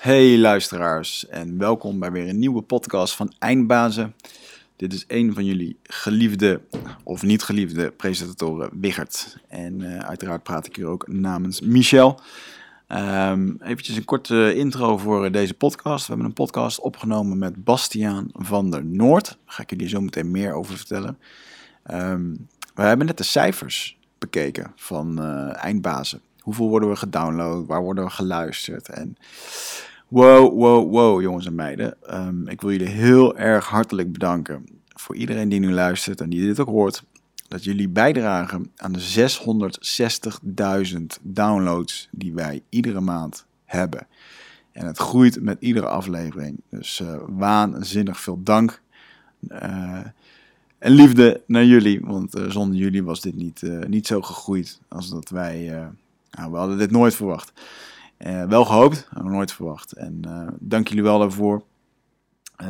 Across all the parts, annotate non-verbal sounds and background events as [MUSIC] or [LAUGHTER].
Hey luisteraars en welkom bij weer een nieuwe podcast van Eindbazen. Dit is een van jullie geliefde of niet geliefde presentatoren, Wiggert. En uh, uiteraard praat ik hier ook namens Michel. Um, eventjes een korte intro voor deze podcast. We hebben een podcast opgenomen met Bastiaan van der Noord. Daar ga ik jullie zo meteen meer over vertellen. Um, we hebben net de cijfers bekeken van uh, Eindbazen. Hoeveel worden we gedownload? Waar worden we geluisterd? En wow, wow, wow, jongens en meiden. Um, ik wil jullie heel erg hartelijk bedanken voor iedereen die nu luistert en die dit ook hoort. Dat jullie bijdragen aan de 660.000 downloads die wij iedere maand hebben. En het groeit met iedere aflevering. Dus uh, waanzinnig veel dank. Uh, en liefde naar jullie, want uh, zonder jullie was dit niet, niet zo gegroeid als dat wij nou, we hadden dit nooit verwacht. Uh, wel gehoopt, maar nooit verwacht. En uh, dank jullie wel daarvoor.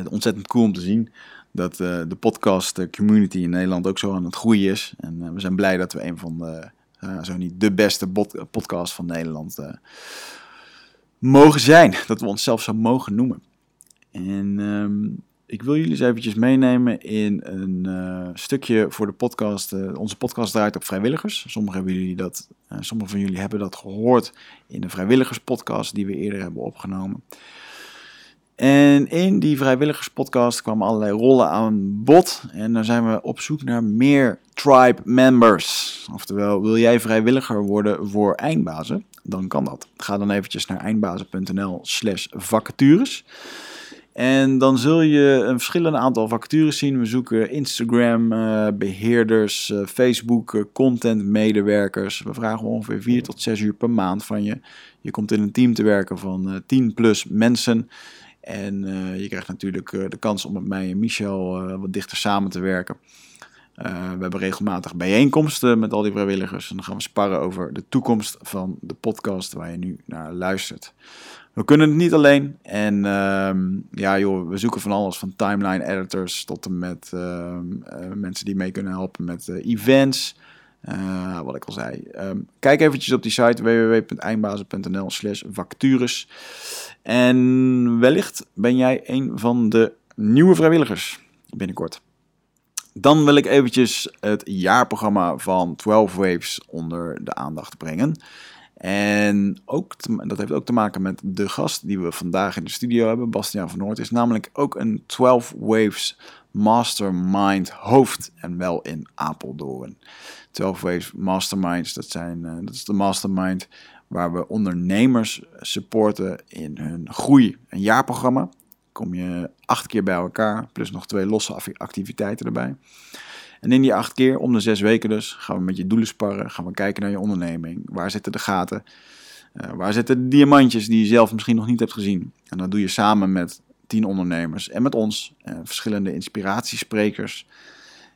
Ontzettend cool om te zien dat eh, de podcast community in Nederland ook zo aan het groeien is. En we zijn blij dat we een van de, zo niet de beste podcast van Nederland mogen zijn. Dat we onszelf zo mogen noemen. En um, ik wil jullie eens eventjes meenemen in een uh, stukje voor de podcast. Uh, onze podcast draait op vrijwilligers. Sommigen, hebben jullie dat, uh, sommigen van jullie hebben dat gehoord in de vrijwilligerspodcast die we eerder hebben opgenomen. En in die vrijwilligerspodcast kwamen allerlei rollen aan bod. En dan zijn we op zoek naar meer tribe members. Oftewel, wil jij vrijwilliger worden voor eindbazen? Dan kan dat. Ga dan eventjes naar eindbazen.nl slash vacatures. En dan zul je een verschillende aantal vacatures zien. We zoeken Instagram uh, beheerders, uh, Facebook uh, content medewerkers. We vragen ongeveer 4 tot 6 uur per maand van je. Je komt in een team te werken van 10 plus mensen. En je krijgt natuurlijk de kans om met mij en Michel wat dichter samen te werken. we hebben regelmatig bijeenkomsten met al die vrijwilligers. En dan gaan we sparren over de toekomst van de podcast waar je nu naar luistert. We kunnen het niet alleen. En uh, ja, joh, we zoeken van alles. Van timeline editors tot en met uh, uh, mensen die mee kunnen helpen met uh, events. wat ik al zei. Um, kijk eventjes op die site www.eindbazen.nl slash vacatures. En wellicht ben jij een van de nieuwe vrijwilligers binnenkort. Dan wil ik eventjes het jaarprogramma van 12 Waves onder de aandacht brengen. En ook dat heeft ook te maken met de gast die we vandaag in de studio hebben, Bastiaan van Noord, is namelijk ook een 12 Waves Mastermind hoofd en wel in Apeldoorn. 12 Waves Masterminds, dat, zijn, uh, dat is de mastermind waar we ondernemers supporten in hun groei. Een jaarprogramma, kom je acht keer bij elkaar, plus nog twee losse activiteiten erbij. En in die acht keer, om de zes weken dus, gaan we met je doelen sparren. Gaan we kijken naar je onderneming. Waar zitten de gaten? Uh, waar zitten de diamantjes die je zelf misschien nog niet hebt gezien? En dat doe je samen met tien ondernemers en met ons. Uh, verschillende inspiratiesprekers.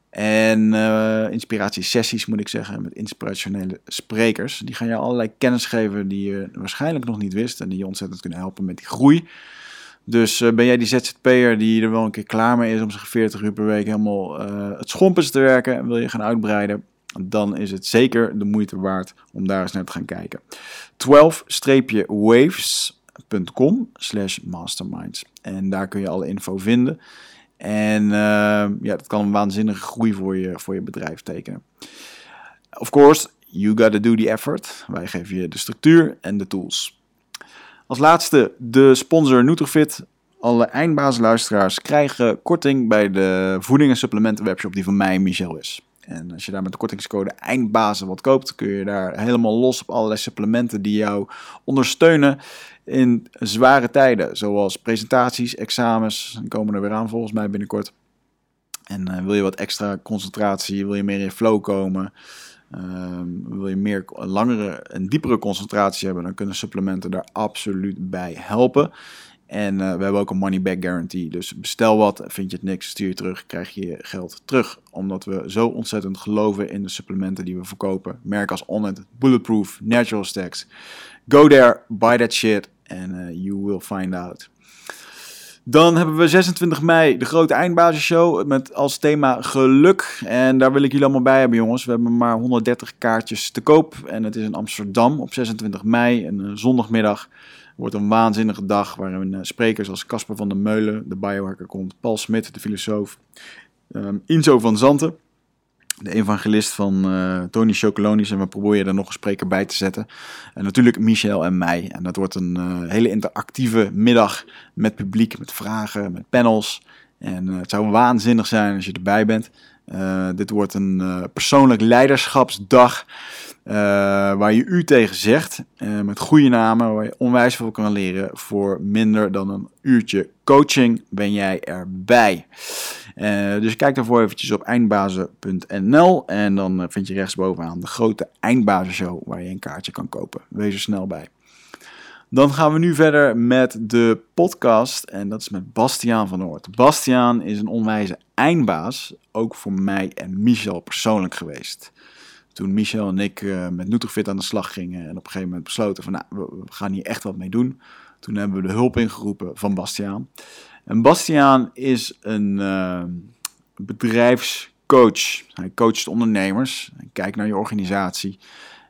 En uh, inspiratiesessies moet ik zeggen, met inspirationele sprekers. Die gaan je allerlei kennis geven die je waarschijnlijk nog niet wist. En die je ontzettend kunnen helpen met die groei. Dus uh, ben jij die ZZP'er die er wel een keer klaar mee is om zich 40 uur per week helemaal uh, het schompens te werken en wil je gaan uitbreiden, dan is het zeker de moeite waard om daar eens naar te gaan kijken. 12-waves.com slash masterminds. En daar kun je alle info vinden. En uh, ja, dat kan een waanzinnige groei voor je, voor je bedrijf tekenen. Of course, you gotta do the effort. Wij geven je de structuur en de tools. Als laatste de sponsor Nutrofit. Alle eindbaasluisteraars krijgen korting bij de voeding- en supplementen webshop die van mij Michel is. En als je daar met de kortingscode eindbazen wat koopt, kun je daar helemaal los op allerlei supplementen die jou ondersteunen in zware tijden. Zoals presentaties, examens, die komen er weer aan volgens mij binnenkort. En uh, wil je wat extra concentratie, wil je meer in flow komen, Um, wil je meer langere en diepere concentratie hebben, dan kunnen supplementen daar absoluut bij helpen. En uh, we hebben ook een money back guarantee. Dus bestel wat, vind je het niks, stuur je terug, krijg je je geld terug. Omdat we zo ontzettend geloven in de supplementen die we verkopen. Merken als Onnit, Bulletproof, Natural Stacks. Go there, buy that shit and uh, you will find out. Dan hebben we 26 mei de grote eindbasisshow met als thema geluk. En daar wil ik jullie allemaal bij hebben, jongens. We hebben maar 130 kaartjes te koop. En het is in Amsterdam op 26 mei, een zondagmiddag. wordt een waanzinnige dag waarin uh, sprekers als Casper van der Meulen, de biohacker komt, Paul Smit, de filosoof, um, Inzo van Zanten, de evangelist van uh, Tony Chocolonis. En we proberen er nog een spreker bij te zetten. En natuurlijk Michel en mij. En dat wordt een uh, hele interactieve middag met publiek, met vragen, met panels. En uh, het zou waanzinnig zijn als je erbij bent. dit wordt een persoonlijk leiderschapsdag. waar je u tegen zegt. met goede namen. Waar je onwijs veel kan leren. Voor minder dan een uurtje coaching ben jij erbij. Uh, dus kijk daarvoor eventjes op eindbazen.nl en dan eh, vind je rechtsbovenaan de grote Eindbazenshow waar je een kaartje kan kopen. Wees er snel bij. Dan gaan we nu verder met de podcast en dat is met Bastiaan van Noord. Bastiaan is een onwijze eindbaas, ook voor mij en Michel persoonlijk geweest. Toen Michel en ik uh, met Nutrifit aan de slag gingen en op een gegeven moment besloten van nou, we, gaan hier echt wat mee doen. Toen hebben we de hulp ingeroepen van Bastiaan. En Bastiaan is een uh, bedrijfscoach. Hij coacht ondernemers. Hij kijkt naar je organisatie.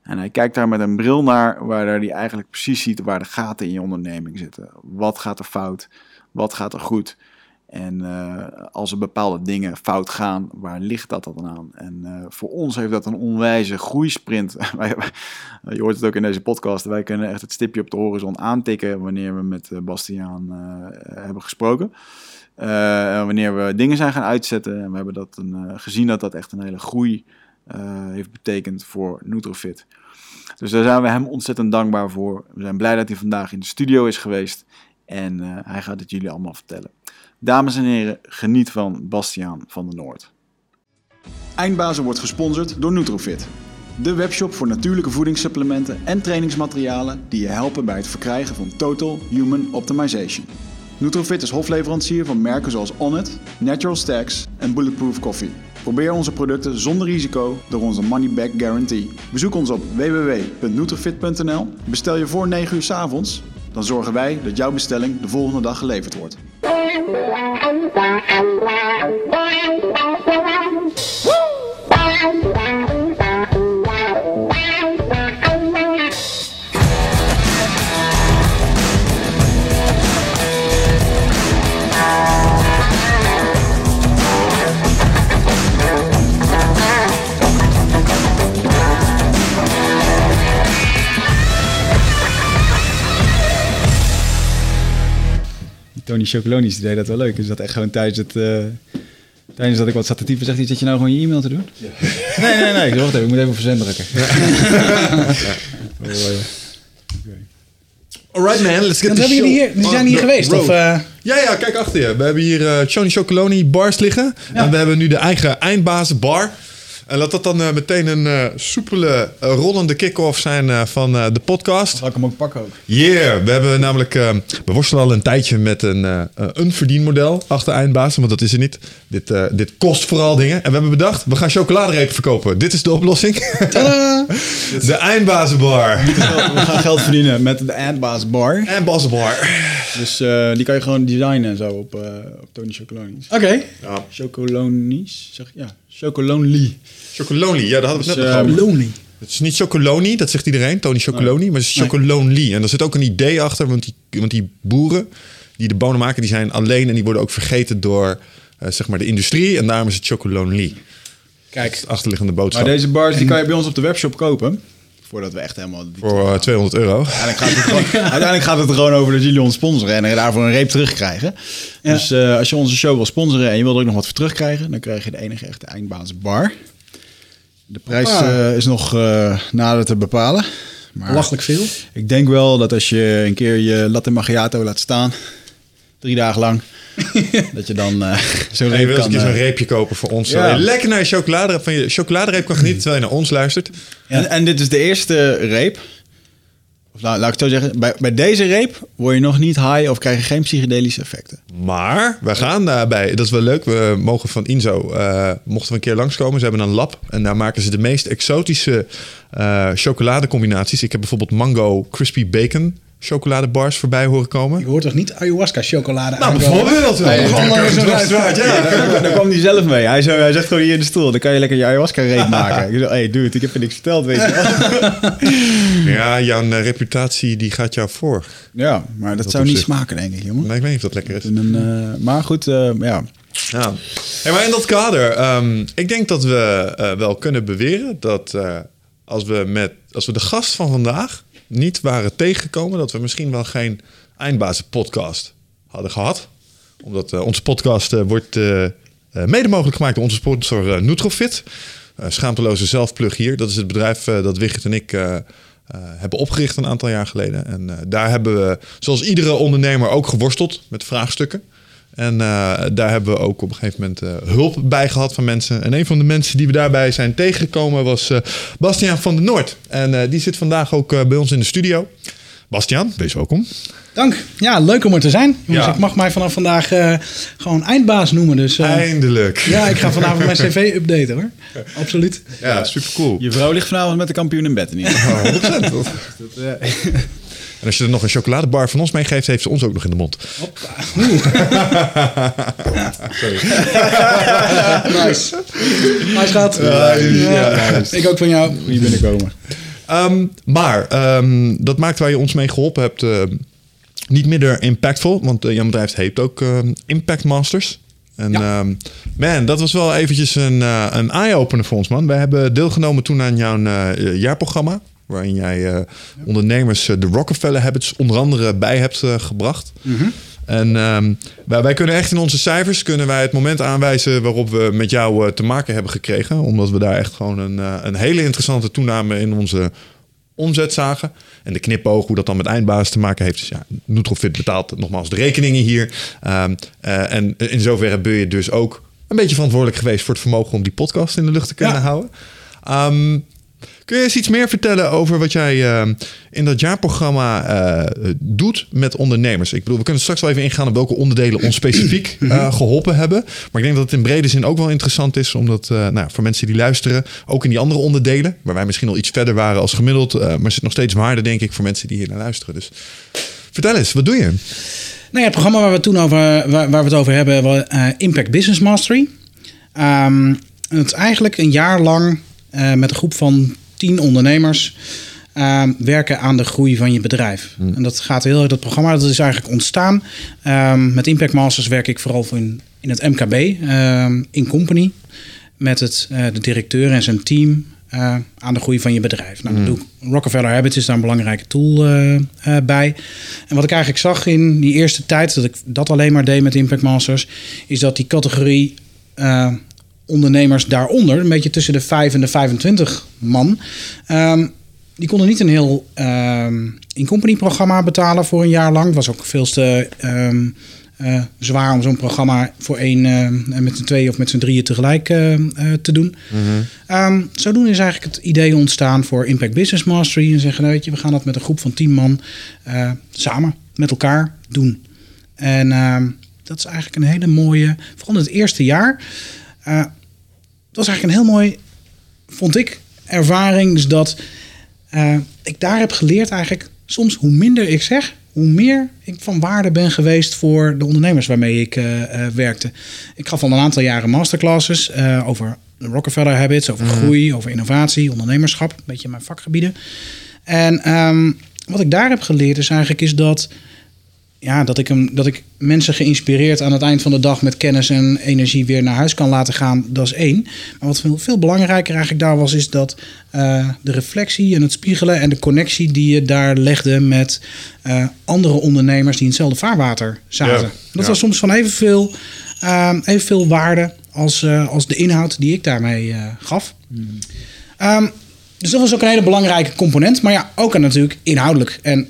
En hij kijkt daar met een bril naar waar hij eigenlijk precies ziet waar de gaten in je onderneming zitten. Wat gaat er fout? Wat gaat er goed? En uh, als er bepaalde dingen fout gaan, waar ligt dat dan aan? En uh, voor ons heeft dat een onwijze groeisprint. [LAUGHS] je hoort het ook in deze podcast. Wij kunnen echt het stipje op de horizon aantikken wanneer we met uh, Bastiaan hebben gesproken. wanneer we dingen zijn gaan uitzetten. En we hebben dat een, gezien dat dat echt een hele groei heeft betekend voor Nutrofit. Dus daar zijn we hem ontzettend dankbaar voor. We zijn blij dat hij vandaag in de studio is geweest. En hij gaat het jullie allemaal vertellen. Dames en heren, geniet van Bastiaan van de Noord. Eindbazen wordt gesponsord door Nutrofit. De webshop voor natuurlijke voedingssupplementen en trainingsmaterialen die je helpen bij het verkrijgen van Total Human Optimization. Nutrofit is hofleverancier van merken zoals Onnit, Natural Stacks en Bulletproof Coffee. Probeer onze producten zonder risico door onze money back guarantee. Bezoek ons op www.nutrofit.nl. Bestel je voor 9 uur s avonds, dan zorgen wij dat jouw bestelling de volgende dag geleverd wordt. anh là anh và anh là đôi Tony Chocolonis deed dat wel leuk. Dus dat echt gewoon tijdens het... Uh, tijdens dat ik wat zat te typen, zegt hij, zit je nou gewoon je e-mail te doen? Ja. [LAUGHS] Nee, nee, nee. Ik wacht even, ik moet even op verzend drukken. Ja. [LAUGHS] ja. Alright man, let's get the show. Hier, die zijn hier geweest, of... Uh... Ja, ja, kijk achter je. We hebben hier uh, Tony Chocoloni bars liggen. En we hebben nu de eigen eindbazen bar. En laat dat dan uh, meteen een uh, soepele, uh, rollende kick-off zijn van de podcast. Zal ik hem ook pakken ook? Yeah, we hebben namelijk... we worstelen al een tijdje met een, een verdienmodel achter eindbazen. Want dat is er niet. Dit, dit kost vooral dingen. En we hebben bedacht, we gaan chocoladerepen verkopen. Dit is de oplossing. [LAUGHS] de eindbazenbar. We gaan geld verdienen met de eindbazenbar. Eindbazenbar. Dus die kan je gewoon designen en zo op, op Tony Chocolonis. Oké. Okay. Ja. Chocolonis, zeg ja. Chocolonely. Chocolonely, ja, daar hadden we het dus, net uh, over. Het is niet Chocoloni, dat zegt iedereen, Tony Chocoloni, nee. maar het is Chocolonely. En er zit ook een idee achter, want die, want die boeren die de bonen maken, die zijn alleen en die worden ook vergeten door uh, zeg maar de industrie. En daarom is het Chocolonely. Kijk, de achterliggende boodschap. Maar deze bars die kan je bij ons op de webshop kopen. Voordat we echt helemaal... Voor uh, 200 euro. Uiteindelijk gaat, het gewoon, [LAUGHS] uiteindelijk gaat het er gewoon over dat jullie ons sponsoren en daarvoor een reep terugkrijgen. Ja. Dus uh, als je onze show wil sponsoren en je wil er ook nog wat voor terugkrijgen, dan krijg je de enige echte eindbaas bar. De prijs uh, is nog nader te bepalen. Maar Belachelijk veel. Ik denk wel dat als je een keer je latte macchiato laat staan, drie dagen lang, [LAUGHS] dat je dan uh, zo'n reep kan... zo'n reepje kopen voor ons. Ja. Lekker naar je chocolade, van je chocoladereep kan genieten terwijl je naar ons luistert. En, en dit is de eerste reep. Of laat, laat ik het zo zeggen. Bij, bij deze reep word je nog niet high of krijg je geen psychedelische effecten. Maar we gaan daarbij, dat is wel leuk. We mogen van Inzo, uh, mochten we een keer langskomen. Ze hebben een lab en daar maken ze de meest exotische uh, chocoladecombinaties. Ik heb bijvoorbeeld mango crispy bacon chocoladebars voorbij horen komen? Je hoort toch niet ayahuasca chocolade Nou, aankomen? bijvoorbeeld wel. Nee, gewoon langs een uitvaart, ja. Daar, daar kwam hij zelf mee. Hij, zo, hij zegt gewoon hier in de stoel. Dan kan je lekker je ayahuasca reet maken. [LAUGHS] Ik zei, hey dude, ik heb je niks verteld, weet je wel. [LAUGHS] Ja, jouw eh, reputatie die gaat jou voor. Ja, maar dat, zou niet zich. smaken, denk ik, jongen. Nee, ik weet niet of dat lekker is. Een, eh, maar goed, eh, ja. Ja. Hey, maar in dat kader, ehm, ik denk dat we eh, wel kunnen beweren dat eh, als, we met, als we de gast van vandaag niet waren tegengekomen, dat we misschien wel geen eindbazen podcast hadden gehad. Omdat eh, onze podcast eh, wordt eh, mede mogelijk gemaakt door onze sponsor Nutrofit. Schaamteloze zelfplug hier. Dat is het bedrijf dat Wigert en ik hebben opgericht een aantal jaar geleden. En daar hebben we, zoals iedere ondernemer, ook geworsteld met vraagstukken. En eh, daar hebben we ook op een gegeven moment eh, hulp bij gehad van mensen. En een van de mensen die we daarbij zijn tegengekomen was eh, Bastiaan van der Noord. En eh, die zit vandaag ook eh, bij ons in de studio. Bastiaan, wees welkom. Dank. Ja, leuk om er te zijn. Jongens, Ja. ik mag mij vanaf vandaag eh, gewoon eindbaas noemen. Dus eh, Eindelijk. ja, ik ga vanavond mijn cv updaten hoor. [LAUGHS] Absoluut. Ja, super cool. Je vrouw ligt vanavond met de kampioen in bed in ieder geval. [LAUGHS] [LAUGHS] En als je er nog een chocoladebar van ons meegeeft, heeft ze ons ook nog in de mond. Hoppa. [LAUGHS] Oeh. [LAUGHS] nice. Nice schat. Ja, Ik ook van jou. Hier binnenkomen. Ehm, maar ehm, dat maakt waar je ons mee geholpen hebt eh, niet minder impactful. Want uh, jouw bedrijf heet ook ehm, Impact Masters. En Ja. ehm, man, dat was wel eventjes een, eh, een eye-opener voor ons, man. Wij hebben deelgenomen toen aan jouw eh, jaarprogramma. Waarin jij eh, ondernemers eh, de Rockefeller Habits onder andere bij hebt eh, gebracht. En ehm, wij, wij kunnen echt in onze cijfers kunnen wij het moment aanwijzen waarop we met jou te maken hebben gekregen. Omdat we daar echt gewoon een, een hele interessante toename in onze omzet zagen. En de knipoog, hoe dat dan met eindbaas te maken heeft. Dus ja, Nutrofit betaalt nogmaals de rekeningen hier. Ehm, eh, en in zoverre ben je dus ook een beetje verantwoordelijk geweest voor het vermogen om die podcast in de lucht te kunnen Ja. houden. Ehm, kun je eens iets meer vertellen over wat jij ehm, in dat jaarprogramma eh, doet met ondernemers? Ik bedoel, we kunnen straks wel even ingaan op welke onderdelen ons specifiek [CLEARS THROAT] eh, geholpen hebben. Maar ik denk dat het in brede zin ook wel interessant is, omdat eh, nou, voor mensen die luisteren, ook in die andere onderdelen, waar wij misschien al iets verder waren als gemiddeld, eh, maar zit nog steeds waarde, denk ik, voor mensen die hier naar luisteren. Dus vertel eens, wat doe je? Nou ja, het programma waar we, toen over, waar, we het over hebben, was, eh, Impact Business Mastery. Ehm, het is eigenlijk een jaar lang eh, met een groep van tien ondernemers ehm, werken aan de groei van je bedrijf. En dat gaat heel erg, dat programma dat is eigenlijk ontstaan. Ehm, met Impact Masters werk ik vooral voor in, in het MKB, ehm, in company, met het, eh, de directeur en zijn team. eh, aan de groei van je bedrijf. Nou, dat doe ik- Rockefeller Habits is daar een belangrijke tool eh, bij. En wat ik eigenlijk zag in die eerste tijd, dat ik dat alleen maar deed met Impact Masters, is dat die categorie ondernemers daaronder, een beetje tussen de 5 en de 25 man, ehm, die konden niet een heel ehm in-company programma betalen voor een jaar lang. Het was ook veel te eh, zwaar om zo'n programma voor één, eh, met z'n tweeën of met z'n drieën tegelijk eh, te doen. Ehm, zodoende is eigenlijk het idee ontstaan voor Impact Business Mastery. En zeggen, nou, weet je, we gaan dat met een groep van tien man samen met elkaar doen. En dat is eigenlijk een hele mooie, vooral in het eerste jaar. eh, het was eigenlijk een heel mooi, vond ik, ervaring. Dus dat eh, ik daar heb geleerd eigenlijk, soms hoe minder ik zeg, hoe meer ik van waarde ben geweest voor de ondernemers waarmee ik eh, eh, werkte. Ik gaf al een aantal jaren masterclasses over de Rockefeller Habits, over groei, over innovatie, ondernemerschap, een beetje mijn vakgebieden. En ehm, wat ik daar heb geleerd is eigenlijk is dat, ja, dat, ik hem, dat ik mensen geïnspireerd aan het eind van de dag met kennis en energie weer naar huis kan laten gaan. Dat is één. Maar wat veel, veel belangrijker eigenlijk daar was, is dat eh, de reflectie en het spiegelen en de connectie die je daar legde met eh, andere ondernemers die in hetzelfde vaarwater zaten. Ja, Dat ja. was soms van evenveel, ehm evenveel waarde als, als de inhoud die ik daarmee gaf. Ehm, dus dat was ook een hele belangrijke component. Maar ja, ook natuurlijk inhoudelijk. En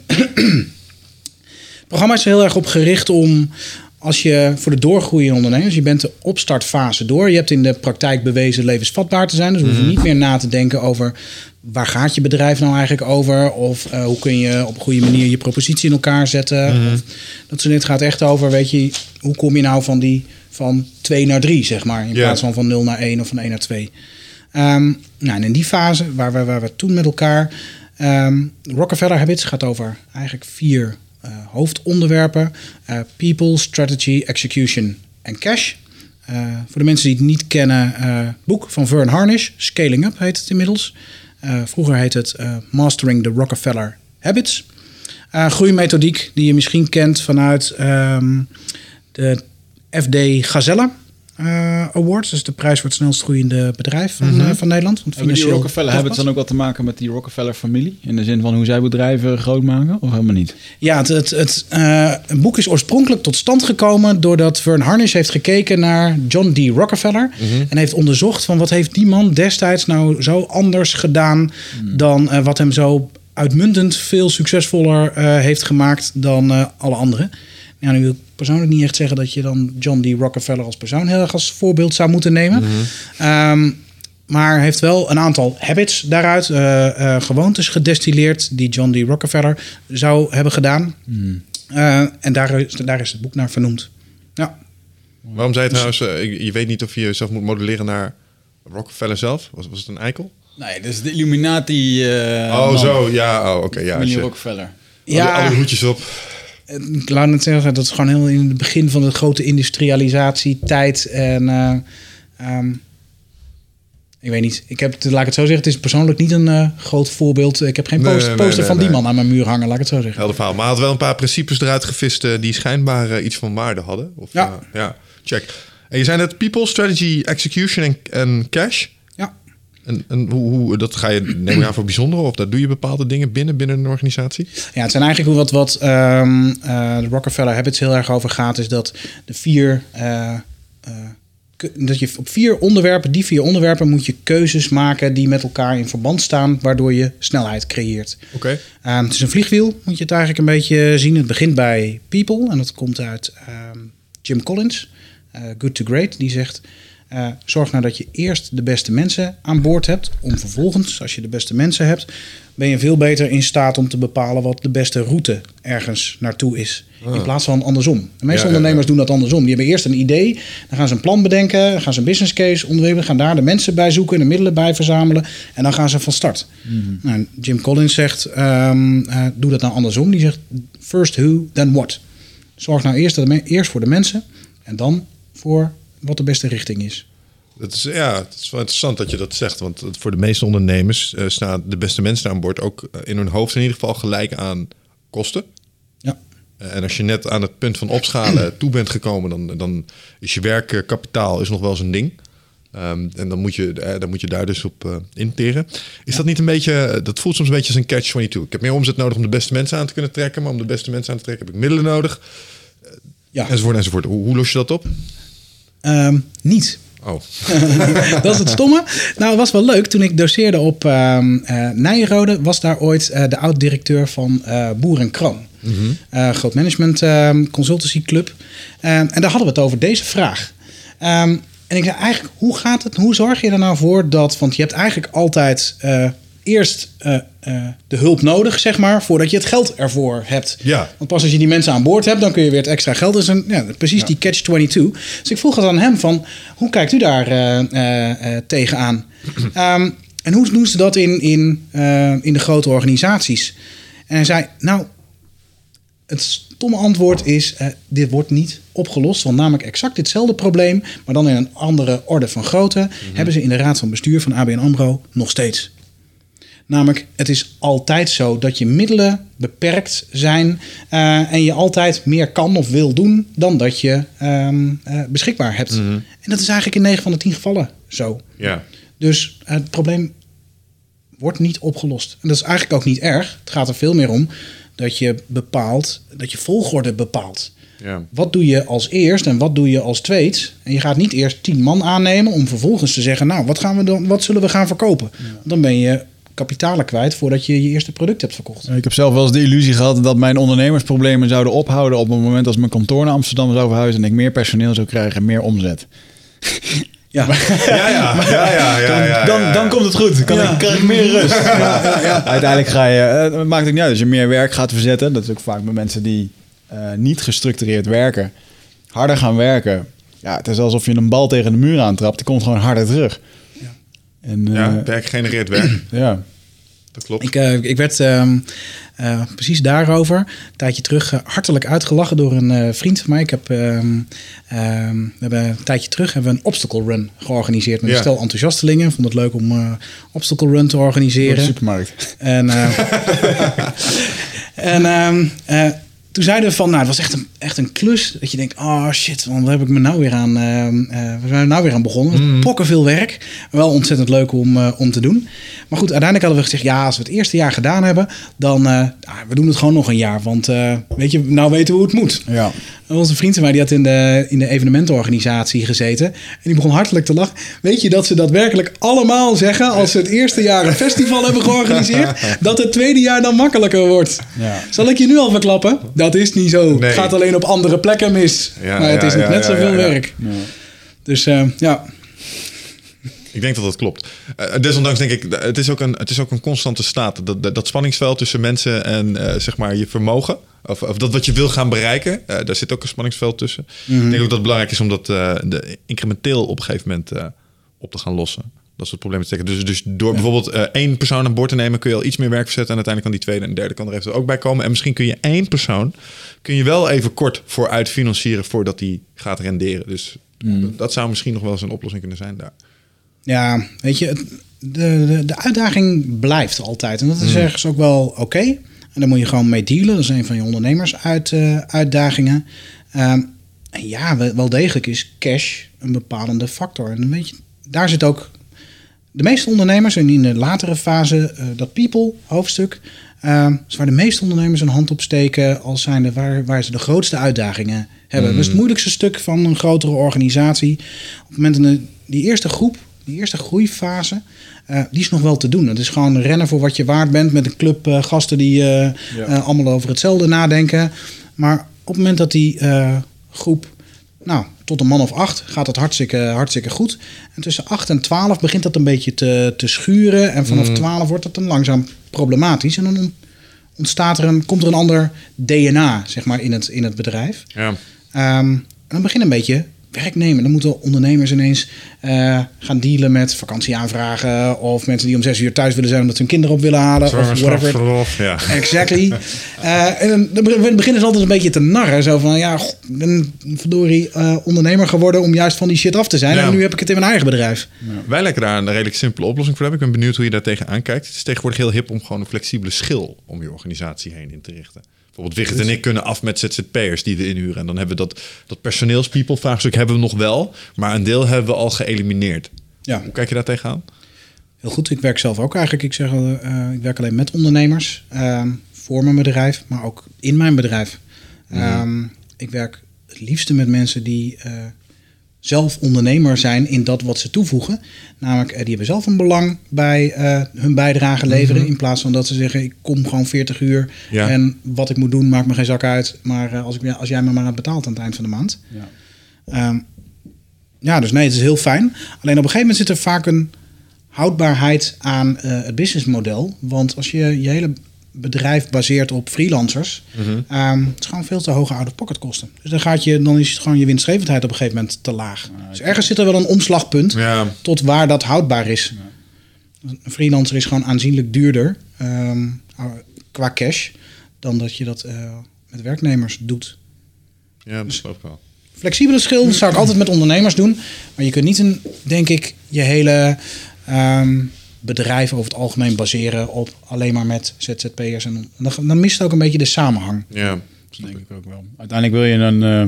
programma is er heel erg op gericht om als je voor de doorgroeiende ondernemers, je bent de opstartfase door. Je hebt in de praktijk bewezen levensvatbaar te zijn. Dus we hoeven niet meer na te denken over waar gaat je bedrijf nou eigenlijk over? Of eh, hoe kun je op een goede manier je propositie in elkaar zetten? Of, dat soort dingen. Het gaat echt over, weet je, hoe kom je nou van die van 2 naar 3, zeg maar. In plaats van van 0 naar 1 of van 1 naar 2. Ehm, nou, en in die fase, waar we, waar we toen met elkaar Ehm, Rockefeller Habits gaat over eigenlijk vier hoofdonderwerpen: eh, people, strategy, execution en cash. Eh, voor de mensen die het niet kennen, eh, boek van Vern Harnish, Scaling Up heet het inmiddels. Eh, vroeger heet het eh, Mastering the Rockefeller Habits. Eh groeimethodiek die je misschien kent vanuit ehm, de FD Gazelle eh, Awards. Is de prijs voor het snelst groeiende bedrijf van, eh, van Nederland. Van het Hebben die Rockefeller hebben het dan ook wat te maken met die Rockefeller-familie? In de zin van hoe zij bedrijven groot maken? Of helemaal niet? Ja, het, het, het eh, een boek is oorspronkelijk tot stand gekomen doordat Vern Harnish heeft gekeken naar John D. Rockefeller en heeft onderzocht van wat heeft die man destijds nou zo anders gedaan dan eh, wat hem zo uitmuntend veel succesvoller eh, heeft gemaakt dan eh, alle anderen. Ja, nu wil ik persoonlijk niet echt zeggen dat je dan John D. Rockefeller als persoon heel erg als voorbeeld zou moeten nemen. Ehm, maar hij heeft wel een aantal habits daaruit, eh, eh, gewoontes gedestilleerd die John D. Rockefeller zou hebben gedaan. Eh, en daar is, daar is het boek naar vernoemd. Ja. Waarom zei je trouwens, je weet niet of je jezelf moet modelleren naar Rockefeller zelf? Was, was het een eikel? Nee, dat is de Illuminati. eh, oh, man. zo, ja, oh, oké. ja, je, Rockefeller. ja. Alle, alle hoedjes op. Ik laat het zeggen, dat is gewoon heel in het begin van de grote industrialisatietijd. En eh, ehm, ik weet niet, ik heb, laat ik het zo zeggen, het is persoonlijk niet een eh, groot voorbeeld. Ik heb geen Nee, poster, nee, poster nee, van die man aan mijn muur hangen, laat ik het zo zeggen. Helder verhaal. Maar hij had wel een paar principes eruit gevist eh, die schijnbaar iets van waarde hadden. Of, Ja. ja, check. En je zei net people, strategy, execution en cash. En, en hoe, hoe, dat ga je, neem ik aan, voor bijzondere? Of daar doe je bepaalde dingen binnen, binnen een organisatie? Ja, het zijn eigenlijk wat, wat ehm, eh, de Rockefeller Habits heel erg over gaat, is dat de vier. eh, eh, dat je op vier onderwerpen, die vier onderwerpen, moet je keuzes maken die met elkaar in verband staan, waardoor je snelheid creëert. Oké. Ehm, het is een vliegwiel, moet je het eigenlijk een beetje zien. Het begint bij People en dat komt uit ehm, Jim Collins, Good to Great. Die zegt, eh, zorg nou dat je eerst de beste mensen aan boord hebt. Om vervolgens, als je de beste mensen hebt, ben je veel beter in staat om te bepalen wat de beste route ergens naartoe is. In plaats van andersom. De meeste Ja, ja, ja. ondernemers doen dat andersom. Die hebben eerst een idee, dan gaan ze een plan bedenken, dan gaan ze een business case ontwikkelen, gaan daar de mensen bij zoeken, de middelen bij verzamelen en dan gaan ze van start. Nou, Jim Collins zegt, ehm, eh, doe dat nou andersom. Die zegt, first who, then what. Zorg nou eerst, dat eerst voor de mensen en dan voor wat de beste richting is. Dat is, ja, het is wel interessant dat je dat zegt. Want voor de meeste ondernemers eh, staan de beste mensen aan boord ook eh, in hun hoofd in ieder geval gelijk aan kosten. Ja. Eh, En als je net aan het punt van opschalen [CLEARS THROAT] toe bent gekomen, dan, dan is je werkkapitaal is nog wel eens een ding. Ehm, en dan moet, je, dan moet je daar dus op eh interen. Is dat niet een beetje, dat voelt soms een beetje als een catch-22. Ik heb meer omzet nodig om de beste mensen aan te kunnen trekken. Maar om de beste mensen aan te trekken heb ik middelen nodig. Ja. Enzovoort, enzovoort. Hoe, hoe los je dat op? Ehm, niet. Oh, [LAUGHS] dat is het stomme. Nou, het was wel leuk. Toen ik doseerde op ehm eh, Nijenrode, was daar ooit eh, de oud-directeur van eh Boer en Kroon. Eh, groot management ehm, consultancy club. En daar hadden we het over deze vraag. En ik zei eigenlijk, hoe gaat het? Hoe zorg je er nou voor dat... Want je hebt eigenlijk altijd eerst eh, eh, de hulp nodig, zeg maar... voordat je het geld ervoor hebt. Ja. Want pas als je die mensen aan boord hebt, dan kun je weer het extra geld. Dus een, ja, precies die catch-22. Dus ik vroeg het aan hem van, hoe kijkt u daar eh, tegenaan? [CLEARS THROAT] Ehm, en hoe doen ze dat in, in, in de grote organisaties? En hij zei, nou, het stomme antwoord is, dit wordt niet opgelost. Want namelijk exact ditzelfde probleem, maar dan in een andere orde van grootte... hebben ze in de raad van bestuur van ABN AMRO nog steeds. Namelijk, het is altijd zo dat je middelen beperkt zijn eh, en je altijd meer kan of wil doen dan dat je ehm, eh, beschikbaar hebt. En dat is eigenlijk in 9 van de 10 gevallen zo. ja. Dus eh, het probleem wordt niet opgelost. En dat is eigenlijk ook niet erg. Het gaat er veel meer om dat je bepaalt, dat je volgorde bepaalt. ja. Wat doe je als eerst en wat doe je als tweede? En je gaat niet eerst tien man aannemen om vervolgens te zeggen: Nou, wat, gaan we dan, wat zullen we gaan verkopen? Dan ben je kapitalen kwijt voordat je je eerste product hebt verkocht. Ik heb zelf wel eens de illusie gehad dat mijn ondernemersproblemen zouden ophouden op het moment als mijn kantoor naar Amsterdam zou verhuizen en ik meer personeel zou krijgen en meer omzet. [LAUGHS] Ja, Ja, ja, ja, ja, ja, ja, dan, dan komt het goed. Kan ik, krijg ik meer rust. Uiteindelijk ga je, eh, het maakt ook niet uit als je meer werk gaat verzetten. Dat is ook vaak bij mensen die eh, niet gestructureerd werken. Harder gaan werken. Ja, het is alsof je een bal tegen de muur aantrapt. Die komt gewoon harder terug. En, eh, Ja, werk genereert [CLEARS THROAT] werk. ja. dat klopt. Ik, eh, ik werd ehm, eh, precies daarover een tijdje terug eh, hartelijk uitgelachen door een eh, vriend van mij. Ik heb, ehm, ehm, we hebben een tijdje terug hebben we een obstacle run georganiseerd met Ja. een stel enthousiastelingen. Vond het leuk om eh obstacle run te Door de organiseren. supermarkt. En, eh, [LAUGHS] [LAUGHS] en ehm, eh, toen zeiden we van, nou, het was echt een, echt een klus. Dat je denkt, oh shit, want waar heb ik me nou weer aan, ehm, eh, waar zijn we nou weer aan begonnen? Mm. Pokken veel werk. Wel ontzettend leuk om, eh, om te doen. Maar goed, uiteindelijk hadden we gezegd, ja, als we het eerste jaar gedaan hebben, dan, eh, ah, we doen het gewoon nog een jaar. Want, weet je, nou weten we hoe het moet. Ja. Onze vriend mij die had in de, in de evenementenorganisatie gezeten. En die begon hartelijk te lachen. Weet je dat ze dat werkelijk allemaal zeggen als ze het eerste jaar een festival hebben georganiseerd? [LAUGHS] Dat het tweede jaar dan makkelijker wordt. Ja. Zal ik je nu al verklappen? Dat is niet zo. Nee. Het gaat alleen op andere plekken mis. Ja, maar het is nog net zoveel werk. Dus eh, ja, Ik denk dat dat klopt. Eh, desondanks denk ik, het is ook een, het is ook een constante staat. Dat, dat, dat spanningsveld tussen mensen en eh, zeg maar je vermogen. Of, of dat wat je wil gaan bereiken. eh, daar zit ook een spanningsveld tussen. Ik denk ook dat het belangrijk is om dat eh, de, incrementeel op een gegeven moment eh, op te gaan lossen. Dat is het probleem te steken. Dus, dus door bijvoorbeeld één persoon aan boord te nemen, kun je al iets meer werk verzetten. En uiteindelijk kan die tweede en derde kan er even ook bij komen. En misschien kun je één persoon kun je wel even kort vooruit financieren voordat die gaat renderen. Dus dat zou misschien nog wel eens een oplossing kunnen zijn daar. ja weet je, het- de, de, de uitdaging blijft altijd. En dat is ergens ook wel oké. En daar moet je gewoon mee dealen. Dat is een van je ondernemersuitdagingen. Ehm en ja, wel degelijk is cash een bepalende factor. En weet je, daar zit ook de meeste ondernemers, en in de latere fase, eh, dat people hoofdstuk, eh, is waar de meeste ondernemers een hand op steken als zijnde waar, waar ze de grootste uitdagingen hebben. Dat is het moeilijkste stuk van een grotere organisatie. Op het moment de, die eerste groep, die eerste groeifase, eh, die is nog wel te doen. Het is gewoon rennen voor wat je waard bent met een club eh, gasten die eh, allemaal over hetzelfde nadenken. Maar op het moment dat die groep nou, tot een man of acht gaat het hartstikke, hartstikke goed. En tussen 8 en 12 begint dat een beetje te, te schuren. En vanaf 12 wordt dat dan langzaam problematisch. En dan on- ontstaat er een, komt er een ander DNA zeg maar, in, het, in het bedrijf. Ja. Ehm, en dan begint een beetje werk nemen. Dan moeten ondernemers ineens eh, gaan dealen met vakantieaanvragen. Of mensen die om zes uur thuis willen zijn omdat ze hun kinderen op willen halen. Of whatever. Verlof, ja. Exactly. [LAUGHS] Eh, en dan- beginnen ze altijd een beetje te narren. Zo van, ja, god, ik ben verdorie eh, ondernemer geworden om juist van die shit af te zijn. Ja. En nu heb ik het in mijn eigen bedrijf. Wij lijken daar een redelijk simpele oplossing voor hebben. Ik ben benieuwd hoe je daar tegenaan kijkt. Het is tegenwoordig heel hip om gewoon een flexibele schil om je organisatie heen in te richten. Bijvoorbeeld Wigert en ik kunnen af met ZZP'ers die we inhuren. En dan hebben we dat, dat personeelspeople vraagstuk hebben we nog wel. Maar een deel hebben we al geëlimineerd. Ja, Hoe kijk je daar tegenaan? heel goed. Ik werk zelf ook eigenlijk. Ik, zeg, eh, ik werk alleen met ondernemers. ehm, voor mijn bedrijf, maar ook in mijn bedrijf. Ehm, ik werk het liefste met mensen die eh, zelf ondernemer zijn in dat wat ze toevoegen. Namelijk, eh, die hebben zelf een belang bij eh, hun bijdrage leveren. In plaats van dat ze zeggen, ik kom gewoon 40 uur. Ja. En wat ik moet doen, maakt me geen zak uit. Maar eh, als, ik, als jij me maar betaalt aan het eind van de maand. Ja. Ehm, ja, dus nee, het is heel fijn. Alleen op een gegeven moment zit er vaak een houdbaarheid aan het businessmodel. Want als je je hele bedrijf baseert op freelancers, ehm, het is gewoon veel te hoge out-of-pocket kosten. Dus dan, gaat je, dan is het gewoon je winstgevendheid op een gegeven moment te laag. Dus ergens zit er wel een omslagpunt Ja, tot waar dat houdbaar is. Een freelancer is gewoon aanzienlijk duurder ehm, qua cash dan dat je dat eh, met werknemers doet. ja dat geloof ik wel. Flexibele schil zou ik altijd met ondernemers doen. Maar je kunt niet, een, denk ik, je hele ehm, bedrijf over het algemeen baseren op alleen maar met ZZP'ers. En dan, dan mist ook een beetje de samenhang. Ja, Dat denk ik ook wel. Uiteindelijk wil je een, eh,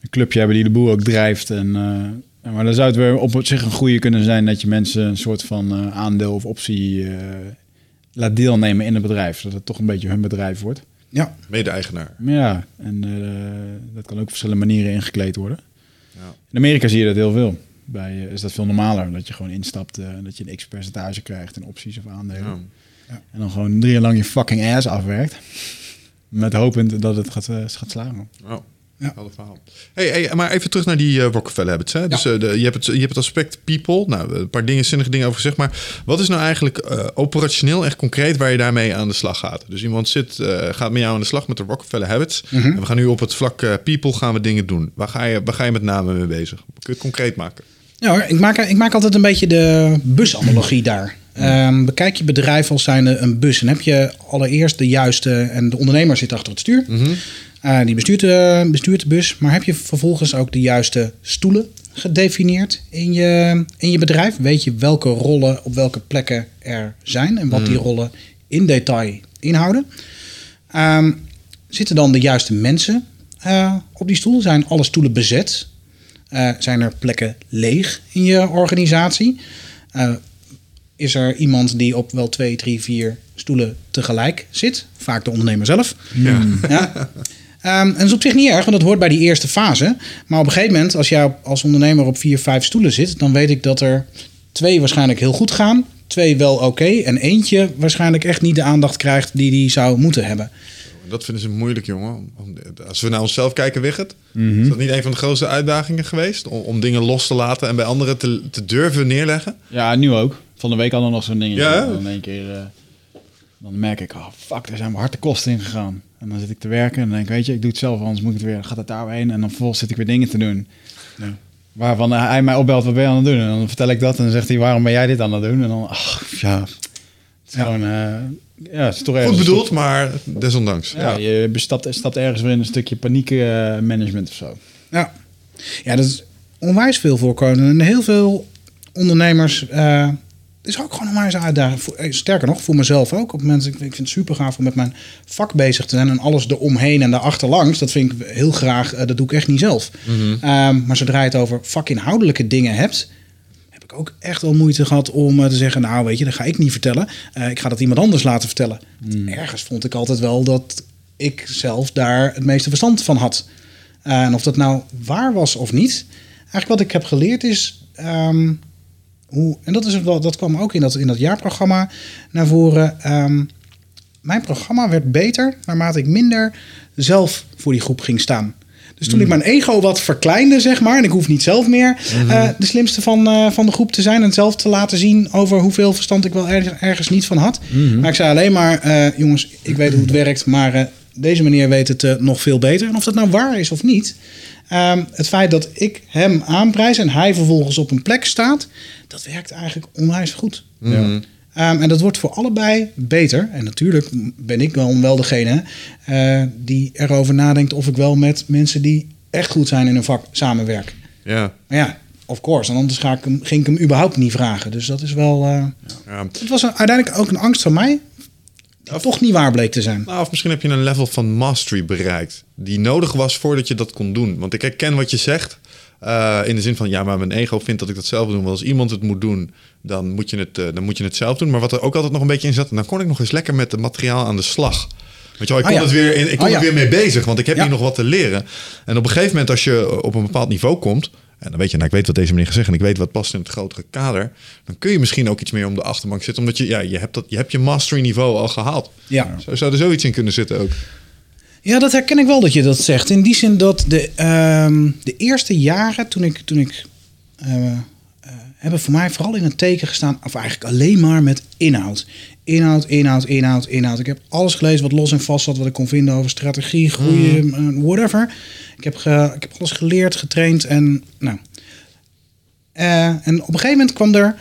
een clubje hebben die de boel ook drijft. En, eh, maar dan zou het weer op zich een goede kunnen zijn dat je mensen een soort van eh, aandeel of optie eh, laat deelnemen in het bedrijf. Dat het toch een beetje hun bedrijf wordt. Ja, mede-eigenaar. Ja, en eh, dat kan ook op verschillende manieren ingekleed worden. Ja. In Amerika zie je dat heel veel. Bij eh, is dat veel normaler. Dat je gewoon instapt, eh, dat je een x-percentage krijgt in opties of aandelen. Ja. En dan gewoon drie jaar lang je fucking ass afwerkt. Met hopend dat het gaat, eh, gaat slagen. Oh. Ja. Helder verhaal. Hey, hey, maar even terug naar die uh, Rockefeller habits. Hè? Dus uh, de, je, hebt het, je hebt het aspect people. Nou, een paar dingen, zinnige dingen over gezegd. Maar wat is nou eigenlijk uh, operationeel echt concreet waar je daarmee aan de slag gaat? Dus iemand zit, gaat met jou aan de slag met de Rockefeller habits. Mhm. En we gaan nu op het vlak people gaan we dingen doen. Waar ga, je, waar ga je met name mee bezig? Kun je het concreet maken? Ja hoor, ik maak, ik maak altijd een beetje de busanalogie daar. Ehm, bekijk je bedrijf als zijnde een bus. En heb je allereerst de juiste... En de ondernemer zit achter het stuur. Eh, die bestuurt de, bestuurt de bus. Maar heb je vervolgens ook de juiste stoelen gedefinieerd in je, in je bedrijf? Weet je welke rollen op welke plekken er zijn en wat die rollen in detail inhouden? Ehm, zitten dan de juiste mensen eh, op die stoelen? Zijn alle stoelen bezet? Eh, zijn er plekken leeg in je organisatie? Eh, is er iemand die op wel twee, drie, vier stoelen tegelijk zit? Vaak de ondernemer zelf. Ja. [LAUGHS] en dat is op zich niet erg, want dat hoort bij die eerste fase. Maar op een gegeven moment, als jij als ondernemer op vier, vijf stoelen zit, dan weet ik dat er twee waarschijnlijk heel goed gaan, twee wel oké en eentje waarschijnlijk echt niet de aandacht krijgt die die zou moeten hebben. Dat vinden ze moeilijk, jongen. Om- Als we naar onszelf kijken, Wigert, Mhm. is dat niet een van de grootste uitdagingen geweest? Om, om dingen los te laten en bij anderen te, te durven neerleggen? Ja, nu ook. Van de week hadden we nog zo'n dingetje. Ja, in één keer... eh, dan merk ik, oh fuck, daar zijn we hard de kosten in gegaan. En dan zit ik te werken en dan denk ik, weet je, ik doe het zelf, anders moet ik het weer, gaat het daar weer heen. En dan vervolgens zit ik weer dingen te doen. Waarvan hij mij opbelt, wat ben je aan het doen? En dan vertel ik dat en dan zegt hij, waarom ben jij dit aan het doen? En dan, ach, ja, het is gewoon, eh, ja, het is toch. Goed bedoeld, maar desondanks. Ja, Ja. je bestapt, stapt ergens weer in een stukje paniekmanagement of zo. Ja. ja, dat is onwijs veel voorkomen. En heel veel ondernemers. eh is ook gewoon een onwijs uitdaging. Voor- eh, Sterker nog, voor mezelf ook. Op het moment, ik, ik vind het super gaaf om met mijn vak bezig te zijn. En alles eromheen en daarachterlangs. Dat vind ik heel graag. eh, dat doe ik echt niet zelf. Ehm, maar zodra je het over vakinhoudelijke dingen hebt. Heb ik ook echt wel moeite gehad om eh, te zeggen. Nou, weet je, dat ga ik niet vertellen. Ik ga dat iemand anders laten vertellen. Ergens vond ik altijd wel dat ik zelf daar het meeste verstand van had. En of dat nou waar was of niet. Eigenlijk wat ik heb geleerd is. ehm, hoe, en dat, is wel, dat kwam ook in dat, in dat jaarprogramma naar voren. Ehm, mijn programma werd beter naarmate ik minder zelf voor die groep ging staan. Dus toen ik mijn ego wat verkleinde, zeg maar, en ik hoef niet zelf meer eh, de slimste van, eh, van de groep te zijn en zelf te laten zien over hoeveel verstand ik wel ergens, ergens niet van had. Maar ik zei alleen maar, eh, jongens, ik weet hoe het werkt, maar deze meneer weet het nog veel beter. En of dat nou waar is of niet, ehm, het feit dat ik hem aanprijs en hij vervolgens op een plek staat, dat werkt eigenlijk onwijs goed. Mhm. Ehm, en dat wordt voor allebei beter. En natuurlijk ben ik dan wel degene eh, die erover nadenkt of ik wel met mensen die echt goed zijn in hun vak samenwerk. Ja. Maar ja, of course. En anders ga ik hem, ging ik hem überhaupt niet vragen. Dus dat is wel. eh, Ja. Het was een- uiteindelijk ook een angst van mij. Die toch niet waar bleek te zijn. Nou, of misschien heb je een level van mastery bereikt. Die nodig was voordat je dat kon doen. Want ik herken wat je zegt. eh, in de zin van, ja, maar mijn ego vindt dat ik dat zelf wil doen. Want als iemand het moet doen, dan moet, je het, eh, dan moet je het zelf doen. Maar wat er ook altijd nog een beetje in zat... dan kon ik nog eens lekker met het materiaal aan de slag. Weet je wel, ik kon, Ah, ja. het weer, in, ik kon Ah, er weer mee bezig. Want ik heb Ja. hier nog wat te leren. En op een gegeven moment, als je op een bepaald niveau komt... en dan weet je, nou, ik weet wat deze meneer gezegd... en ik weet wat past in het grotere kader... dan kun je misschien ook iets meer om de achterbank zitten. Omdat je, ja, je, hebt, dat, je hebt je mastery niveau al gehaald. Ja. Zo zou er zoiets in kunnen zitten ook. Ja, dat herken ik wel dat je dat zegt. In die zin dat de, ehm, de eerste jaren toen ik, toen ik eh, eh, hebben voor mij vooral in het teken gestaan, of eigenlijk alleen maar met inhoud. Inhoud, inhoud, inhoud, inhoud. Ik heb alles gelezen wat los en vast zat, wat ik kon vinden over strategie, groeien, eh, whatever. Ik heb, ge- ik heb alles geleerd, getraind en nou. Eh, en op een gegeven moment kwam er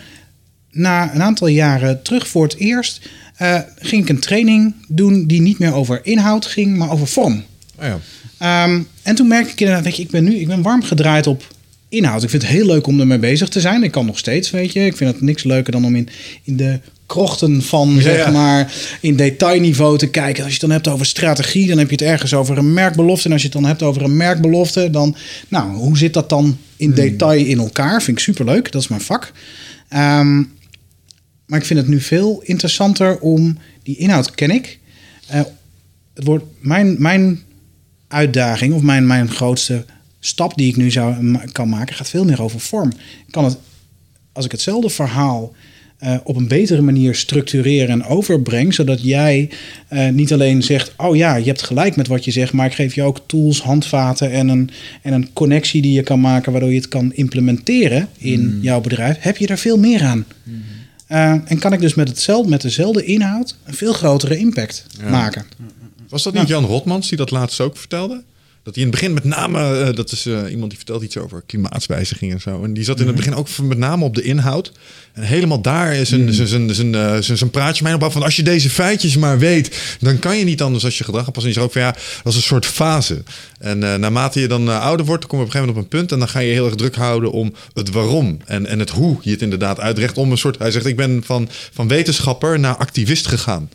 na een aantal jaren terug voor het eerst. eh, ging ik een training doen die niet meer over inhoud ging, maar over vorm. Oh ja. Ehm, en toen merkte ik inderdaad, weet je, ik ben nu ik ben warm gedraaid op inhoud. Ik vind het heel leuk om ermee bezig te zijn. Ik kan nog steeds, weet je. Ik vind het niks leuker dan om in, in de krochten van, zeg ja. maar, in detailniveau te kijken. Als je het dan hebt over strategie, dan heb je het ergens over een merkbelofte. En als je het dan hebt over een merkbelofte, dan, nou, hoe zit dat dan in detail in elkaar? Vind ik superleuk. Dat is mijn vak. Ehm, maar ik vind het nu veel interessanter om die inhoud ken ik. Eh, het wordt mijn, mijn uitdaging of mijn, mijn grootste stap die ik nu zou, kan maken, gaat veel meer over vorm. Kan het, als ik hetzelfde verhaal eh, op een betere manier structureren en overbreng, zodat jij eh, niet alleen zegt, oh ja, je hebt gelijk met wat je zegt, maar ik geef je ook tools, handvaten en een, en een connectie die je kan maken, waardoor je het kan implementeren in jouw bedrijf, heb je er veel meer aan. Eh, en kan ik dus met, hetzelfde, met dezelfde inhoud een veel grotere impact maken. Was dat niet Jan Rotmans die dat laatst ook vertelde? Dat hij in het begin met name, eh, dat is eh, iemand die vertelt iets over klimaatswijziging en zo. En die zat in het begin ook met name op de inhoud. En helemaal daar is een, zijn, zijn, zijn, eh, zijn, zijn praatje mij op af van als je deze feitjes maar weet, dan kan je niet anders als je gedrag aanpast. En je zegt ook van ja, dat is een soort fase. En naarmate je dan ouder wordt, dan kom je op een gegeven moment op een punt en dan ga je heel erg druk houden om het waarom en, en het hoe je het inderdaad uitrecht. Om een soort, hij zegt ik ben van, van wetenschapper naar activist gegaan.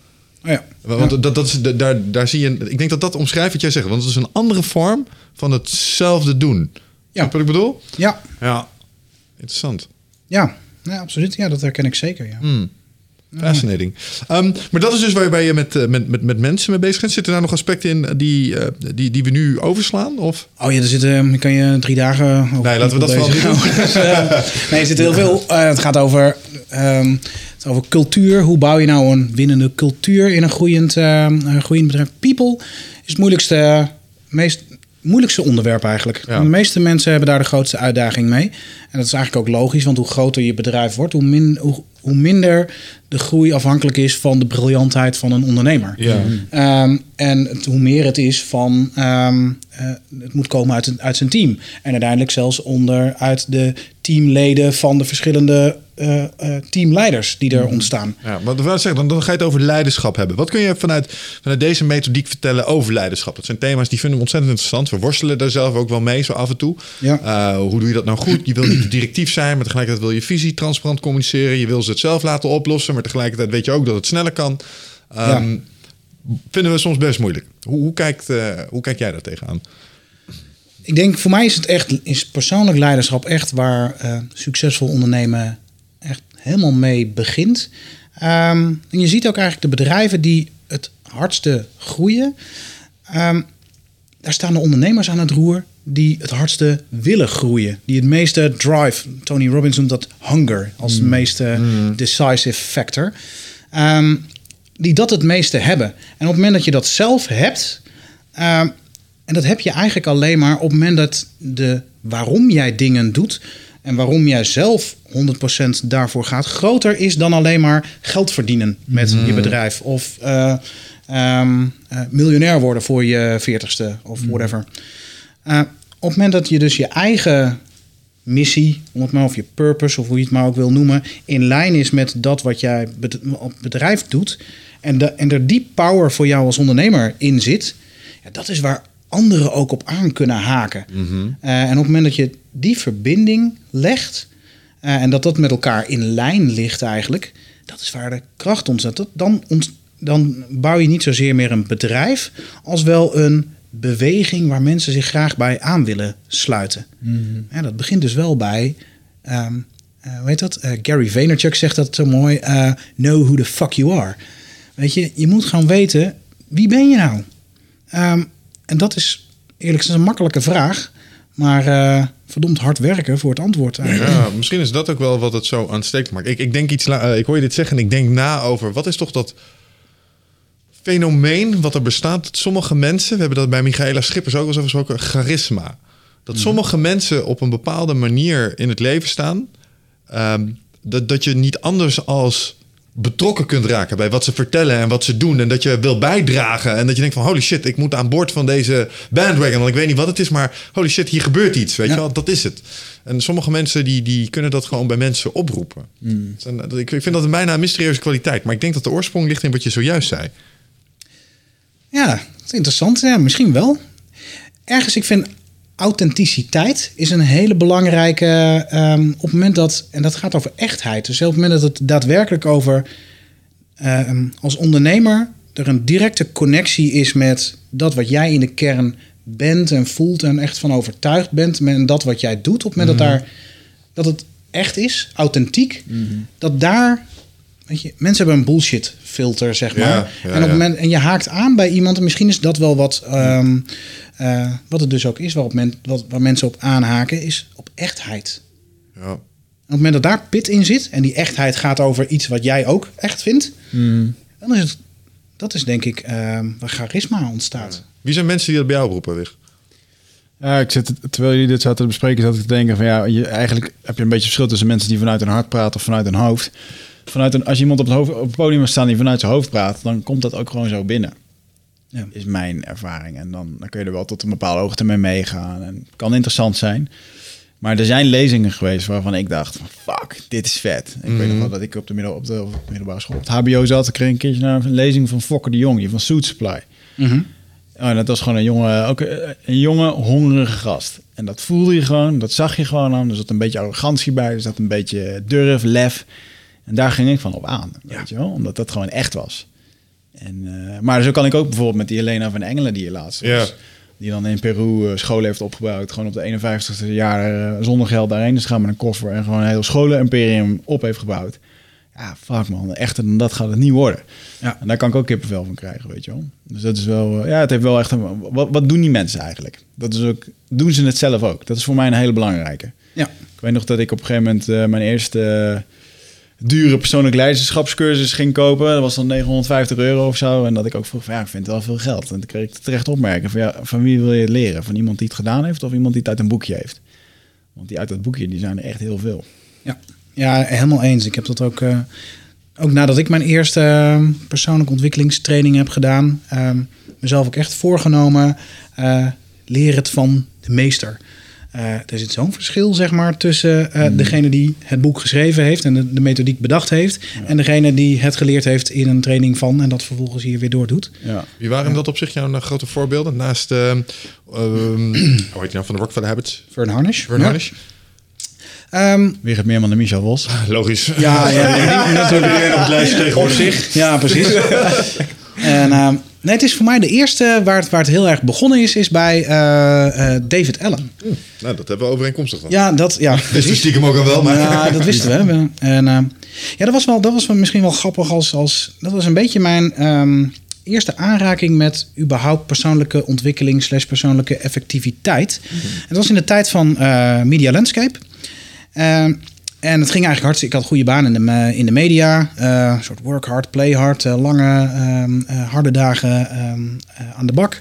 Oh ja. Want dat, dat is, daar, daar zie je, ik denk dat dat omschrijft wat jij zegt. Want het is een andere vorm van hetzelfde doen. Ja. Wat ik bedoel? Ja, Ja. Interessant. ja. ja absoluut. Ja, dat herken ik zeker. Ja. Hmm. Fascinating. Ehm, maar dat is dus waar, je met, eh, met, met, met mensen mee bezig bent. Zitten daar nog aspecten in die, eh, die, die we nu overslaan? Of? Oh ja, er zitten, ik kan je drie dagen over Nee, laten we dat vooral niet houden. Dus, [LAUGHS] eh, nee, er zit heel veel. eh, het gaat over, ehm, over cultuur. Hoe bouw je nou een winnende cultuur in een groeiend, eh, een groeiend bedrijf? People is het moeilijkste, meest moeilijkste onderwerp eigenlijk. Ja. De meeste mensen hebben daar de grootste uitdaging mee. En dat is eigenlijk ook logisch, want hoe groter je bedrijf wordt, hoe, min, hoe, hoe minder de groei afhankelijk is van de briljantheid van een ondernemer. Ja. Ehm, en het- hoe meer het is van ehm, eh, het moet komen uit, uit zijn team. En uiteindelijk zelfs onder uit de teamleden van de verschillende eh, eh, teamleiders die er ontstaan. Ja, maar wat zeg, dan, dan ga je het over leiderschap hebben. Wat kun je vanuit, vanuit deze methodiek vertellen over leiderschap? Dat zijn thema's die vinden we ontzettend interessant. We worstelen daar zelf ook wel mee, zo af en toe. Ja. Hoe doe je dat nou goed? Je wil niet directief zijn, maar tegelijkertijd wil je visie transparant communiceren. Je wil ze het zelf laten oplossen, maar tegelijkertijd weet je ook dat het sneller kan. Ehm, Ja. Vinden we soms best moeilijk. Hoe, hoe, kijkt, eh, hoe kijk jij daar tegenaan? Ik denk voor mij is het echt, is persoonlijk leiderschap echt waar eh, succesvol ondernemen echt helemaal mee begint. Ehm, en je ziet ook eigenlijk de bedrijven die het hardste groeien. ehm, daar staan de ondernemers aan het roer die het hardste willen groeien. Die het meeste drive, Tony Robbins noemt dat hunger als de meeste decisive factor. Ehm, die dat het meeste hebben. En op het moment dat je dat zelf hebt, ehm, en dat heb je eigenlijk alleen maar op het moment dat de waarom jij dingen doet en waarom jij zelf 100% daarvoor gaat groter is dan alleen maar geld verdienen met je bedrijf of eh, ehm, eh, miljonair worden voor je veertigste of whatever. Eh, op het moment dat je dus je eigen missie, om het maar of je purpose of hoe je het maar ook wil noemen, in lijn is met dat wat jij op bedrijf doet en, de, en er die power voor jou als ondernemer in zit, ja, dat is waar anderen ook op aan kunnen haken. Eh, en op het moment dat je die verbinding legt eh, en dat dat met elkaar in lijn ligt eigenlijk, dat is waar de kracht ontstaat. Dan, ont, dan bouw je niet zozeer meer een bedrijf als wel een beweging waar mensen zich graag bij aan willen sluiten. Ja, dat begint dus wel bij, ehm eh, hoe heet dat? Eh, Gary Vaynerchuk zegt dat zo mooi, eh, know who the fuck you are. Weet je, je moet gewoon weten, wie ben je nou? Ehm, en dat is eerlijk gezegd een makkelijke vraag, maar eh, verdomd hard werken voor het antwoord eigenlijk. Ja, misschien is dat ook wel wat het zo aanstekelijk maakt. Ik, ik denk iets, ik hoor je dit zeggen en ik denk na over wat is toch dat fenomeen wat er bestaat. Dat sommige mensen, we hebben dat bij Michaela Schippers ook wel eens over gesproken, charisma. Dat sommige mensen op een bepaalde manier in het leven staan, ehm, dat, dat je niet anders als betrokken kunt raken bij wat ze vertellen en wat ze doen. En dat je wil bijdragen. En dat je denkt van holy shit, ik moet aan boord van deze bandwagon. Want ik weet niet wat het is, maar holy shit, hier gebeurt iets. Weet Ja. je wel, dat is het. En sommige mensen die, die kunnen dat gewoon bij mensen oproepen. Is een- Ik ik vind dat een bijna een mysterieuze kwaliteit. Maar ik denk dat de oorsprong ligt in wat je zojuist zei. Ja, interessant. Ja, misschien wel. Ergens, ik vind authenticiteit is een hele belangrijke... ehm, op het moment dat... En dat gaat over echtheid. Dus op het moment dat het daadwerkelijk over... ehm, als ondernemer er een directe connectie is met dat wat jij in de kern bent en voelt... en echt van overtuigd bent met dat wat jij doet. Op het moment dat, daar, dat het echt is, authentiek... dat daar... Weet je, mensen hebben een bullshit filter, zeg maar. Ja, ja, en, op het ja. moment, en je haakt aan bij iemand. En misschien is dat wel wat, ehm, eh, wat het dus ook is, waarop men, wat, waar mensen op aanhaken, is op echtheid. Ja. En op het moment dat daar pit in zit en die echtheid gaat over iets wat jij ook echt vindt, dan is het, dat is denk ik ehm, waar charisma ontstaat. Wie zijn mensen die dat bij jou roepen, Wig? Ja, ik zit, terwijl jullie dit zaten te bespreken, zat ik te denken van ja, je, eigenlijk heb je een beetje verschil tussen mensen die vanuit hun hart praten of vanuit hun hoofd. Vanuit een, als je iemand op het, hoofd, op het podium staan die vanuit zijn hoofd praat, dan komt dat ook gewoon zo binnen. Ja. Is mijn ervaring. En dan, dan kun je er wel tot een bepaalde hoogte mee meegaan. En kan interessant zijn. Maar er zijn lezingen geweest waarvan ik dacht: van, fuck, dit is vet. Ik weet nog wel dat ik op de, middel, op de, op de middelbare school, op het HBO zat. Ik kreeg een keertje naar een lezing van Fokker de Jong, die van Suit Supply. Mhm. Oh, en dat was gewoon een jonge, ook een een jonge, hongerige gast. En dat voelde je gewoon, dat zag je gewoon aan. Er zat een beetje arrogantie bij, er zat een beetje durf, lef. En daar ging ik van op aan, weet je wel? Omdat dat gewoon echt was. En, eh, maar zo kan ik ook bijvoorbeeld met die Helena van Engelen die je laatst was. Ja. Die dan in Peru eh, scholen heeft opgebouwd. Gewoon op de 51ste jaar eh, zonder geld daarheen is gaan met een koffer. En gewoon een heel scholen-imperium op heeft gebouwd. Ja, fuck man. Echter dan dat gaat het niet worden. Ja. En daar kan ik ook kippenvel van krijgen, weet je wel. Dus dat is wel... Ja, het heeft wel echt een... Wat, wat doen die mensen eigenlijk? Dat is ook... Doen ze het zelf ook? Dat is voor mij een hele belangrijke. Ja. Ik weet nog dat ik op een gegeven moment mijn eerste dure persoonlijk leiderschapscursus ging kopen. Dat was dan 950 euro of zo. En dat ik ook vroeg ja, ik vind het wel veel geld. En toen kreeg ik terecht opmerken van ja, van wie wil je het leren? Van iemand die het gedaan heeft of iemand die het uit een boekje heeft? Want die uit dat boekje, die zijn er echt heel veel. Ja, ja helemaal eens. Ik heb dat ook, eh, ook nadat ik mijn eerste eh, persoonlijke ontwikkelingstraining heb gedaan, ehm, mezelf ook echt voorgenomen, eh, leer het van de meester. Eh, er zit zo'n verschil, zeg maar, tussen eh, degene die het boek geschreven heeft en de, de methodiek bedacht heeft, en degene die het geleerd heeft in een training van en dat vervolgens hier weer doordoet. Ja. Wie waren dat op zich jouw eh, grote voorbeelden? Naast, ehm ehm, [CLEARS THROAT] hoe heet je nou, van de Rockefeller Habits? Fern Harnish. Vern Harnish? Ehm, Weer het Meerman en Michel Vos. [LAUGHS] Logisch. ja, ja, die- natuurlijk. op het lijstje tegenwoordig. zich. Ja, precies. [LAUGHS] en ehm, nee, het is voor mij de eerste waar het, waar het heel erg begonnen is, is bij eh, eh, David Allen. Nou, dat hebben we overeenkomstig dan. Ja, dat, ja, [LAUGHS] Dus precies. stiekem ook al wel, maar... Ja, dat wisten we. En ehm, ja, dat was, wel, dat was misschien wel grappig als, als... Dat was een beetje mijn ehm, eerste aanraking met überhaupt persoonlijke ontwikkeling slash persoonlijke effectiviteit. Het was in de tijd van eh, Media Landscape. En het ging eigenlijk hartstikke... Ik had goede baan in de, in de media. eh, een soort work hard, play hard. eh, lange, ehm, eh, harde dagen ehm, eh, aan de bak.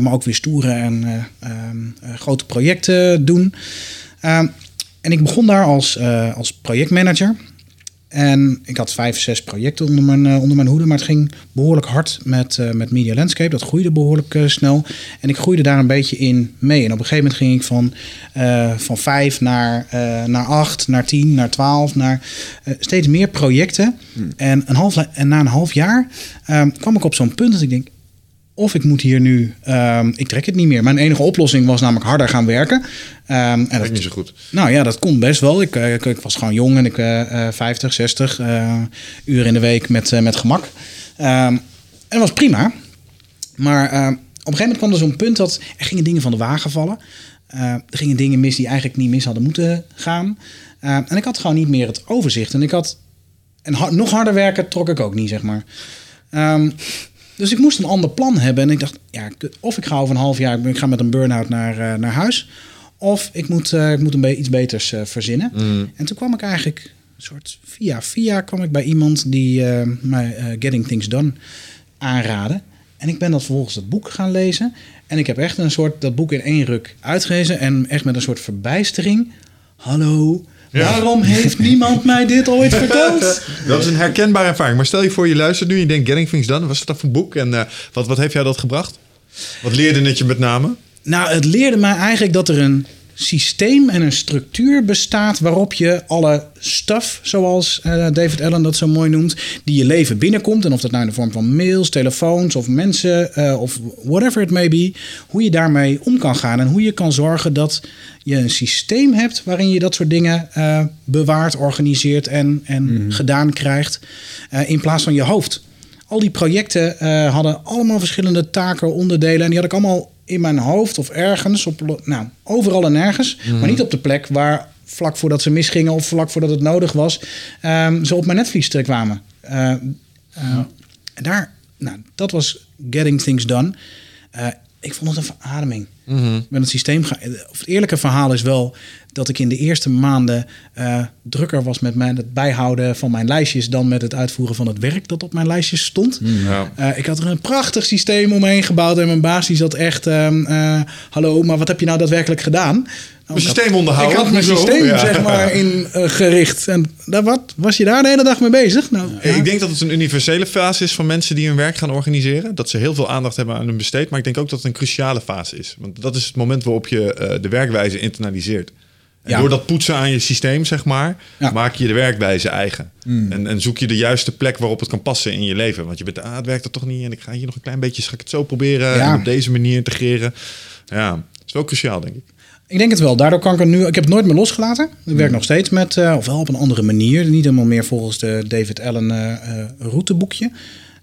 Maar ook weer stoere en eh, ehm, eh, grote projecten doen. En ik begon daar als, als projectmanager. En ik had vijf, zes projecten onder mijn, eh, onder mijn hoede. Maar het ging behoorlijk hard met, eh, met Media Landscape. Dat groeide behoorlijk eh, snel. En ik groeide daar een beetje in mee. En op een gegeven moment ging ik van, eh, van vijf naar, naar acht, naar tien, naar twaalf. Naar steeds meer projecten. En, een half, en na een half jaar eh, kwam ik op zo'n punt dat ik denk... Of ik moet hier nu, ehm, ik trek het niet meer. Mijn enige oplossing was namelijk harder gaan werken. Ehm, en Dat is niet zo goed. nou ja, dat kon best wel. Ik, eh, ik, ik was gewoon jong en ik eh eh 50, 60 eh, uur in de week met, eh, met gemak. Ehm, en dat was prima. Maar op een gegeven moment kwam er zo'n punt dat er gingen dingen van de wagen vallen. Eh, er gingen dingen mis die eigenlijk niet mis hadden moeten gaan. En ik had gewoon niet meer het overzicht. En ik had. En nog harder werken trok ik ook niet, zeg maar. Dus ik moest een ander plan hebben. En ik dacht, ja, of ik ga over een half jaar, ik ga met een burn-out naar, eh, naar huis. Of ik moet, eh, ik moet een be- iets beters eh, verzinnen. En toen kwam ik eigenlijk, een soort via via, kwam ik bij iemand die mij Getting Things Done aanraden. En ik ben dat vervolgens dat boek gaan lezen. En ik heb echt een soort, dat boek in één ruk uitgelezen. En echt met een soort verbijstering. Hallo. Waarom heeft niemand mij dit ooit verteld? [LAUGHS] Dat is een herkenbare ervaring. Maar stel je voor, je luistert nu en je denkt Getting Things Done. Was dat voor een boek? En eh, wat, wat heeft jou dat gebracht? Wat leerde het je met name? Nou, het leerde mij eigenlijk dat er een systeem en een structuur bestaat waarop je alle stuff, zoals eh, David Allen dat zo mooi noemt, die je leven binnenkomt. En of dat nou in de vorm van mails, telefoons of mensen eh, of whatever it may be, hoe je daarmee om kan gaan en hoe je kan zorgen dat je een systeem hebt waarin je dat soort dingen eh, bewaart, organiseert en, en gedaan krijgt in plaats van je hoofd. Al die projecten hadden allemaal verschillende taken, onderdelen. En die had ik allemaal in mijn hoofd of ergens. Op, nou, overal en nergens. Maar niet op de plek waar vlak voordat ze misgingen of vlak voordat het nodig was, ehm, ze op mijn netvlies kwamen. Eh, eh, daar, nou, dat was Getting Things Done. Eh, ik vond het een verademing. Met het systeem. ga- Of het eerlijke verhaal is wel dat ik in de eerste maanden eh, drukker was met mijn, het bijhouden van mijn lijstjes dan met het uitvoeren van het werk dat op mijn lijstjes stond. Ja. Eh, ik had er een prachtig systeem omheen gebouwd en mijn baas die zat echt, ehm, eh, hallo, maar wat heb je nou daadwerkelijk gedaan? Mijn systeem onderhouden. Ik had mijn systeem ja. zeg maar ingericht. en daar, wat, was je daar de hele dag mee bezig? Nou, ja. Ik denk dat het een universele fase is van mensen die hun werk gaan organiseren. Dat ze heel veel aandacht hebben aan hun besteed. Maar ik denk ook dat het een cruciale fase is. Want dat is het moment waarop je eh, de werkwijze internaliseert. En Ja. door dat poetsen aan je systeem, zeg maar, Ja. maak je de werkwijze eigen. En, en zoek je de juiste plek waarop het kan passen in je leven. Want je bent, ah, het werkt er toch niet. En ik ga hier nog een klein beetje, ga ik het zo proberen. Ja. En op deze manier integreren. Ja, dat is wel cruciaal, denk ik. Ik denk het wel. Daardoor kan ik het nu. Ik heb het nooit meer losgelaten. Ik werk nog steeds met, eh, of wel op een andere manier. Niet helemaal meer volgens de David Allen eh, eh, routeboekje.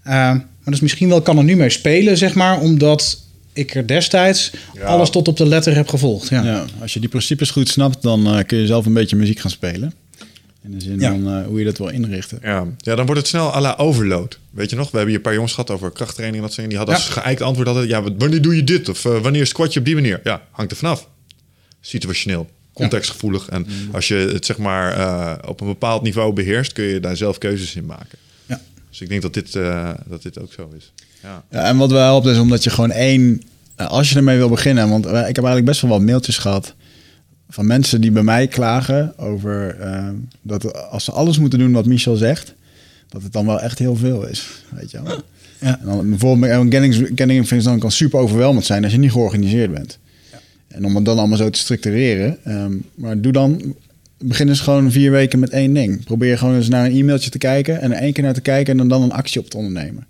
Maar dus misschien wel kan er nu mee spelen, zeg maar, omdat ik er destijds Ja. alles tot op de letter heb gevolgd. Ja. Ja, als je die principes goed snapt, dan eh, kun je zelf een beetje muziek gaan spelen. In de zin Ja. van hoe je dat wil inrichten. Ja. ja, dan wordt het snel à la overload. Weet je nog? We hebben hier een paar jongens gehad over krachttraining en dat soort dingen. Die hadden Ja. als geëikt antwoord altijd... Ja, wanneer doe je dit? Of wanneer squat je op die manier? Ja, hangt er vanaf. Situationeel, contextgevoelig. En als je het zeg maar eh, op een bepaald niveau beheerst... kun je daar zelf keuzes in maken. Ja. Dus ik denk dat dit, eh, dat dit ook zo is. Ja. Ja, en wat wel helpt is omdat je gewoon één... eh, Als je ermee wil beginnen, want ik heb eigenlijk best wel wat mailtjes gehad... van mensen die bij mij klagen over dat als ze alles moeten doen wat Michel zegt... dat het dan wel echt heel veel is, weet je wel. Ja. En dan bijvoorbeeld een dan kan super overweldigend zijn als je niet georganiseerd bent. En om het dan allemaal zo te structureren. ehm, maar doe dan, begin eens gewoon vier weken met één ding. Probeer gewoon eens naar een e-mailtje te kijken en er één keer naar te kijken en dan, dan een actie op te ondernemen.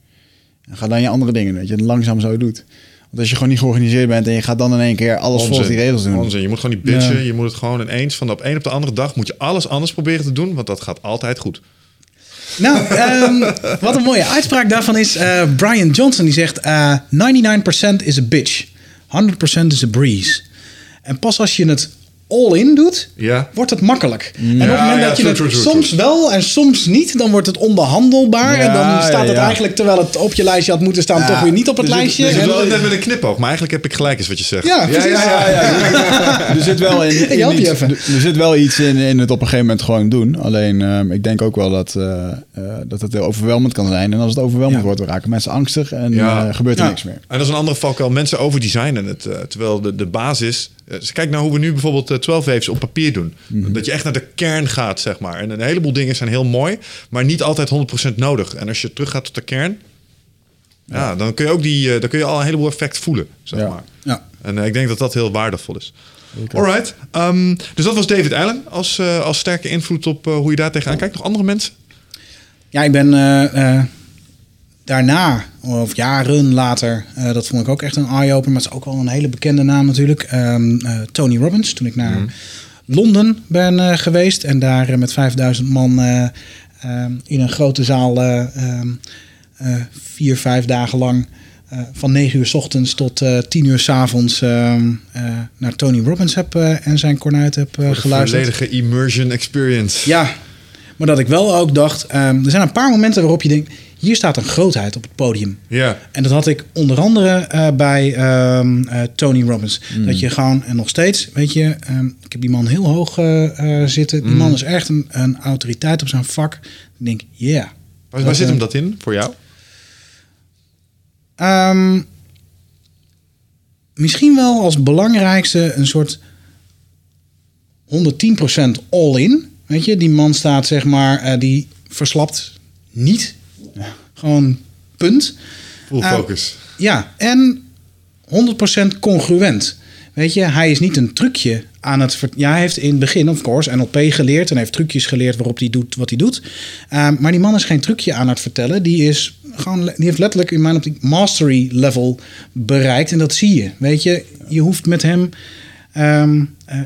En ga dan je andere dingen doen, dat je het langzaam zo doet. Want als je gewoon niet georganiseerd bent en je gaat dan in één keer alles volgens die regels doen. Onzin. Je moet gewoon niet bitchen. Ja. Je moet het gewoon ineens van de op een op de andere dag... moet je alles anders proberen te doen. Want dat gaat altijd goed. Nou, ehm, wat een mooie uitspraak daarvan is eh, Brian Johnson die zegt: eh 99% is a bitch, 100% is a breeze. En pas als je het all-in doet, Ja. wordt het makkelijk. En op het moment ja, dat je true, het true, true, soms wel en soms niet, dan wordt het onderhandelbaar. Ja, en dan staat ja, het ja. eigenlijk, terwijl het op je lijstje had moeten staan, Ja. toch weer niet op het Er zit- lijstje. Er zit En- wel net met een knipoog. Maar eigenlijk heb ik gelijk is wat je zegt. Ja, precies. ja, ja. [LAUGHS] er zit wel in, Ik help je iets, even. er zit wel iets in, in het op een gegeven moment gewoon doen. Alleen ehm, ik denk ook wel dat, eh, eh, dat het heel overweldigend kan zijn. En als het overweldigend Ja. wordt, dan raken mensen angstig en Ja. eh, gebeurt er Ja. niks meer. En dat is een andere valkuil. Mensen overdesignen het. terwijl de, de basis... eh, dus kijk nou hoe we nu bijvoorbeeld eh, 12 waves op papier doen. Dat je echt naar de kern gaat, zeg maar. En een heleboel dingen zijn heel mooi. Maar niet altijd 100% nodig. En als je terug gaat tot de kern... Ja, dan kun je ook die, eh, dan kun je al een heleboel effect voelen, zeg Ja. maar. Ja. En eh, ik denk dat dat heel waardevol is. Alright. Ehm, dus dat was David Allen als, eh, als sterke invloed op eh, hoe je daar tegenaan kijkt. Nog andere mensen? Ja, ik ben eh, eh, daarna, of jaren later, eh, dat vond ik ook echt een eye-opener. Maar het is ook wel een hele bekende naam natuurlijk. Ehm, eh, Tony Robbins, toen ik naar Londen ben eh, geweest. En daar met 5000 man in een grote zaal eh, ehm, eh, vier, vijf dagen lang... van 9 uur s ochtends tot eh 10 uur s avonds ehm, eh, naar Tony Robbins heb en zijn kornuit heb geluisterd. volledige immersion experience. Ja, maar dat ik wel ook dacht, er zijn een paar momenten waarop je denkt, hier staat een grootheid op het podium. Ja. En dat had ik onder andere eh, bij ehm, eh, Tony Robbins. Dat je gewoon, en nog steeds, weet je, ehm, ik heb die man heel hoog eh, eh, zitten. Die man is echt een, een autoriteit op zijn vak. Ik denk, yeah. Waar, waar zit hem dat in voor jou? Ehm, misschien wel als belangrijkste een soort 110% all-in. Weet je, die man staat zeg maar, eh, die verslapt niet. Gewoon punt. Full Eh, focus. Ja, en 100% congruent. Weet je, hij is niet een trucje aan het... Ja, hij heeft in het begin, of course, NLP geleerd... en heeft trucjes geleerd waarop hij doet wat hij doet. Ehm, maar die man is geen trucje aan het vertellen. Die, is gewoon, die heeft letterlijk in mijn optiek mastery level bereikt. En dat zie je. Weet je, je hoeft met hem... ehm, eh,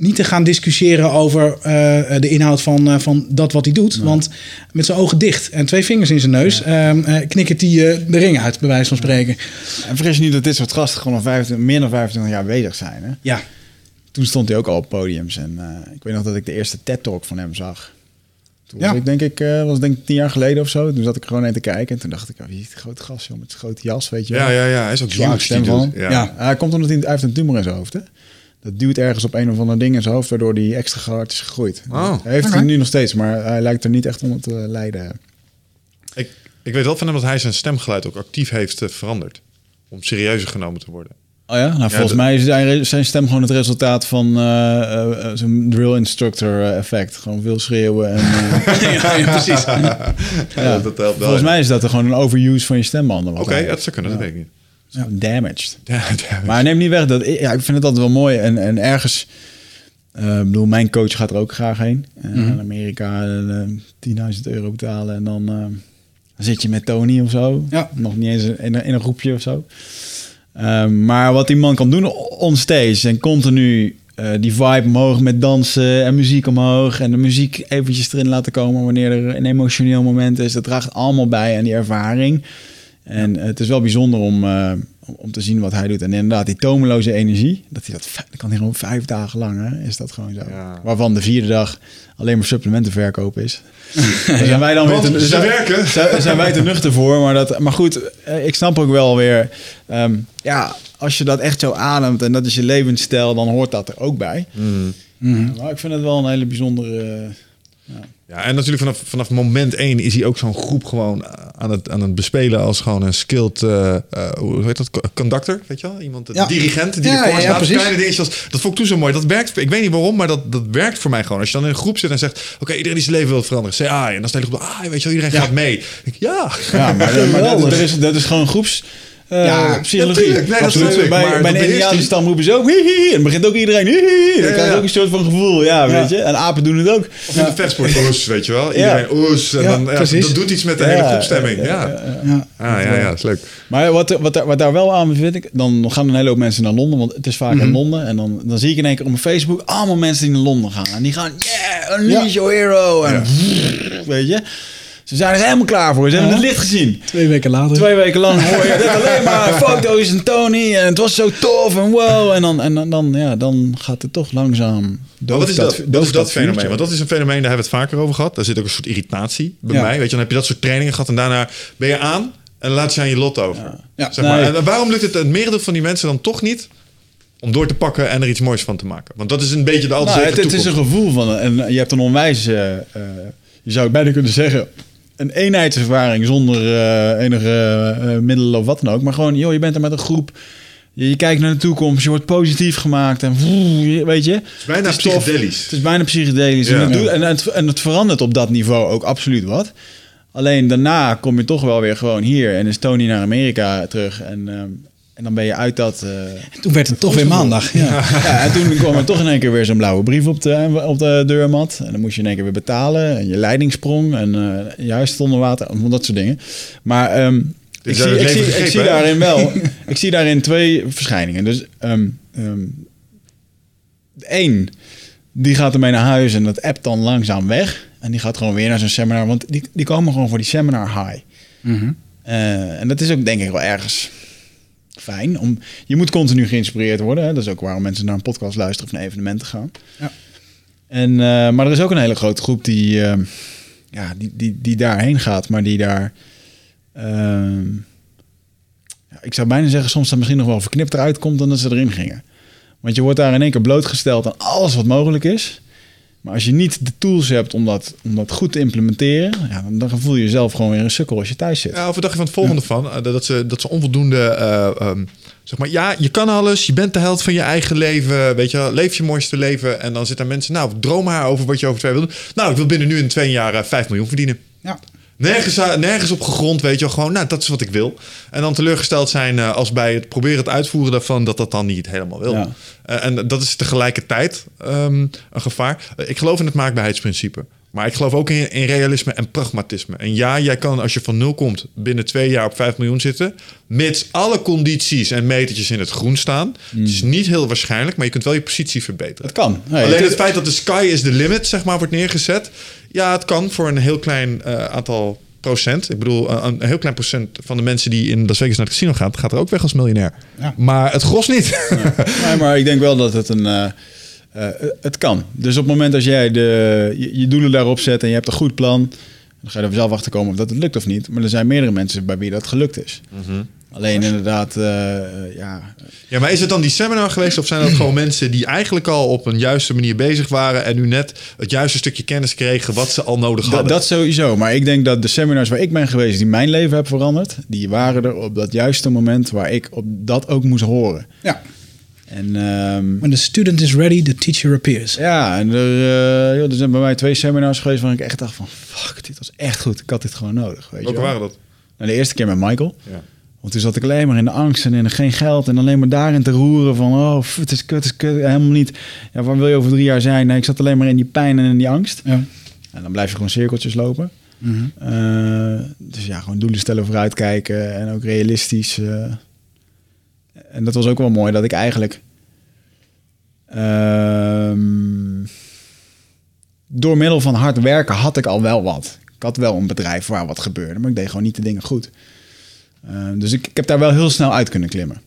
niet te gaan discussiëren over eh, de inhoud van, eh, van dat wat hij doet. Want met zijn ogen dicht en twee vingers in zijn neus... ehm, eh, knikkert hij eh, de ring uit, bij wijze van spreken. En vergis je niet dat dit soort gasten gewoon al 25, meer dan 25 jaar bezig zijn. Hè? Ja, Toen stond hij ook al op podiums. En eh, ik weet nog dat ik de eerste TED-talk van hem zag. Toen Ja. was ik denk ik, eh, was denk ik tien jaar geleden of zo. Toen zat ik gewoon in te kijken. En toen dacht ik, oh, wie is die grote gast joh, met zijn grote jas, weet je wel. Ja, ja, ja. Hij is ook huge, stem van hem. Ja. Ja. Hij komt omdat hij, hij heeft een tumor in zijn hoofd. Hè? Dat duwt ergens op een of ander ding in zijn hoofd, waardoor hij extra hard is gegroeid. Oh. hij heeft Oké. het nu nog steeds, maar hij lijkt er niet echt onder te lijden. Ik, ik weet wel van hem dat hij zijn stemgeluid ook actief heeft eh, veranderd. Om serieuzer genomen te worden. Oh ja? Nou, volgens de- mij is zijn- zijn stem gewoon het resultaat van eh, eh, eh, zo'n drill instructor eh, effect. Gewoon veel schreeuwen. En, eh, [LAUGHS] ja, ja, precies. ja. dat helpt wel, Volgens mij is dat er gewoon een overuse van je stembanden. Oké, hij- dat zou kunnen, dat weet ik niet. Ja, damaged. Ja, [LAUGHS] Maar neem niet weg dat ik, ja, ik vind het altijd wel mooi en, en ergens. eh, ik bedoel, mijn coach gaat er ook graag heen. In Amerika eh 10.000 euro betalen en dan, dan zit je met Tony of zo. Ja. Nog niet eens in een, in een groepje of zo. Ehm, maar wat die man kan doen on stage en continu die vibe omhoog met dansen en muziek omhoog en de muziek eventjes erin laten komen wanneer er een emotioneel moment is. Dat draagt allemaal bij aan die ervaring. En het is wel bijzonder om, eh, om- om te zien wat hij doet. En inderdaad, die tomeloze energie, dat, hij dat, kan hij gewoon vijf dagen lang, hè, is dat gewoon zo. Ja. Waarvan de vierde dag alleen maar supplementen verkoop is. [LAUGHS] Daar zijn wij dan weer te, zijn- werken. [LAUGHS] zijn, zijn wij te nuchter voor. Maar, dat, maar goed, eh, ik snap ook wel weer. ehm, ja, als je dat echt zo ademt en dat is je levensstijl, dan hoort dat er ook bij. Mm. Maar ik vind het wel een hele bijzondere. eh, Ja, en natuurlijk vanaf, vanaf moment één is hij ook zo'n groep gewoon aan het, aan het bespelen als gewoon een skilled, eh, eh, hoe heet dat, Co- conductor, weet je wel? Iemand, een Ja. dirigent die Ja, ja, ja, precies. Kleine dingetjes als, dat vond ik toen zo mooi. Dat werkt, ik weet niet waarom, maar dat, dat werkt voor mij gewoon. Als je dan in een groep zit en zegt, oké, iedereen die zijn leven wil veranderen, say ah, en dan stel je op, ah, weet je wel, iedereen gaat mee. Ik ja. Ja, maar, [LAUGHS] maar dat, dat is, dat is gewoon groeps. Eh, Ja, psychologie. Nee, Absoluut. bij maar bij een Indiaanse stam roepen ze ook. En dan begint ook iedereen hihi. Dan Ja, krijg je ook een soort van gevoel. Ja, weet je. En apen doen het ook. Of in de vechtsport, oes, weet je wel. Iedereen oes. En dan, dat doet iets met de hele groepstemming. Ja, ja, ja, ja, Ja. Ja, ja, dat is leuk. Maar wat, wat, daar- wat daar wel aan vind ik, dan gaan een hele hoop mensen naar Londen, want het is vaak in Londen. En dan, dan zie ik in één keer op mijn Facebook allemaal mensen die naar Londen gaan. En die gaan, yeah, unleash your hero. En [LAUGHS] weet je, ze zijn er helemaal klaar voor. Ze hebben het licht gezien. Twee weken later. Twee weken lang hoor je [LAUGHS] alleen maar foto's en Tony en het was zo tof en wow. En dan, en dan, ja, dan gaat het toch langzaam wat is dat, wat is dat fenomeen? vuurtje. Want dat is een fenomeen, daar hebben we het vaker over gehad. Daar zit ook een soort irritatie bij Ja. mij. Weet je, dan heb je dat soort trainingen gehad en daarna ben je aan en laat je aan je lot over. Ja. Zeg maar. Nee. En waarom lukt het het merendeel van die mensen dan toch niet om door te pakken en er iets moois van te maken? Want dat is een beetje de altijd Nou, het, zekere het is een gevoel van, en je hebt een onwijs, eh, eh, je zou bijna kunnen zeggen, een eenheidservaring zonder eh, enige eh, middelen of wat dan ook. Maar gewoon, joh, je bent er met een groep. Je, je kijkt naar de toekomst, je wordt positief gemaakt en weet je. Het is bijna tof. psychedelisch. Het is bijna psychedelisch. Ja. En, het doet- en, het, en het verandert op dat niveau ook absoluut wat. Alleen daarna kom je toch wel weer gewoon hier en is Tony naar Amerika terug. En, ehm, en dan ben je uit dat... eh, Toen werd het toch weer maandag. Ja. ja, en toen kwam er toch in één keer weer zo'n blauwe brief op de, op de deurmat. En dan moest je in één keer weer betalen. En je leiding sprong. En eh je huis stond onder water. Dat soort dingen. Maar ehm, ik, zie, ik, zie, ik zie daarin wel... [LAUGHS] ik zie daarin twee verschijningen. Dus ehm ehm, de één, die gaat ermee naar huis. En dat appt dan langzaam weg. En die gaat gewoon weer naar zo'n seminar. Want die, die komen gewoon voor die seminar high. Mhm. Eh, en dat is ook denk ik wel ergens fijn. Om, je moet continu geïnspireerd worden. Hè? Dat is ook waarom mensen naar een podcast luisteren of naar evenementen gaan. Ja. En, eh, maar er is ook een hele grote groep die, eh, ja, die, die, die daarheen gaat, maar die daar... ehm, ik zou bijna zeggen, soms dan misschien nog wel verknipt eruit komt dan dat ze erin gingen. Want je wordt daar in één keer blootgesteld aan alles wat mogelijk is. Maar als je niet de tools hebt om dat, om dat goed te implementeren, ja, dan, dan voel je jezelf gewoon weer een sukkel als je thuis zit. Ja, of wat dacht je van het volgende van? Eh, Dat ze, dat ze onvoldoende... eh, ehm, zeg maar, ja, je kan alles. Je bent de held van je eigen leven. Weet je wel, leef je mooiste leven. En dan zitten mensen... Nou, droom maar over wat je over twee wil doen. Nou, ik wil binnen nu in twee jaar eh, 5 miljoen verdienen. Ja. Nergens, eh, nergens op gegrond, weet je wel. Gewoon, nou, dat is wat ik wil. En dan teleurgesteld zijn eh, als bij het proberen het uitvoeren daarvan... dat dat dan niet helemaal wil. Ja. Eh, en dat is tegelijkertijd ehm, een gevaar. Ik geloof in het maakbaarheidsprincipe. Maar ik geloof ook in, in realisme en pragmatisme. En ja, jij kan als je van nul komt binnen twee jaar op 5 miljoen zitten. Mits alle condities en metertjes in het groen staan. Het is niet heel waarschijnlijk, maar je kunt wel je positie verbeteren. Het kan. Alleen het feit dat de sky is the limit, zeg maar, wordt neergezet. Ja, het kan voor een heel klein eh, aantal procent. Ik bedoel, een, een heel klein procent van de mensen die in Las Vegas naar het casino gaat, gaat er ook weg als miljonair. Ja. Maar het gros niet. Nee, maar ik denk wel dat het een. eh, eh, het kan. Dus op het moment als jij de, je, je doelen daarop zet en je hebt een goed plan, dan ga je er zelf achter komen of dat het lukt of niet. Maar er zijn meerdere mensen bij wie dat gelukt is. Alleen inderdaad, eh, eh, ja, Ja, maar is het dan die seminar geweest of zijn dat gewoon [CLEARS THROAT] mensen die eigenlijk al op een juiste manier bezig waren en nu net het juiste stukje kennis kregen wat ze al nodig Dat, hadden? dat sowieso. Maar ik denk dat de seminars waar ik ben geweest, die mijn leven hebben veranderd, die waren er op dat juiste moment waar ik op dat ook moest horen. Ja. En ehm, When the student is ready, the teacher appears. ja, en er, eh, joh, er zijn bij mij twee seminars geweest waar ik echt dacht van, fuck, dit was echt goed. Ik had dit gewoon nodig. Weet je Welke wel. waren dat? Nou, de eerste keer met Michael. Ja. Want toen zat ik alleen maar in de angst en in geen geld en alleen maar daarin te roeren van, oh, het is kut, het is kut. Helemaal niet. Ja, waar wil je over drie jaar zijn? Nee, ik zat alleen maar in die pijn en in die angst. Ja. En dan blijf je gewoon cirkeltjes lopen. Mhm. Eh, dus ja, gewoon doelen stellen, vooruitkijken en ook realistisch. eh. En dat was ook wel mooi dat ik eigenlijk ehm, door middel van hard werken had ik al wel wat. Ik had wel een bedrijf waar wat gebeurde, maar ik deed gewoon niet de dingen goed. Eh, dus ik, ik heb daar wel heel snel uit kunnen klimmen.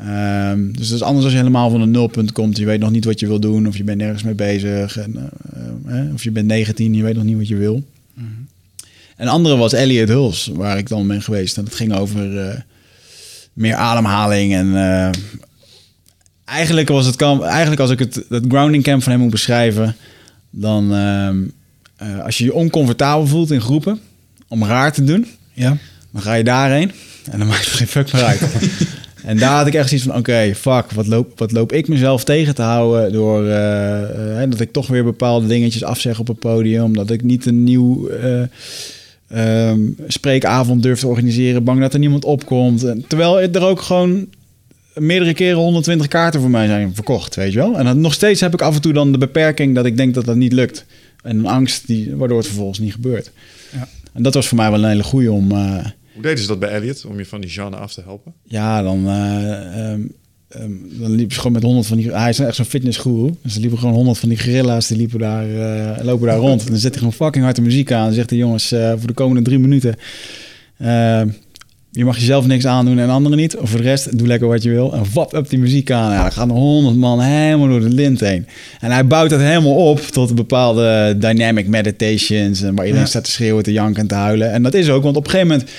Ehm, dus dat is anders als je helemaal van een nulpunt komt. Je weet nog niet wat je wil doen of je bent nergens mee bezig. En, eh, eh, of je bent 19, je weet nog niet wat je wil. En de andere was Elliot Huls, waar ik dan ben geweest. En dat ging over eh, meer ademhaling. En eh, eigenlijk was het kan, eigenlijk als ik het dat grounding camp van hem moet beschrijven, dan ehm, eh, als je je oncomfortabel voelt in groepen om raar te doen, Ja. dan ga je daarheen en dan [LAUGHS] maakt het geen fuck meer uit. [LAUGHS] en daar had ik echt zoiets van, oké, fuck, wat loop, wat loop ik mezelf tegen te houden door eh, dat ik toch weer bepaalde dingetjes afzeg op het podium, dat ik niet een nieuw ehm, spreekavond durf te organiseren, bang dat er niemand opkomt. En terwijl er ook gewoon meerdere keren 120 kaarten voor mij zijn verkocht, weet je wel. En dan nog steeds heb ik af en toe dan de beperking dat ik denk dat dat niet lukt. En een angst die, waardoor het vervolgens niet gebeurt. Ja. En dat was voor mij wel een hele goeie om... eh, Hoe deden ze dat bij Elliot om je van die genre af te helpen? ja, dan, eh, ehm, ehm, dan liep ze gewoon met honderd van die... Hij is echt zo'n fitnessguru. Dus er liepen gewoon honderd van die gorilla's, die liepen daar, eh, lopen daar rond. En dan zet hij gewoon fucking harde muziek aan. En zegt hij, jongens, eh, voor de komende drie minuten... eh, je mag jezelf niks aandoen en anderen niet. Of voor de rest, doe lekker wat je wil. En wap, up die muziek aan. Ja, dan gaan er honderd man helemaal door de lint heen. En hij bouwt dat helemaal op tot bepaalde dynamic meditations. Waar iedereen Ja. staat te schreeuwen, te janken en te huilen. En dat is ook, want op een gegeven moment...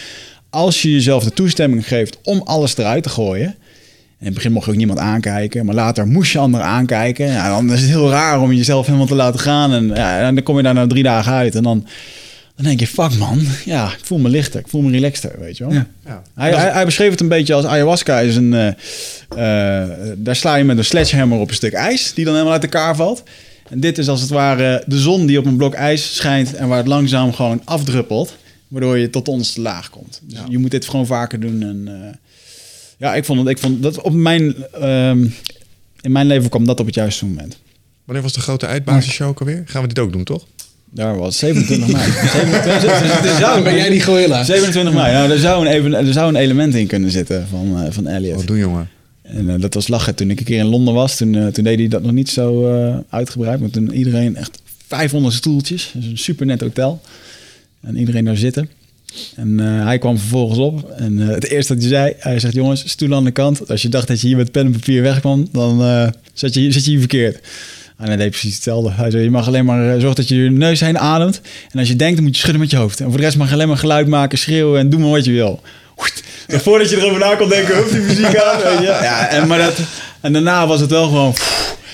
als je jezelf de toestemming geeft om alles eruit te gooien... en in het begin mocht je ook niemand aankijken... maar later moest je anderen aankijken. Ja, dan is het heel raar om jezelf helemaal te laten gaan. En, ja, en dan kom je daar na drie dagen uit en dan... Dan denk je, fuck man, ja, ik voel me lichter, ik voel me relaxter, weet je wel. Ja. Ja. Hij, hij, hij beschreef het een beetje als ayahuasca is een... eh, eh, daar sla je met een sledgehammer op een stuk ijs... die dan helemaal uit elkaar valt. En dit is als het ware de zon die op een blok ijs schijnt... en waar het langzaam gewoon afdruppelt... waardoor je tot de onderste laag komt. Dus je moet dit gewoon vaker doen. En, eh, ja, ik vond, het, ik vond dat op mijn... ehm, in mijn leven kwam dat op het juiste moment. Wanneer was de grote eindbasisshow ook alweer? Gaan we dit ook doen, toch? Daar was 27 mei. 27, [LAUGHS] er zou, ben jij die gorilla? 27 mei. Nou, er zou een, even, er zou een element in kunnen zitten van, eh, van Elliot. Wat doen, jongen? En eh, dat was lachen. Toen ik een keer in Londen was, toen, eh, toen deed hij dat nog niet zo eh, uitgebreid. Maar toen iedereen echt 500 stoeltjes. Dus een super net hotel. En iedereen daar zitten. En eh, hij kwam vervolgens op. En eh, het eerste dat hij zei, hij zegt... jongens, stoel aan de kant. Als je dacht dat je hier met pen en papier wegkwam... dan eh, zat, je, zit je hier verkeerd. En hij deed precies hetzelfde. Hij zei, je mag alleen maar zorgen dat je je neus heen ademt. En als je denkt, dan moet je schudden met je hoofd. En voor de rest mag je alleen maar geluid maken, schreeuwen... en doe maar wat je wil. Voordat je erover na kon denken, hoeft die muziek aan. Weet je? Ja, en, maar dat, en daarna was het wel gewoon...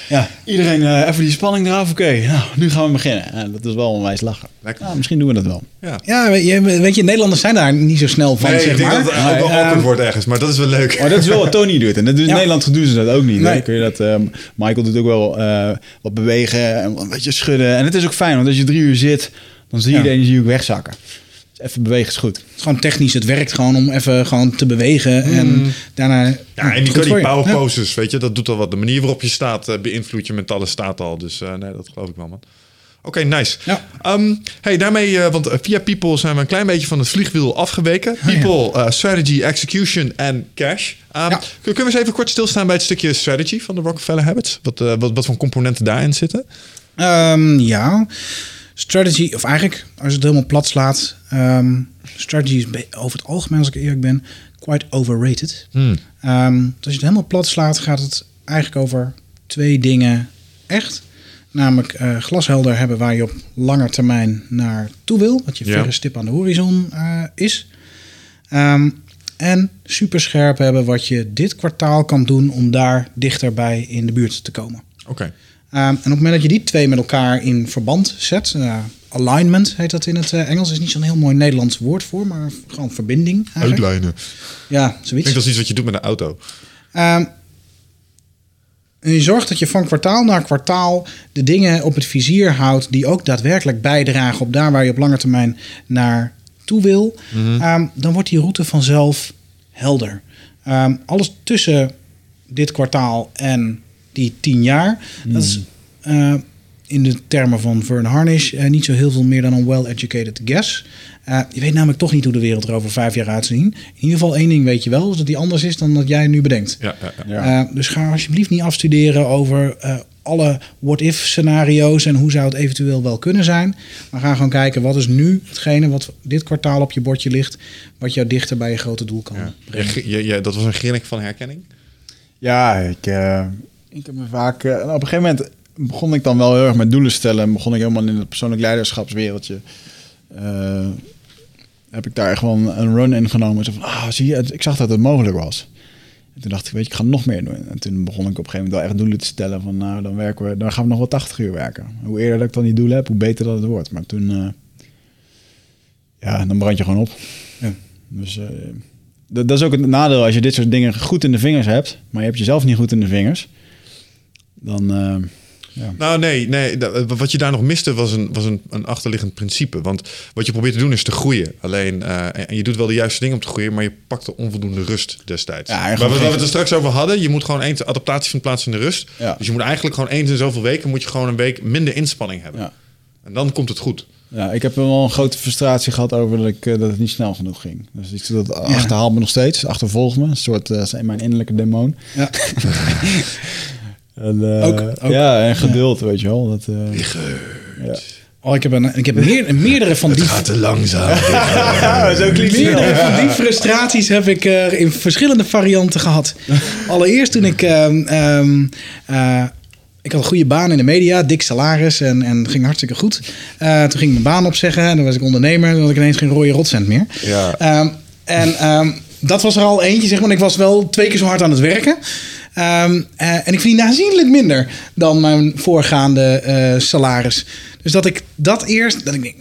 Ja, iedereen eh, even die spanning eraf. Oké, nou, nu gaan we beginnen. En dat is wel onwijs lachen. Lekker. Nou, misschien doen we dat wel. Ja. Ja, weet je, weet je, Nederlanders zijn daar niet zo snel van, Nee, zeg ik denk maar. dat het ook wel awkward wordt ergens, maar dat is wel leuk. Maar dat is wel wat Tony doet. En dat doet in. Nederland doen ze dat ook niet. Nee. Kun je dat, ehm, Michael doet ook wel eh, wat bewegen en een beetje schudden. En het is ook fijn, want als je drie uur zit, dan zie je Ja. de energie ook wegzakken. Even bewegen is goed. Het is gewoon technisch, het werkt gewoon om even gewoon te bewegen en daarna... Mm. Ja, en die, die power Ja. poses, weet je, dat doet al wat. De manier waarop je staat eh, beïnvloedt je mentale staat al. Dus eh, nee, dat geloof ik wel, man. Oké, nice. Ja. Ehm, hey, daarmee, eh, want via People zijn we een klein beetje van het vliegwiel afgeweken. People, eh, strategy, execution en cash. Ehm, Ja. Kunnen we eens even kort stilstaan bij het stukje strategy van de Rockefeller Habits? Wat, eh, wat, wat voor componenten daarin zitten? Ehm, ja, strategy, of eigenlijk als je het helemaal plat slaat, ehm, strategy is over het algemeen, als ik eerlijk ben, quite overrated. Hmm. Ehm, dus als je het helemaal plat slaat, gaat het eigenlijk over twee dingen echt. Namelijk eh, glashelder hebben waar je op lange termijn naartoe wil. Wat je Ja. verre stip aan de horizon eh, is. Ehm, en super scherp hebben wat je dit kwartaal kan doen om daar dichterbij in de buurt te komen. Oké. Um, en op het moment dat je die twee met elkaar in verband zet, uh, alignment heet dat in het uh, Engels, is niet zo'n heel mooi Nederlands woord voor, maar gewoon verbinding. Eigenlijk. Uitlijnen. Ja, zoiets. Ik denk dat is iets wat je doet met een auto. Um, en je zorgt dat je van kwartaal naar kwartaal de dingen op het vizier houdt die ook daadwerkelijk bijdragen op daar waar je op lange termijn naar toe wil. Mm -hmm. um, dan wordt die route vanzelf helder. Um, alles tussen dit kwartaal en die tien jaar, mm. dat is uh, in de termen van Vern Harnish uh, niet zo heel veel meer dan een well-educated guess. Uh, je weet namelijk toch niet hoe de wereld er over vijf jaar uitziet. In ieder geval één ding weet je wel, is dat die anders is dan dat jij nu bedenkt. Ja, ja, ja. Uh, dus ga alsjeblieft niet afstuderen over uh, alle what-if scenario's en hoe zou het eventueel wel kunnen zijn. Maar ga gewoon kijken wat is nu hetgene wat dit kwartaal op je bordje ligt, wat jou dichter bij je grote doel kan brengen. Ja, ja, dat was een grinnik van herkenning? Ja, ik, ik heb me vaak... op een gegeven moment begon ik dan wel heel erg met doelen stellen en begon ik helemaal in het persoonlijk leiderschapswereldje heb ik daar gewoon een run in genomen. Zo van, ah, zie je, ik zag dat het mogelijk was. En toen dacht ik, weet je, ik ga nog meer doen. En toen begon ik op een gegeven moment wel echt doelen te stellen van, nou, dan werken we, dan gaan we nog wel 80 uur werken. Hoe eerder dat ik dan die doelen heb, hoe beter dat het wordt. Maar toen, uh, ja, dan brand je gewoon op. Ja. Dus uh, dat, dat is ook het nadeel als je dit soort dingen goed in de vingers hebt, maar je hebt jezelf niet goed in de vingers. Dan, uh, ja. Nou, nee, nee. Wat je daar nog miste was, een, was een, een achterliggend principe. Want wat je probeert te doen is te groeien. Alleen, uh, en je doet wel de juiste dingen om te groeien, maar je pakt de onvoldoende rust destijds. Ja, maar wat we het er straks over hadden, je moet gewoon eens adaptatie van plaats in de rust. Ja. Dus je moet eigenlijk gewoon eens in zoveel weken moet je gewoon een week minder inspanning hebben. En dan komt het goed. Ja, ik heb wel een grote frustratie gehad over dat, ik, dat het niet snel genoeg ging. Dus ik, dat achterhaalt me nog steeds, achtervolgt me. Een soort uh, mijn innerlijke demon. Ja. [LAUGHS] [LAUGHS] En, uh, ook, ook, Ja, en geduld, ja. weet je wel. Dat, uh, ja. Oh, ik heb, een, ik heb meer, meerdere van die... Het gaat te langzaam. [LAUGHS] ja, zo meerdere van die frustraties heb ik uh, in verschillende varianten gehad. [LAUGHS] Allereerst toen ik... Um, um, ik had een goede baan in de media, dik salaris en, en ging hartstikke goed. Uh, toen ging ik mijn baan opzeggen en dan was ik ondernemer. Dan had ik ineens geen rode rotcent meer. Ja. Um, en um, dat was er al eentje, zeg maar. Ik was wel twee keer zo hard aan het werken. Um, uh, en ik verdien aanzienlijk minder dan mijn voorgaande uh, salaris. Dus dat ik dat eerst, dat ik denk,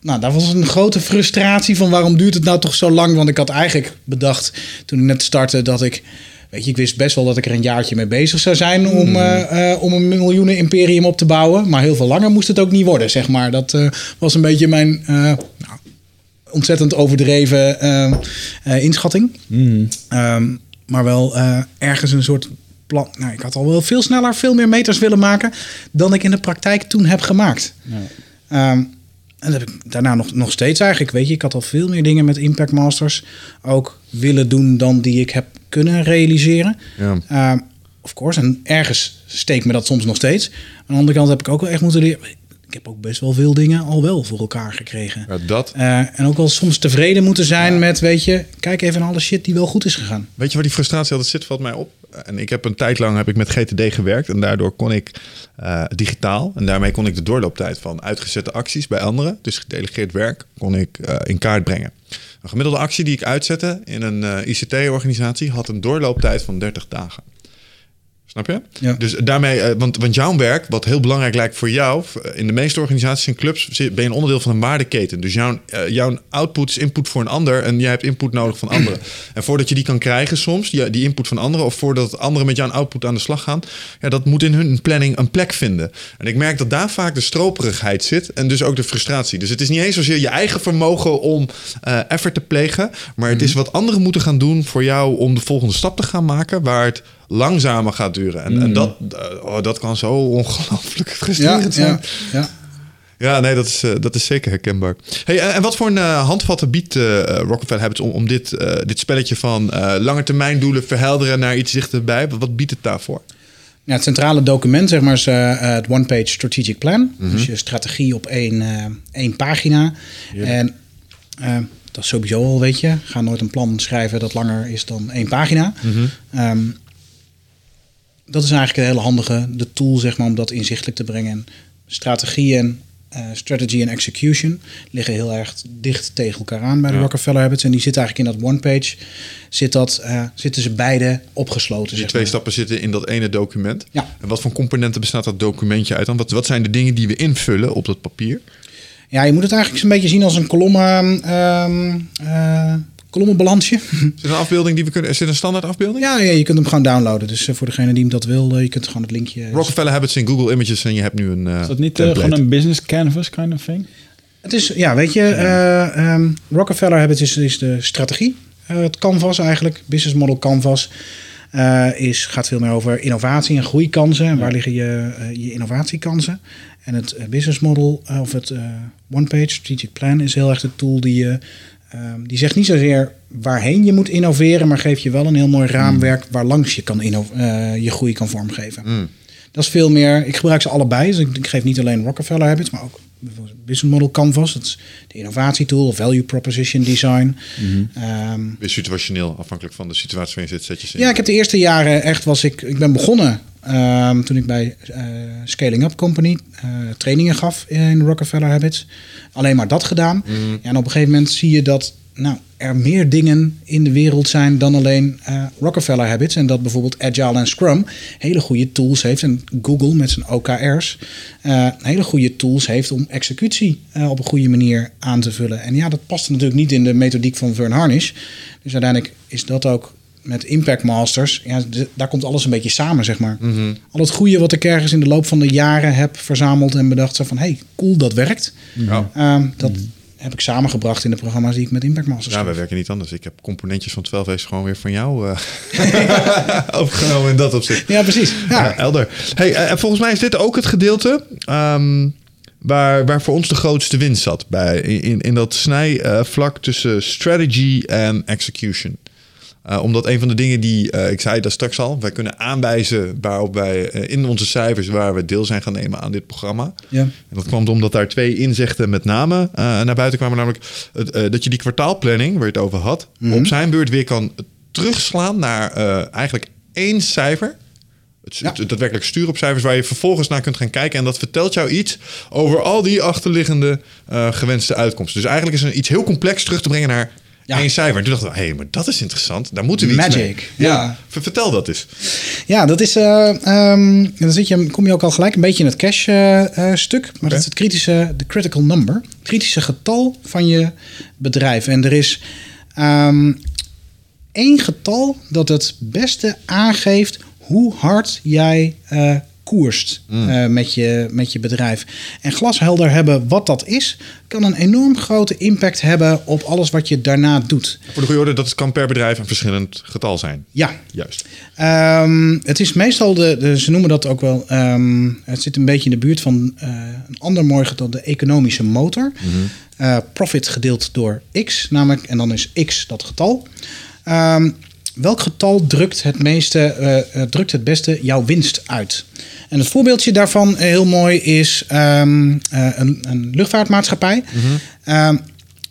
nou, dat was een grote frustratie van waarom duurt het nou toch zo lang? Want ik had eigenlijk bedacht toen ik net startte dat ik, weet je, ik wist best wel dat ik er een jaartje mee bezig zou zijn om, mm. uh, om een miljoenen imperium op te bouwen. Maar heel veel langer moest het ook niet worden, zeg maar. Dat was een beetje mijn nou, ontzettend overdreven inschatting. Mm. Um, maar wel ergens een soort plan. Nou, ik had al wel veel sneller, veel meer meters willen maken dan ik in de praktijk toen heb gemaakt. Ja. Um, en dat heb ik daarna nog, nog steeds eigenlijk. Weet je, ik had al veel meer dingen met Impact Masters ook willen doen dan die ik heb kunnen realiseren. Ja. Um, of course, en ergens steekt me dat soms nog steeds. Aan de andere kant heb ik ook wel echt moeten leren. Ik heb ook best wel veel dingen al wel voor elkaar gekregen. Ja, dat. Uh, en ook wel soms tevreden moeten zijn ja. met, weet je, kijk even naar alle shit die wel goed is gegaan. Weet je waar die frustratie altijd zit, valt mij op? En ik heb een tijd lang heb ik met GTD gewerkt en daardoor kon ik uh, digitaal en daarmee kon ik de doorlooptijd van uitgezette acties bij anderen, dus gedelegeerd werk, kon ik uh, in kaart brengen. Een gemiddelde actie die ik uitzette in een ICT-organisatie had een doorlooptijd van 30 dagen. Snap je? Ja. Dus daarmee, uh, want, want jouw werk, wat heel belangrijk lijkt voor jou, in de meeste organisaties en clubs ben je een onderdeel van een waardeketen. Dus jouw, uh, jouw output is input voor een ander en jij hebt input nodig van anderen. [CLEARS THROAT] en voordat je die kan krijgen soms, die, die input van anderen, of voordat anderen met jouw output aan de slag gaan, ja, dat moet in hun planning een plek vinden. En ik merk dat daar vaak de stroperigheid zit en dus ook de frustratie. Dus het is niet eens zozeer je eigen vermogen om uh, effort te plegen, maar het is wat anderen moeten gaan doen voor jou om de volgende stap te gaan maken, waar het langzamer gaat duren. En, mm. en dat, oh, dat kan zo ongelooflijk [LAUGHS] frustrerend ja, zijn. Ja, ja. ja, nee, dat is, uh, dat is zeker herkenbaar. Hey, en wat voor een uh, handvatten biedt uh, Rockefeller Habits om, om dit, dit spelletje van lange termijn doelen verhelderen naar iets dichterbij? Wat, wat biedt het daarvoor? Ja, het centrale document zeg maar, is het one-page strategic plan. Mm -hmm. Dus je strategie op één, één pagina. En dat is sowieso al, weet je. Ga nooit een plan schrijven dat langer is dan één pagina. Mm -hmm. um, dat is eigenlijk een hele handige de tool zeg maar, om dat inzichtelijk te brengen. Strategieën eh, strategy en execution liggen heel erg dicht tegen elkaar aan bij de Ja. Rockefeller Habits. En die zitten eigenlijk in dat one-page, zit dat, eh, zitten ze beide opgesloten. Die zeg twee maar. stappen zitten in dat ene document. Ja. En wat voor componenten bestaat dat documentje uit dan? Wat, wat zijn de dingen die we invullen op dat papier? Ja, je moet het eigenlijk een beetje zien als een kolommen, ehm, eh, kolommenbalansje. Is er een afbeelding die we kunnen... Is dit een standaard afbeelding? ja, ja, je kunt hem gewoon downloaden. Dus eh, voor degene die hem dat wil, je kunt gewoon het linkje... Rockefeller Habits in Google Images en je hebt nu een eh Is dat niet eh, gewoon een business canvas kind of thing? Het is, ja, weet je, eh, ehm, Rockefeller Habits is, is de strategie. Het canvas eigenlijk, business model canvas, eh, is, gaat veel meer over innovatie en groeikansen. En waar liggen je, je innovatiekansen? En het business model, of het eh, one-page strategic plan, is heel erg de tool die je... ehm, die zegt niet zozeer waarheen je moet innoveren, maar geeft je wel een heel mooi raamwerk waar langs je kan eh, je groei kan vormgeven. Mm. Dat is veel meer. Ik gebruik ze allebei. Dus ik, ik geef niet alleen Rockefeller Habits, maar ook Business Model Canvas. Dat is de innovatietool, of Value Proposition Design. Ehm, Weer situationeel, afhankelijk van de situatie waarin je zit, zet je ze in. ja, ik heb de eerste jaren echt was ik. Ik ben begonnen ehm, toen ik bij eh, Scaling Up Company eh, trainingen gaf in Rockefeller Habits. Alleen maar dat gedaan. Ja, en op een gegeven moment zie je dat nou, er meer dingen in de wereld zijn dan alleen eh, Rockefeller Habits. En dat bijvoorbeeld Agile en Scrum hele goede tools heeft. En Google met zijn OKR's eh, hele goede tools heeft om executie eh, op een goede manier aan te vullen. En ja, dat past natuurlijk niet in de methodiek van Vern Harnish. Dus uiteindelijk is dat ook met Impact Masters. Ja, daar komt alles een beetje samen, zeg maar. Al het goede wat ik ergens in de loop van de jaren heb verzameld en bedacht. Zo van, hey, cool, dat werkt. Ja. Ehm, dat heb ik samengebracht in de programma's die ik met Impact Masters Ja, wij schreef. werken niet anders. Ik heb componentjes van 12 A's gewoon weer van jou eh, [LAUGHS] [LAUGHS] opgenomen in dat opzicht. Ja, precies. Ja. Ja, elder. Hey, eh, en volgens mij is dit ook het gedeelte ehm, waar, waar voor ons de grootste winst zat. Bij, in, in dat snijvlak tussen strategy en execution. Eh, omdat een van de dingen die, eh, ik zei dat straks al, wij kunnen aanwijzen waarop wij eh, in onze cijfers waar we deel zijn gaan nemen aan dit programma. Ja. En dat kwam omdat daar twee inzichten met name naar buiten kwamen. Namelijk dat je die kwartaalplanning, waar je het over had, op zijn beurt weer kan terugslaan naar eigenlijk één cijfer. Het, Ja. het daadwerkelijk sturen op cijfers waar je vervolgens naar kunt gaan kijken. En dat vertelt jou iets over al die achterliggende gewenste uitkomsten. Dus eigenlijk is er iets heel complex terug te brengen naar Ja. één cijfer. En toen dachten we, hé, hey, maar dat is interessant. Daar moeten we iets Magic, ja. Ver- Vertel dat eens. Ja, dat is. eh, ehm, dan zit je, kom je ook al gelijk een beetje in het cash eh, eh, stuk. Maar dat is het kritische, de critical number. Het kritische getal van je bedrijf. En er is ehm, één getal dat het beste aangeeft hoe hard jij eh, koerst eh, met, je, met je bedrijf. En glashelder hebben wat dat is, kan een enorm grote impact hebben op alles wat je daarna doet. Voor de goede orde, dat kan per bedrijf een verschillend getal zijn. Ja, Juist. Ehm, het is meestal de, de, ze noemen dat ook wel, ehm, het zit een beetje in de buurt van eh, een ander mooi getal, de economische motor. Eh, profit gedeeld door x, namelijk, en dan is x dat getal. Ehm, welk getal drukt het, meeste, eh, eh, drukt het beste jouw winst uit? En het voorbeeldje daarvan eh, heel mooi is ehm, eh, een, een luchtvaartmaatschappij. Ehm,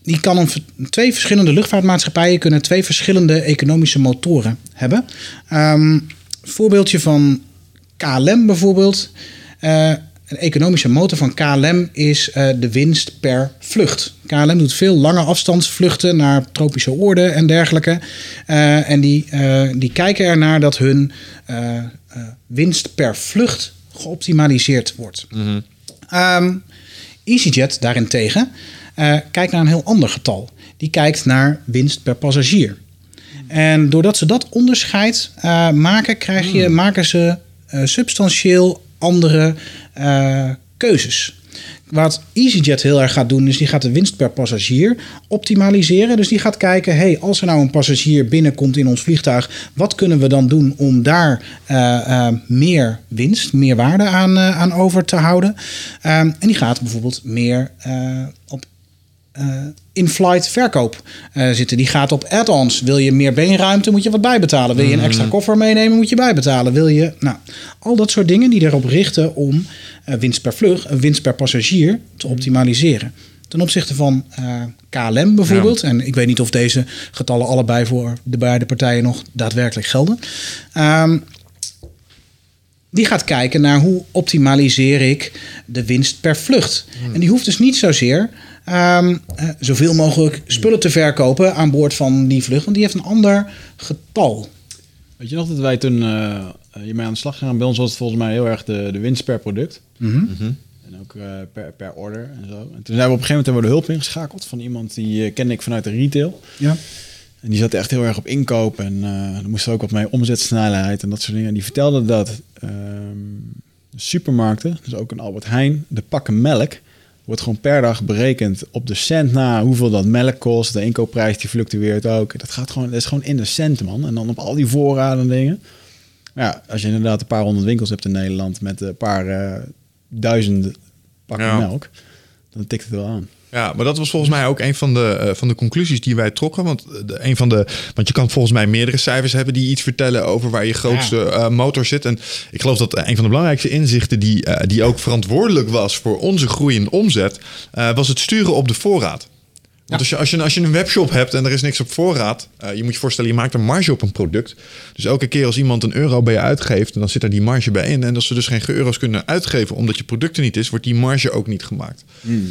die kan een, twee verschillende luchtvaartmaatschappijen kunnen twee verschillende economische motoren hebben. Ehm, voorbeeldje van KLM bijvoorbeeld. Een economische motor van KLM is eh, de winst per vlucht. KLM doet veel lange afstandsvluchten naar tropische oorden en dergelijke. Eh, en die, eh, die kijken ernaar dat hun winst per vlucht geoptimaliseerd wordt. Ehm, EasyJet daarentegen kijkt naar een heel ander getal. Die kijkt naar winst per passagier. En doordat ze dat onderscheid maken, krijg je, maken ze substantieel andere eh, keuzes. Wat EasyJet heel erg gaat doen, is die gaat de winst per passagier optimaliseren. Dus die gaat kijken, hey, als er nou een passagier binnenkomt in ons vliegtuig, wat kunnen we dan doen om daar eh, eh, meer winst, meer waarde aan, aan over te houden? Ehm, en die gaat bijvoorbeeld meer op eh, in-flight verkoop eh, zitten. Die gaat op add-ons. Wil je meer beenruimte, moet je wat bijbetalen. Wil je een extra koffer meenemen, moet je bijbetalen. Wil je, nou, al dat soort dingen die erop richten om eh, winst per vlucht, winst per passagier te optimaliseren. Ten opzichte van KLM bijvoorbeeld. En ik weet niet of deze getallen allebei voor de beide partijen nog daadwerkelijk gelden. Ehm, die gaat kijken naar hoe optimaliseer ik de winst per vlucht. En die hoeft dus niet zozeer ehm, eh, zoveel mogelijk spullen te verkopen aan boord van die vlucht, want die heeft een ander getal. Weet je nog dat wij toen uh, hiermee aan de slag gaan? Bij ons was het volgens mij heel erg de, de winst per product. En ook eh, per, per order en zo. En toen zijn we op een gegeven moment hebben we de hulp ingeschakeld van iemand die uh, kende ik vanuit de retail. Ja. En die zat echt heel erg op inkoop en uh, er moest ook wat mee omzetsnelheid en dat soort dingen. En die vertelde dat ehm, de supermarkten, dus ook een Albert Heijn, de pakken melk wordt gewoon per dag berekend op de cent na hoeveel dat melk kost. De inkoopprijs die fluctueert ook. Dat gaat gewoon, dat is gewoon in de cent, man. En dan op al die voorraden en dingen. Ja, als je inderdaad een paar honderd winkels hebt in Nederland met een paar uh, duizend pakken Ja. melk, dan tikt het wel aan. Ja, maar dat was volgens mij ook een van de, eh, van de conclusies die wij trokken. Want, de, een van de, want je kan volgens mij meerdere cijfers hebben die iets vertellen over waar je grootste eh, motor zit. En ik geloof dat een van de belangrijkste inzichten die, eh, die ook verantwoordelijk was voor onze groei in omzet, eh, was het sturen op de voorraad. Want als, je, als, je, als je een webshop hebt en er is niks op voorraad, eh, je moet je voorstellen, je maakt een marge op een product. Dus elke keer als iemand een euro bij je uitgeeft, dan zit er die marge bij in. En als ze dus geen euro's kunnen uitgeven omdat je product er niet is, wordt die marge ook niet gemaakt.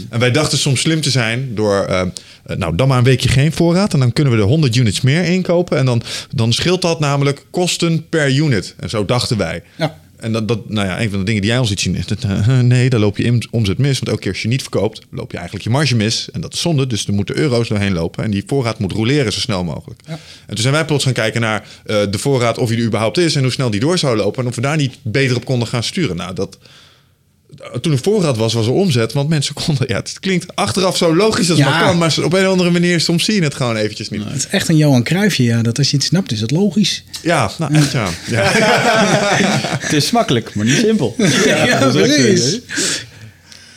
En wij dachten soms slim te zijn door, eh, eh, nou dan maar een weekje geen voorraad. En dan kunnen we er 100 units meer inkopen. En dan, dan scheelt dat namelijk kosten per unit. En zo dachten wij. Ja. En dat, dat, nou ja, een van de dingen die jij ons ziet zien is dat, eh, [LAUGHS] nee, daar loop je omzet mis. Want elke keer als je niet verkoopt, loop je eigenlijk je marge mis. En dat is zonde, dus er moeten euro's doorheen lopen. En die voorraad moet roleren zo snel mogelijk. En toen zijn wij plots gaan kijken naar eh, de voorraad, of die er überhaupt is en hoe snel die door zou lopen. En of we daar niet beter op konden gaan sturen. Nou, dat, toen er voorraad was, was er omzet. Want mensen konden, ja, het klinkt achteraf zo logisch als het Ja. maar kan. Maar op een of andere manier, soms zie je het gewoon eventjes niet. Het is echt een Johan Cruijffje, ja. Dat als je het snapt, is het logisch. Ja, nou echt ja. [LAUGHS] ja. [LAUGHS] Het is makkelijk, maar niet simpel. Ja, dat is ook precies. hè?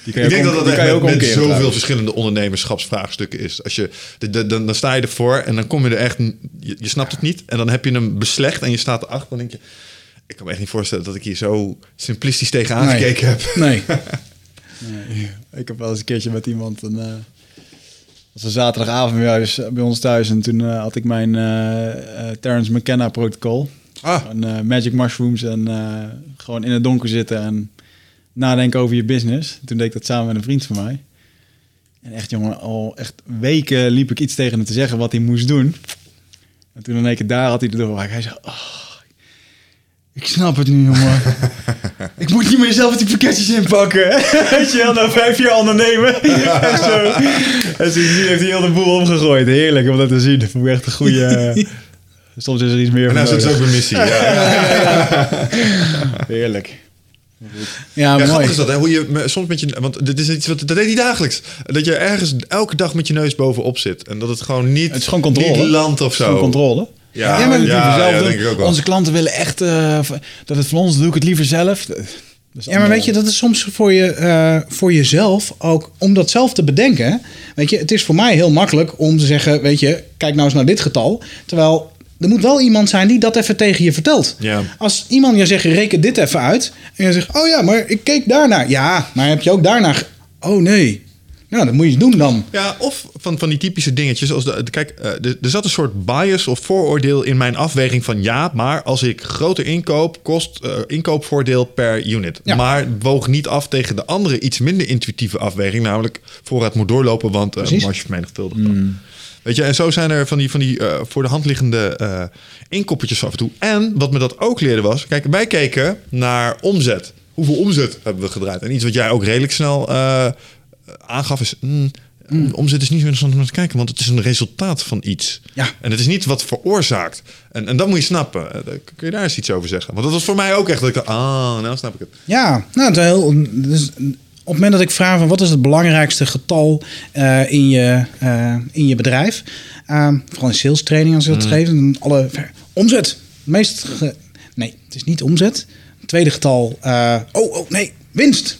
Die kan je Ik denk ook dat dat die kan echt je ook met, met omkeren zoveel trouwens. verschillende ondernemerschapsvraagstukken is. Als je, de, de, dan, dan sta je ervoor en dan kom je er echt... Je, je snapt het niet en dan heb je hem beslecht en je staat erachter. Dan denk je... Ik kan me echt niet voorstellen dat ik hier zo simplistisch tegenaan Nee. gekeken heb. Nee. [LAUGHS] Nee, ik heb wel eens een keertje met iemand een. eh was een zaterdagavond bij, huis- bij ons thuis en toen eh, had ik mijn eh eh, Terence McKenna protocol. Ah. Een eh, magic mushrooms en eh, gewoon in het donker zitten en nadenken over je business. Toen deed ik dat samen met een vriend van mij. En echt jongen, al echt weken liep ik iets tegen hem te zeggen wat hij moest doen. En toen in één keer daar had hij het door. Hij zei, oh, ik snap het nu jongen. [LAUGHS] ik moet niet meer zelf die pakketjes inpakken. Weet [LAUGHS] je wel, na vijf jaar ondernemen. [LAUGHS] en zo. En sindsdien heeft hij heel de boel omgegooid. Heerlijk om dat te zien. Dat vond ik echt een goede... Soms is er iets meer En van nou zit ze ook missie. Ja. Heerlijk. Ja, Ja, mooi. grappig is dat, hè? Hoe je soms met je... Want dit is iets wat... Dat deed hij dagelijks. Dat je ergens elke dag met je neus bovenop zit. En dat het gewoon niet... Het is gewoon controle. Niet land of Het is zo. gewoon controle. Ja, Ja, maar liever zelf ja, denk ik ook wel. Onze klanten willen echt eh, dat het van ons doe ik het liever zelf. Dat is Ja, maar allemaal- weet je, dat is soms voor, je, eh, voor jezelf ook om dat zelf te bedenken. Weet je, het is voor mij heel makkelijk om te zeggen, weet je, kijk nou eens naar dit getal. Terwijl er moet wel iemand zijn die dat even tegen je vertelt. Ja. Als iemand je zegt, reken dit even uit. En je zegt, oh ja, maar ik keek daarnaar. Ja, maar heb je ook daarnaar... ge- Oh nee. Nou, dat moet je doen dan. Ja, of van, van die typische dingetjes. Als de, kijk, eh, er, zat een soort bias of vooroordeel in mijn afweging van ja, maar als ik groter inkoop, kost eh, inkoopvoordeel per unit. Ja. Maar woog niet af tegen de andere iets minder intuïtieve afweging, namelijk voorraad moet doorlopen, want uh, marge vermenigvuldigt. dan. Weet je, en zo zijn er van die, van die voor de hand liggende inkoppertjes af en toe. En wat me dat ook leerde was, kijk, wij keken naar omzet. Hoeveel omzet hebben we gedraaid? En iets wat jij ook redelijk snel aangaf is... mm, Omzet is niet zo interessant om naar te kijken, want het is een resultaat van iets. Ja. En het is niet wat veroorzaakt. En, en dat moet je snappen. Eh, Kun je daar eens iets over zeggen? Want dat was voor mij ook echt dat ik dacht, ah, nou snap ik het. Ja, nou, het heel, dus op het moment dat ik vraag van wat is het belangrijkste getal eh, in, je, eh, in je bedrijf, uh, vooral in sales training als je dat geeft, dan alle omzet. Het meest ge- nee, het is niet omzet. Het tweede getal, eh, oh, oh nee, winst.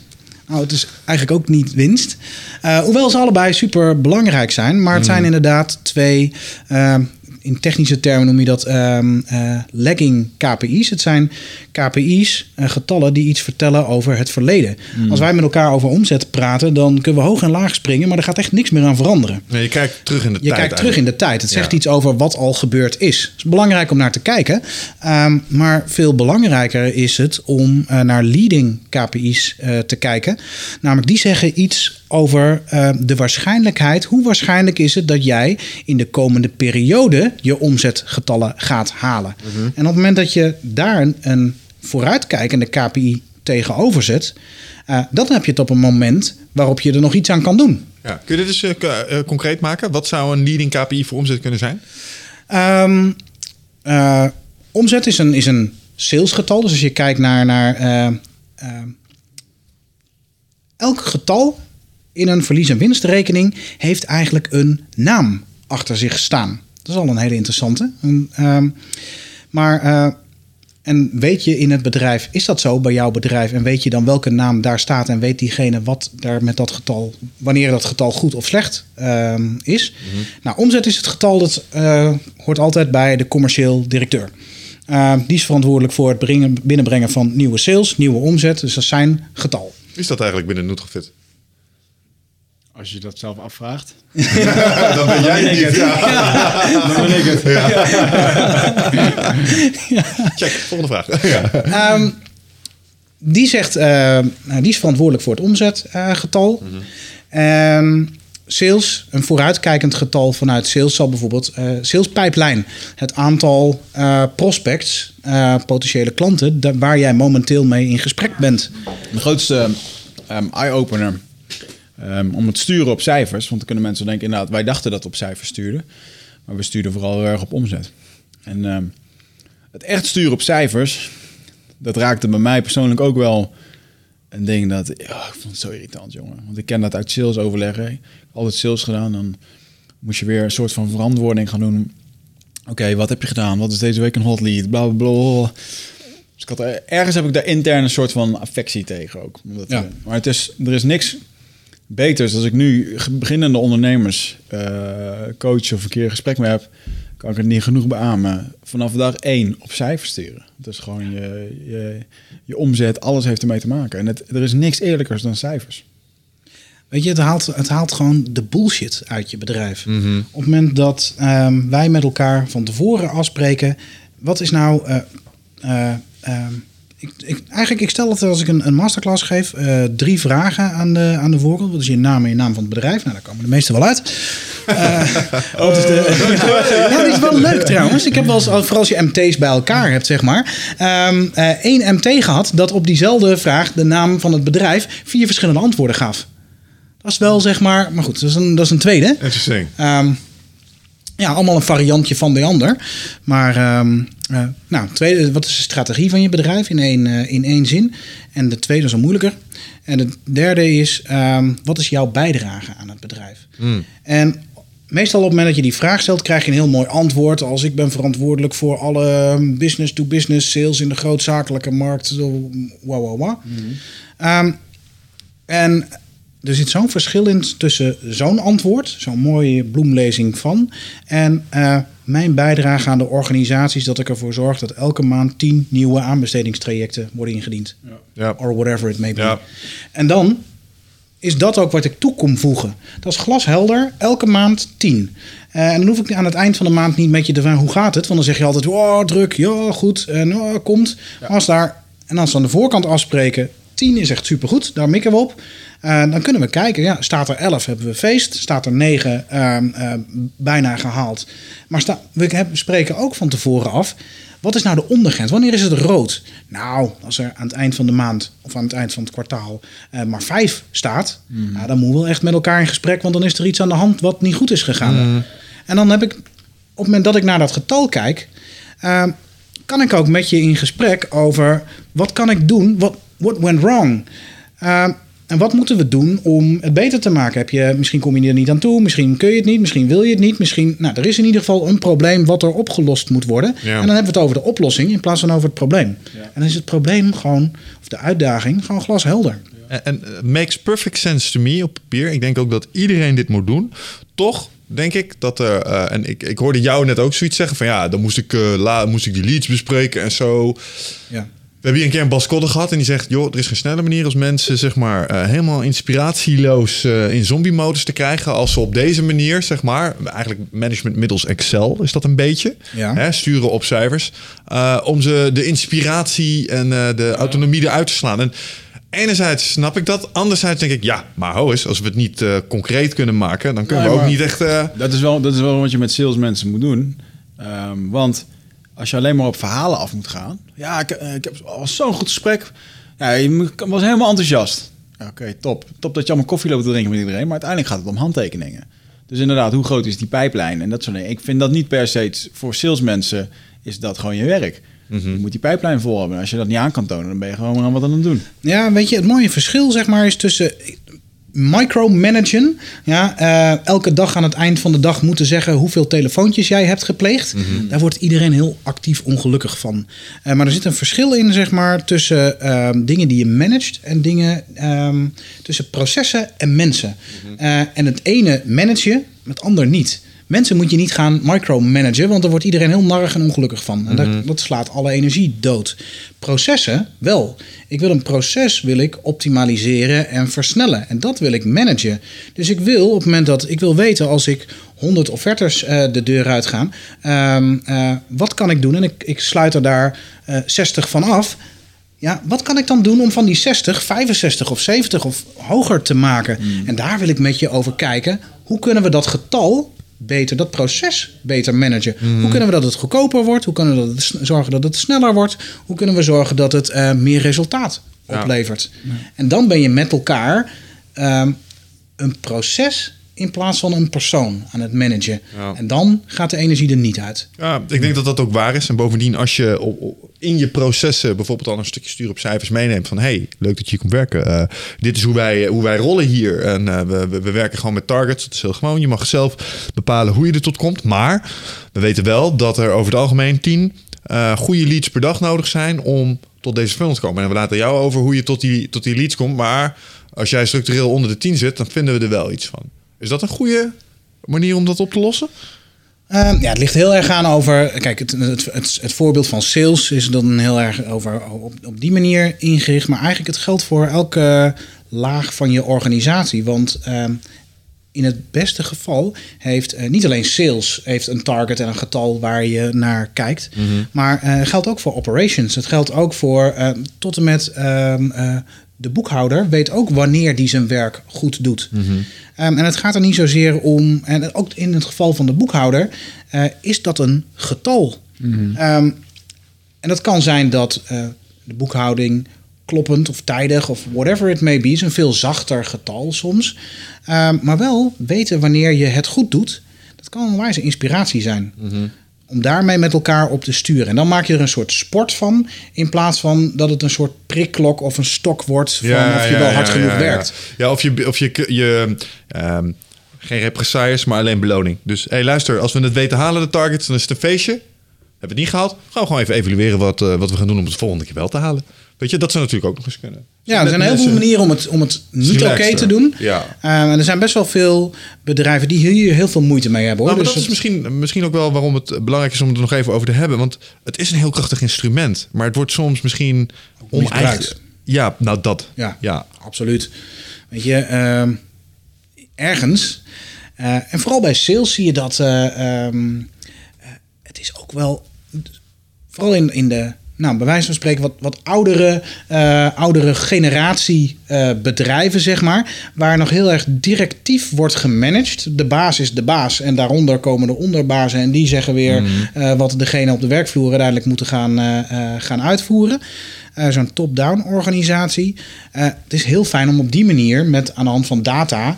Nou, het is eigenlijk ook niet winst. Eh, hoewel ze allebei super belangrijk zijn, maar het zijn inderdaad twee eh, in technische termen noem je dat ehm, eh, lagging KPI's. Het zijn KPI's, eh, getallen die iets vertellen over het verleden. Als wij met elkaar over omzet praten, dan kunnen we hoog en laag springen, maar er gaat echt niks meer aan veranderen. Nee, je kijkt terug in de Je tijd. kijkt terug in de tijd. Het zegt Ja. iets over wat al gebeurd is. Het is belangrijk om naar te kijken. Ehm, maar veel belangrijker is het om eh, naar leading KPI's te kijken. Namelijk, die zeggen iets over eh, de waarschijnlijkheid. Hoe waarschijnlijk is het dat jij in de komende periode je omzetgetallen gaat halen? En op het moment dat je daar een, vooruitkijkende KPI tegenover zet, eh, dan heb je het op een moment waarop je er nog iets aan kan doen. Ja. Kun je dit eens eh, eh, concreet maken? Wat zou een leading KPI voor omzet kunnen zijn? Ehm, eh, omzet is een, is een salesgetal. Dus als je kijkt naar, naar elk getal in een verlies- en winstrekening heeft eigenlijk een naam achter zich staan. Dat is al een hele interessante. En, ehm, maar eh, en weet je in het bedrijf, is dat zo bij jouw bedrijf? En weet je dan welke naam daar staat? En weet diegene wat daar met dat getal, wanneer dat getal goed of slecht ehm, is? Nou, omzet is het getal dat eh, hoort altijd bij de commercieel directeur. Uh, die is verantwoordelijk voor het brengen, binnenbrengen van nieuwe sales, nieuwe omzet. Dus dat is zijn getal. Is dat eigenlijk binnen Nutrofit? Als je dat zelf afvraagt. [LAUGHS] Dan ben jij niet. Ja. Dan ben ik het. Check, volgende vraag. Ja. Ehm, die, zegt, eh, nou, die is verantwoordelijk voor het omzetgetal. En sales, een vooruitkijkend getal vanuit sales zal bijvoorbeeld eh sales pipeline. Het aantal eh, prospects, eh, potentiële klanten, waar jij momenteel mee in gesprek bent. De grootste ehm, eye-opener ehm, om het sturen op cijfers. Want dan kunnen mensen denken, inderdaad, wij dachten dat op cijfers stuurden. Maar we stuurden vooral heel erg op omzet. En ehm, het echt sturen op cijfers, dat raakte bij mij persoonlijk ook wel een ding dat... Ik vond het zo irritant, jongen. Want ik ken dat uit sales overleggen. Ik heb altijd sales gedaan. Dan moest je weer een soort van verantwoording gaan doen. Oké, wat heb je gedaan? Wat is deze week een hot lead? Bla, bla, bla. Dus ik had, er- ergens heb ik daar intern een soort van affectie tegen ook. Omdat, Ja. eh, maar het is, er is niks beters als ik nu beginnende ondernemers eh, coach of een keer een gesprek mee heb, kan ik het niet genoeg beamen. Vanaf dag één op cijfers sturen. Dus gewoon je, je, je omzet, alles heeft ermee te maken. En het, er is niks eerlijkers dan cijfers. Weet je, het haalt, het haalt gewoon de bullshit uit je bedrijf. Op het moment dat ehm, wij met elkaar van tevoren afspreken, wat is nou. eh, eh, ehm, ik, ik, eigenlijk, ik stel dat als ik een, een masterclass geef, eh, drie vragen aan de, aan de voorkant. Wat is je naam en je naam van het bedrijf? Nou, daar komen de meeste wel uit. Eh, is de, ja, die is wel leuk trouwens. Ik heb wel eens, vooral als je MT's bij elkaar hebt, zeg maar. eh, één MT gehad dat op diezelfde vraag de naam van het bedrijf vier verschillende antwoorden gaf. Dat is wel zeg maar, maar goed, dat is een, dat is een tweede. Interesting. Ehm, ja, allemaal een variantje van de ander. Maar, ehm, eh, nou, tweede, wat is de strategie van je bedrijf in één, eh, in één zin? En de tweede is al moeilijker. En de derde is, ehm, wat is jouw bijdrage aan het bedrijf? En meestal op het moment dat je die vraag stelt, krijg je een heel mooi antwoord. Als ik ben verantwoordelijk voor alle business-to-business sales in de grootzakelijke markt. Wow, wow, wow. En er zit zo'n verschil in tussen zo'n antwoord, zo'n mooie bloemlezing van, en eh, mijn bijdrage aan de organisaties dat ik ervoor zorg dat elke maand tien nieuwe aanbestedingstrajecten worden ingediend. Ja. Or whatever it may be. Ja. En dan is dat ook wat ik toe kom voegen. Dat is glashelder, elke maand tien. Eh, en dan hoef ik aan het eind van de maand niet met je te vragen hoe gaat het. Want dan zeg je altijd, oh druk, ja goed, en oh, komt. Als daar, en als we aan de voorkant afspreken, 10 is echt supergoed, daar mikken we op. Eh, dan kunnen we kijken, ja, staat er 11 hebben we feest, staat er 9 ehm, eh, bijna gehaald. Maar sta, we hebben- spreken ook van tevoren af, wat is nou de ondergrens? Wanneer is het rood? Nou, als er aan het eind van de maand of aan het eind van het kwartaal eh, maar 5 staat, nou, dan moeten we wel echt met elkaar in gesprek, want dan is er iets aan de hand wat niet goed is gegaan. En dan heb ik, op het moment dat ik naar dat getal kijk, ehm, kan ik ook met je in gesprek over wat kan ik doen, wat what went wrong. Ehm, en wat moeten we doen om het beter te maken? Heb je, misschien kom je er niet aan toe, misschien kun je het niet, misschien wil je het niet. Misschien, nou, er is in ieder geval een probleem wat er opgelost moet worden. Ja. En dan hebben we het over de oplossing in plaats van over het probleem. En dan is het probleem gewoon, of de uitdaging, gewoon glashelder. En en het makes perfect sense to me op papier. Ik denk ook dat iedereen dit moet doen. Toch denk ik. Dat er, eh, en ik, ik hoorde jou net ook zoiets zeggen van ja, dan moest ik, eh, la, moest ik die leads bespreken en zo. Ja. We hebben hier een keer een Bas Kodde gehad en die zegt... joh, er is geen snelle manier als mensen zeg maar, eh, helemaal inspiratieloos eh, in zombie-modus te krijgen... als ze op deze manier, zeg maar, eigenlijk management middels Excel is dat een beetje... Ja. Hè, sturen op cijfers, eh, om ze de inspiratie en de autonomie eruit te slaan. En enerzijds snap ik dat, anderzijds denk ik... ja, maar ho eens, als we het niet concreet kunnen maken... dan kunnen Nee, we ook niet echt... Dat is, wel, dat is wel wat je met salesmensen moet doen. Ehm, want als je alleen maar op verhalen af moet gaan. Ja, ik, eh, ik heb was zo'n goed gesprek. Ja, je was helemaal enthousiast. Ja, Oké, top. Top dat je allemaal koffie loopt te drinken met iedereen. Maar uiteindelijk gaat het om handtekeningen. Dus inderdaad, hoe groot is die pijplijn en dat soort dingen. Ik vind dat niet per se voor salesmensen is dat gewoon je werk. Je moet die pijplijn vol hebben. Als je dat niet aan kan tonen, dan ben je gewoon aan wat aan het doen. Ja, weet je, het mooie verschil zeg maar is tussen micromanagen. Ja, eh, elke dag aan het eind van de dag moeten zeggen hoeveel telefoontjes jij hebt gepleegd. Daar wordt iedereen heel actief ongelukkig van. Eh, maar er zit een verschil in, zeg maar, tussen ehm, dingen die je managt en dingen ehm, tussen processen en mensen. Eh, en het ene manage je, het ander niet. Mensen moet je niet gaan micromanagen, want daar wordt iedereen heel narrig en ongelukkig van. En dat, dat slaat alle energie dood. Processen wel. Ik wil een proces wil ik optimaliseren en versnellen. En dat wil ik managen. Dus ik wil op het moment dat ik wil weten als ik 100 offertes eh, de deur uit gaan, ehm, eh, wat kan ik doen? En ik, ik sluit er daar eh 60 van af. Ja, wat kan ik dan doen om van die 60, 65 of 70 of hoger te maken? En daar wil ik met je over kijken. Hoe kunnen we dat getal beter, dat proces beter managen? Hoe kunnen we dat het goedkoper wordt? Hoe kunnen we dat het zorgen dat het sneller wordt? Hoe kunnen we zorgen dat het eh, meer resultaat Ja. oplevert? En dan ben je met elkaar ehm, een proces in plaats van een persoon aan het managen. Ja. En dan gaat de energie er niet uit. Ja, ik denk dat dat ook waar is. En bovendien, als je op- op- in je processen bijvoorbeeld al een stukje stuur op cijfers meeneemt van hey, leuk dat je hier komt werken. Eh, dit is hoe wij, hoe wij rollen hier. En eh, we, we, we werken gewoon met targets. Dat is heel gewoon. Je mag zelf bepalen hoe je er tot komt. Maar we weten wel dat er over het algemeen 10 eh, goede leads per dag nodig zijn om tot deze funnel te komen. En we laten jou over hoe je tot die, tot die leads komt. Maar als jij structureel onder de 10 zit, dan vinden we er wel iets van. Is dat een goede manier om dat op te lossen? Ehm, ja, het ligt heel erg aan over. Kijk, het, het, het, het voorbeeld van sales is dan heel erg over op, op die manier ingericht. Maar eigenlijk het geldt voor elke laag van je organisatie. Want ehm, in het beste geval heeft eh, niet alleen sales heeft een target en een getal waar je naar kijkt. Maar eh, het geldt ook voor operations. Het geldt ook voor ehm, tot en met eh, de boekhouder weet ook wanneer die zijn werk goed doet. Ehm, en het gaat er niet zozeer om, en ook in het geval van de boekhouder, eh, is dat een getal. Ehm, en dat kan zijn dat eh, de boekhouding kloppend of tijdig of whatever it may be, is een veel zachter getal soms. Ehm, maar wel weten wanneer je het goed doet, dat kan een wijze inspiratie zijn. Om daarmee met elkaar op te sturen. En dan maak je er een soort sport van. In plaats van dat het een soort prikklok of een stok wordt. Van of je wel hard genoeg ja, werkt. Ja, of je, of je, je ehm, geen represailles, maar alleen beloning. Dus hey, luister, als we het weten halen, de targets, dan is het een feestje. Hebben we het niet gehaald? Gaan we gewoon even evalueren wat, eh, wat we gaan doen om het volgende keer wel te halen. Weet je, dat zou natuurlijk ook nog eens kunnen. Ja, er zijn heleboel mensen- manieren om het, om het niet oké te doen. Ja. Ehm, en er zijn best wel veel bedrijven die hier heel veel moeite mee hebben. Hoor. Nou, maar Dus dat is misschien, misschien ook wel waarom het belangrijk is om het er nog even over te hebben. Want het is een heel krachtig instrument. Maar het wordt soms misschien misbruikt. oneigen. Ja, nou dat. Ja, ja. absoluut. Weet je, ehm, ergens, eh, en vooral bij sales zie je dat eh, ehm, eh, het is ook wel, vooral in, in de, nou, bij wijze van spreken, wat, wat oudere, eh, oudere generatie eh, bedrijven, zeg maar, waar nog heel erg directief wordt gemanaged. De baas is de baas en daaronder komen de onderbazen en die zeggen weer eh, wat degene op de werkvloer uiteindelijk moeten gaan, gaan uitvoeren. Zo'n top-down organisatie. Het is heel fijn om op die manier met aan de hand van data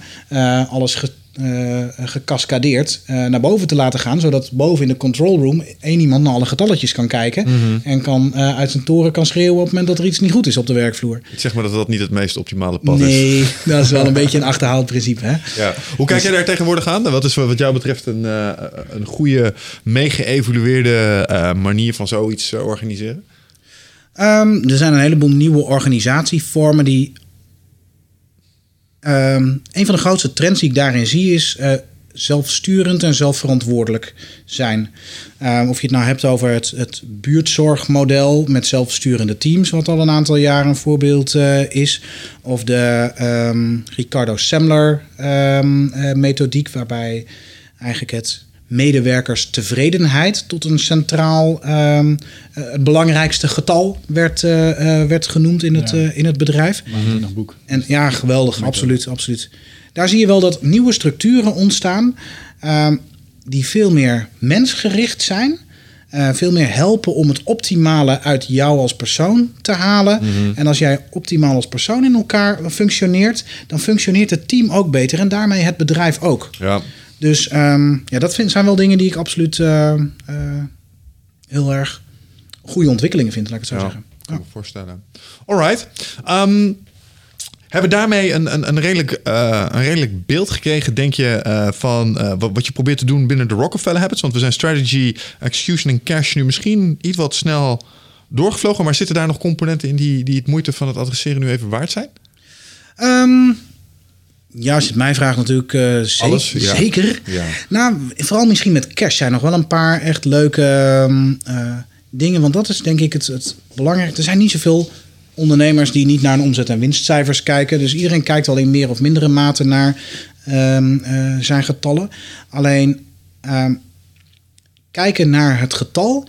alles ge, eh, gecascadeerd eh, naar boven te laten gaan. Zodat boven in de control room één iemand naar alle getalletjes kan kijken. En kan eh, uit zijn toren kan schreeuwen op het moment dat er iets niet goed is op de werkvloer. Ik zeg maar dat dat niet het meest optimale pad is. Nee, [LAUGHS] dat is wel een beetje een achterhaald principe. Hè? Ja. Hoe kijk jij daar tegenwoordig aan? Wat is wat jou betreft een, eh, een goede, meegeëvalueerde eh, manier van zoiets organiseren? Ehm, er zijn een heleboel nieuwe organisatievormen die. Ehm, een van de grootste trends die ik daarin zie is eh, zelfsturend en zelfverantwoordelijk zijn. Um, of je het nou hebt over het, het buurtzorgmodel met zelfsturende teams, wat al een aantal jaren een voorbeeld uh, is. Of de um, Ricardo Semler um, uh, methodiek, waarbij eigenlijk het medewerkerstevredenheid tot een centraal, um, uh, het belangrijkste getal werd, uh, uh, werd genoemd in het, ja. in het bedrijf. Boek. En ja, geweldig, absoluut, absoluut. Daar zie je wel dat nieuwe structuren ontstaan um, die veel meer mensgericht zijn. Uh, veel meer helpen om het optimale uit jou als persoon te halen. -hmm. En als jij optimaal als persoon in elkaar functioneert, dan functioneert het team ook beter en daarmee het bedrijf ook. Ja. Dus um, ja, dat vind, zijn wel dingen die ik absoluut uh, uh, heel erg goede ontwikkelingen vind, laat ik het zo ja, zeggen. kan me voorstellen. Alright. Um, hebben we daarmee een, een, een, redelijk, uh, een redelijk beeld gekregen, denk je, van wat, wat, je probeert te doen binnen de Rockefeller Habits? Want we zijn strategy, execution en cash nu misschien iets wat snel doorgevlogen, maar zitten daar nog componenten in die, die het moeite van het adresseren nu even waard zijn? Um, ja, als je het mij vraagt natuurlijk uh, zeker. Alles, ja. zeker. Ja. Nou, vooral misschien met cash zijn nog wel een paar echt leuke uh, dingen. Want dat is denk ik het, het belangrijkste. Er zijn niet zoveel ondernemers die niet naar een omzet- en winstcijfers kijken. Dus iedereen kijkt al in meer of mindere mate naar um, uh, zijn getallen. Alleen um, kijken naar het getal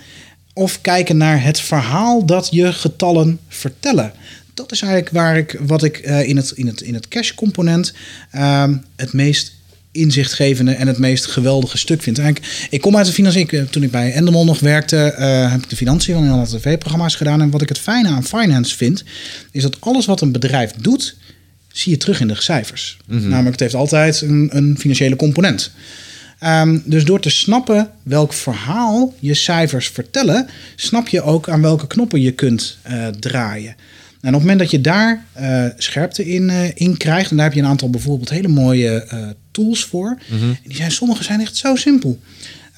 of kijken naar het verhaal dat je getallen vertellen dat is eigenlijk waar ik, wat ik uh, in, het, in, het, in het cash component uh, het meest inzichtgevende en het meest geweldige stuk vind. Eigenlijk, ik kom uit de financiën. Toen ik bij Endemol nog werkte, uh, heb ik de financiën van alle tv-programma's gedaan. En wat ik het fijne aan finance vind, is dat alles wat een bedrijf doet, zie je terug in de cijfers. Mm -hmm. Namelijk, het heeft altijd een, een financiële component. Um, dus door te snappen welk verhaal je cijfers vertellen, snap je ook aan welke knoppen je kunt uh, draaien. En op het moment dat je daar uh, scherpte in, uh, in krijgt, en daar heb je een aantal bijvoorbeeld hele mooie uh, tools voor. Mm -hmm. En die zijn, sommige zijn echt zo simpel.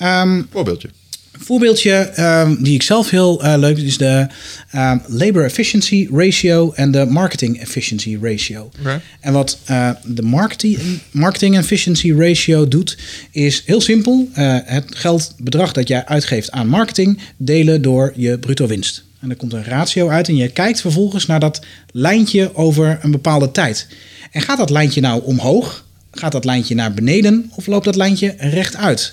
Um, Voorbeeldje. Een voorbeeldje um, die ik zelf heel leuk vind, is de um, Labor Efficiency Ratio en de Marketing Efficiency Ratio. Okay. En wat de marketing, marketing Efficiency Ratio doet, is heel simpel. het geldbedrag dat jij uitgeeft aan marketing delen door je bruto winst. En er komt een ratio uit en je kijkt vervolgens naar dat lijntje over een bepaalde tijd. En gaat dat lijntje nou omhoog? Gaat dat lijntje naar beneden? Of loopt dat lijntje rechtuit?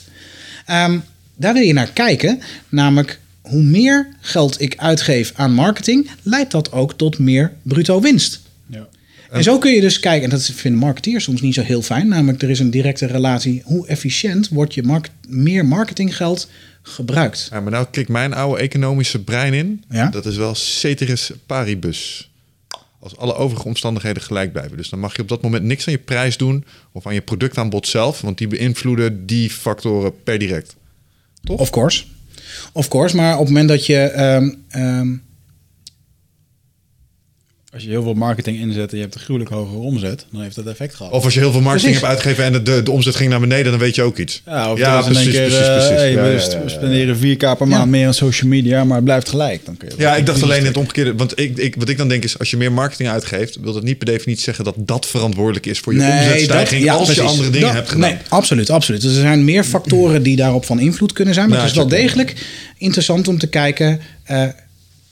Um, daar wil je naar kijken, namelijk hoe meer geld ik uitgeef aan marketing, leidt dat ook tot meer bruto winst. Ja. En zo kun je dus kijken, en dat vinden marketeers soms niet zo heel fijn, namelijk er is een directe relatie. Hoe efficiënt wordt je meer marketinggeld gebruikt? Ja, maar nou klikt mijn oude economische brein in. Ja? Dat is wel ceteris paribus. Als alle overige omstandigheden gelijk blijven. Dus dan mag je op dat moment niks aan je prijs doen of aan je productaanbod zelf, want die beïnvloeden die factoren per direct. Toch? Of course. Of course, maar op het moment dat je. Um, um, als je heel veel marketing inzet en je hebt een gruwelijk hogere omzet, dan heeft dat effect gehad. Of als je heel veel marketing Precies. hebt uitgegeven en de, de, de omzet ging naar beneden, dan weet je ook iets. Ja, of Ja, precies, precies, keer, precies, precies. hey, Ja, we ja, spenderen 4k per maand Ja. meer aan social media, maar het blijft gelijk. Dan kun je Ja, ik dacht alleen het omgekeerde. Want ik, ik, wat ik dan denk is, als je meer marketing uitgeeft, wil dat niet per definitie zeggen dat dat verantwoordelijk is voor je omzetstijging ja, als je andere dingen Dat- hebt gedaan. Nee, absoluut, absoluut. Dus er zijn meer factoren die daarop van invloed kunnen zijn. Maar het is wel degelijk interessant om te kijken. eh,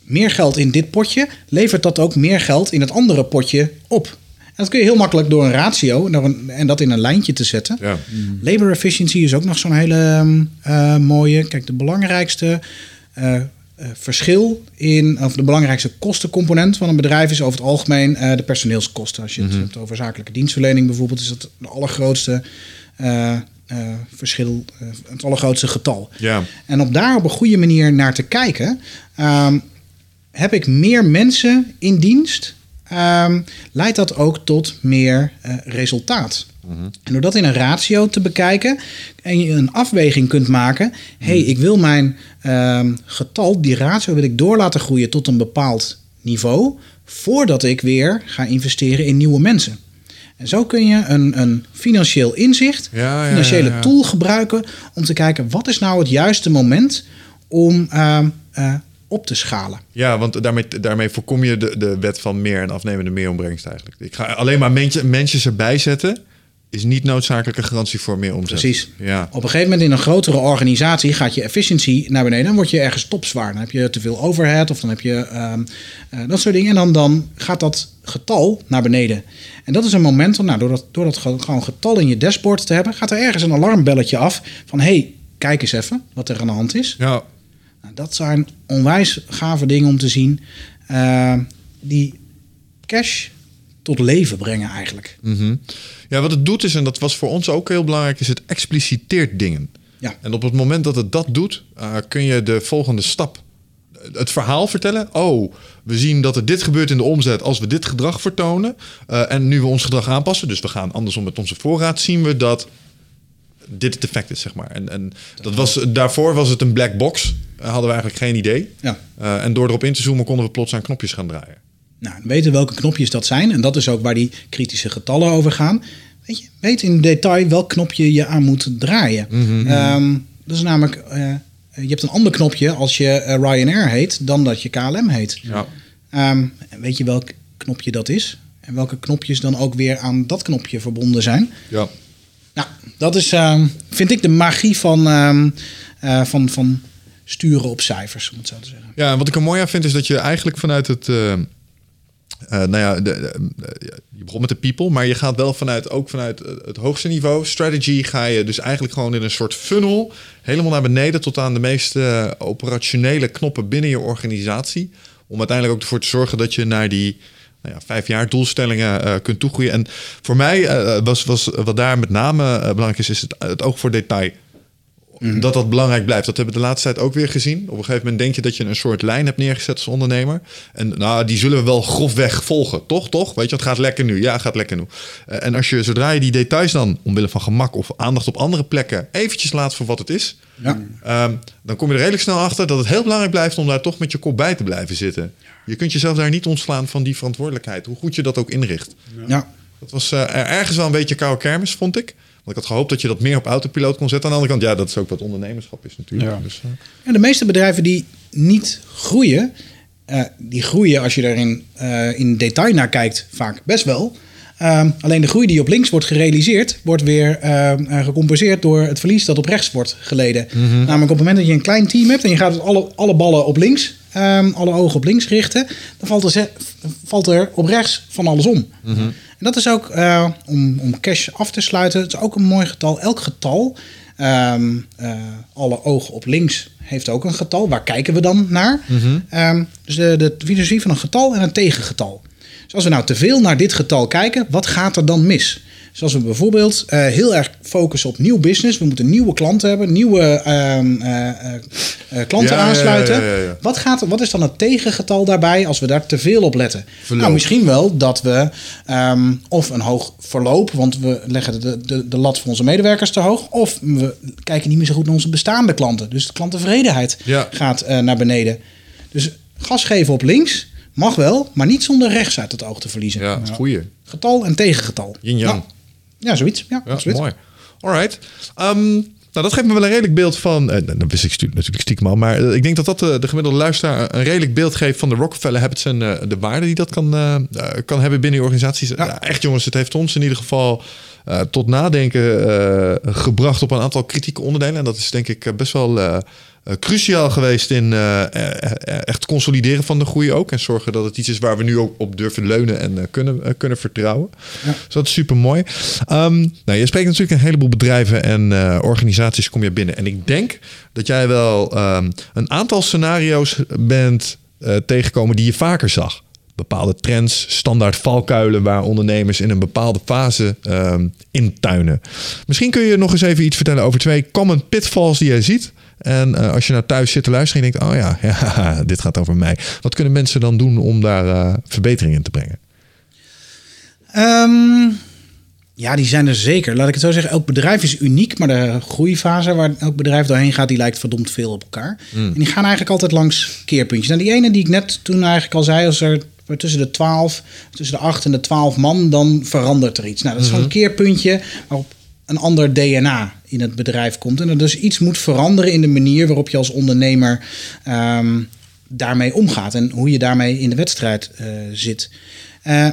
meer geld in dit potje, levert dat ook meer geld in het andere potje op? En dat kun je heel makkelijk door een ratio door een, en dat in een lijntje te zetten. Ja. Labor efficiency is ook nog zo'n hele uh, mooie. Kijk, de belangrijkste uh, uh, verschil in, of de belangrijkste kostencomponent van een bedrijf is over het algemeen uh, de personeelskosten. Als je het Mhm. hebt over zakelijke dienstverlening bijvoorbeeld, is dat de allergrootste uh, verschil, het allergrootste getal. Ja. En om daar op een goede manier naar te kijken, um, heb ik meer mensen in dienst, um, leidt dat ook tot meer uh, resultaat. Mhm. En door dat in een ratio te bekijken en je een afweging kunt maken. Hé, hey, ik wil mijn um, getal, die ratio wil ik door laten groeien tot een bepaald niveau. Voordat ik weer ga investeren in nieuwe mensen. En zo kun je een, een financieel inzicht, Ja, ja, financiële ja, ja. tool gebruiken om te kijken wat is nou het juiste moment om uh, uh, op te schalen. Ja, want daarmee, daarmee voorkom je de, de wet van meer en afnemende meeronbrengst eigenlijk. Ik ga alleen maar mensen, mensen erbij zetten is niet noodzakelijk een garantie voor meer omzet. Precies. Ja. Op een gegeven moment in een grotere organisatie gaat je efficiëntie naar beneden. Dan word je ergens topzwaar. Dan heb je te veel overhead of dan heb je ehm, eh, dat soort dingen. En dan, dan gaat dat getal naar beneden. En dat is een moment, nou, door dat, door dat ge- gewoon getal in je dashboard te hebben, gaat er ergens een alarmbelletje af van hey, kijk eens even wat er aan de hand is. Ja. Dat zijn onwijs gave dingen om te zien. eh, die cash tot leven brengen eigenlijk. Mhm. Ja, wat het doet is, en dat was voor ons ook heel belangrijk, is het expliciteert dingen. Ja. En op het moment dat het dat doet, eh, kun je de volgende stap, het verhaal vertellen. Oh, we zien dat er dit gebeurt in de omzet als we dit gedrag vertonen. Eh, en nu we ons gedrag aanpassen, dus we gaan andersom met onze voorraad, zien we dat dit het effect is, zeg maar. En, en dat was, daarvoor was het een black box. Hadden we eigenlijk geen idee. Ja. Eh, en door erop in te zoomen konden we plots aan knopjes gaan draaien. Nou, we weten welke knopjes dat zijn. En dat is ook waar die kritische getallen over gaan. Weet je, weet in detail welk knopje je aan moet draaien. Ehm, dat is namelijk, eh, je hebt een ander knopje als je eh, Ryanair heet dan dat je KLM heet. Ja. Ehm, weet je welk knopje dat is? En welke knopjes dan ook weer aan dat knopje verbonden zijn? Ja. Nou, dat is, ehm, vind ik, de magie van, ehm, eh, van, van sturen op cijfers, om het zo te zeggen. Ja, wat ik er mooi aan vind is dat je eigenlijk vanuit het. eh, eh, nou ja, je begon met de people, maar je gaat wel vanuit ook vanuit het hoogste niveau. Strategy ga je dus eigenlijk gewoon in een soort funnel helemaal naar beneden tot aan de meest operationele knoppen binnen je organisatie. Om uiteindelijk ook ervoor te zorgen dat je naar die nou ja, vijf jaar doelstellingen eh, kunt toegroeien. En voor mij eh, was, was wat daar met name eh, belangrijk is, is het, het oog voor detail. Dat dat belangrijk blijft. Dat hebben we de laatste tijd ook weer gezien. Op een gegeven moment denk je dat je een soort lijn hebt neergezet als ondernemer. En nou, die zullen we wel grofweg volgen. Toch, toch? Weet je, het gaat lekker nu. Ja, het gaat lekker nu. En als je, zodra je die details dan, omwille van gemak of aandacht op andere plekken, eventjes laat voor wat het is. Ja. ehm, dan kom je er redelijk snel achter dat het heel belangrijk blijft om daar toch met je kop bij te blijven zitten. Je kunt jezelf daar niet ontslaan van die verantwoordelijkheid. Hoe goed je dat ook inricht. Ja. Dat was eh, er- ergens wel een beetje koude kermis, vond ik. Want ik had gehoopt dat je dat meer op autopiloot kon zetten. Aan de andere kant, ja, dat is ook wat ondernemerschap is natuurlijk. Ja. Dus, eh, Ja, de meeste bedrijven die niet groeien, eh, die groeien als je er in, eh, in detail naar kijkt, vaak best wel. Ehm, alleen de groei die op links wordt gerealiseerd, wordt weer gecompenseerd door het verlies dat op rechts wordt geleden. Namelijk op het moment dat je een klein team hebt en je gaat alle, alle ballen op links, ehm, alle ogen op links richten, dan valt er, valt er op rechts van alles om. En dat is ook, eh, om, om cash af te sluiten, het is ook een mooi getal. Elk getal, eh, alle ogen op links heeft ook een getal. Waar kijken we dan naar? Ehm, dus de, de filosofie van een getal en een tegengetal. Dus als we nou te veel naar dit getal kijken, wat gaat er dan mis? Dus als we bijvoorbeeld eh, heel erg focussen op nieuw business, we moeten nieuwe klanten hebben, nieuwe klanten Ja, aansluiten. ja. Wat, gaat, wat is dan het tegengetal daarbij als we daar te veel op letten? Verloop. Nou, misschien wel dat we ehm, of een hoog verloop, want we leggen de, de, de lat voor onze medewerkers te hoog, of we kijken niet meer zo goed naar onze bestaande klanten. Dus de klanttevredenheid gaat eh, naar beneden. Dus gas geven op links mag wel, maar niet zonder rechts uit het oog te verliezen. ja, dat is goeie. Getal en tegengetal. Yin-yang. Nou, ja, zoiets. Ja, Ja, absoluut. mooi. Alright. Ehm, nou, dat geeft me wel een redelijk beeld van. eh, dat wist ik natuurlijk stiekem al. Maar eh, ik denk dat dat de, de gemiddelde luisteraar een redelijk beeld geeft van de Rockefeller Habits en eh, de waarde die dat kan, eh, eh, kan hebben binnen je organisaties. Ja, echt jongens, het heeft ons in ieder geval eh, tot nadenken eh, gebracht op een aantal kritieke onderdelen. En dat is denk ik eh, best wel. Eh, cruciaal geweest in eh, eh, echt consolideren van de groei ook. En zorgen dat het iets is waar we nu ook op durven leunen en kunnen, kunnen vertrouwen. Dus dat is super mooi. nou, je spreekt natuurlijk een heleboel bedrijven en organisaties kom je binnen. En ik denk dat jij wel ehm, een aantal scenario's bent tegengekomen die je vaker zag. Bepaalde trends, standaard valkuilen waar ondernemers in een bepaalde fase ehm, intuinen. Misschien kun je nog eens even iets vertellen over twee common pitfalls die jij ziet. En eh, als je nou thuis zit te luisteren en je denkt, oh ja, [LAUGHS] ja, dit gaat over mij. Wat kunnen mensen dan doen om daar eh, verbetering in te brengen? Ehm, ja, die zijn er zeker. Laat ik het zo zeggen. Elk bedrijf is uniek, maar de groeifase waar elk bedrijf doorheen gaat, die lijkt verdomd veel op elkaar. En die gaan eigenlijk altijd langs keerpuntjes. Nou, die ene die ik net toen eigenlijk al zei, als er tussen de 12, tussen de 8 en de 12 man, dan verandert er iets. Nou, dat is gewoon een keerpuntje waarop een ander DNA in het bedrijf komt. En er dus iets moet veranderen in de manier waarop je als ondernemer ehm, daarmee omgaat en hoe je daarmee in de wedstrijd eh, zit. Eh,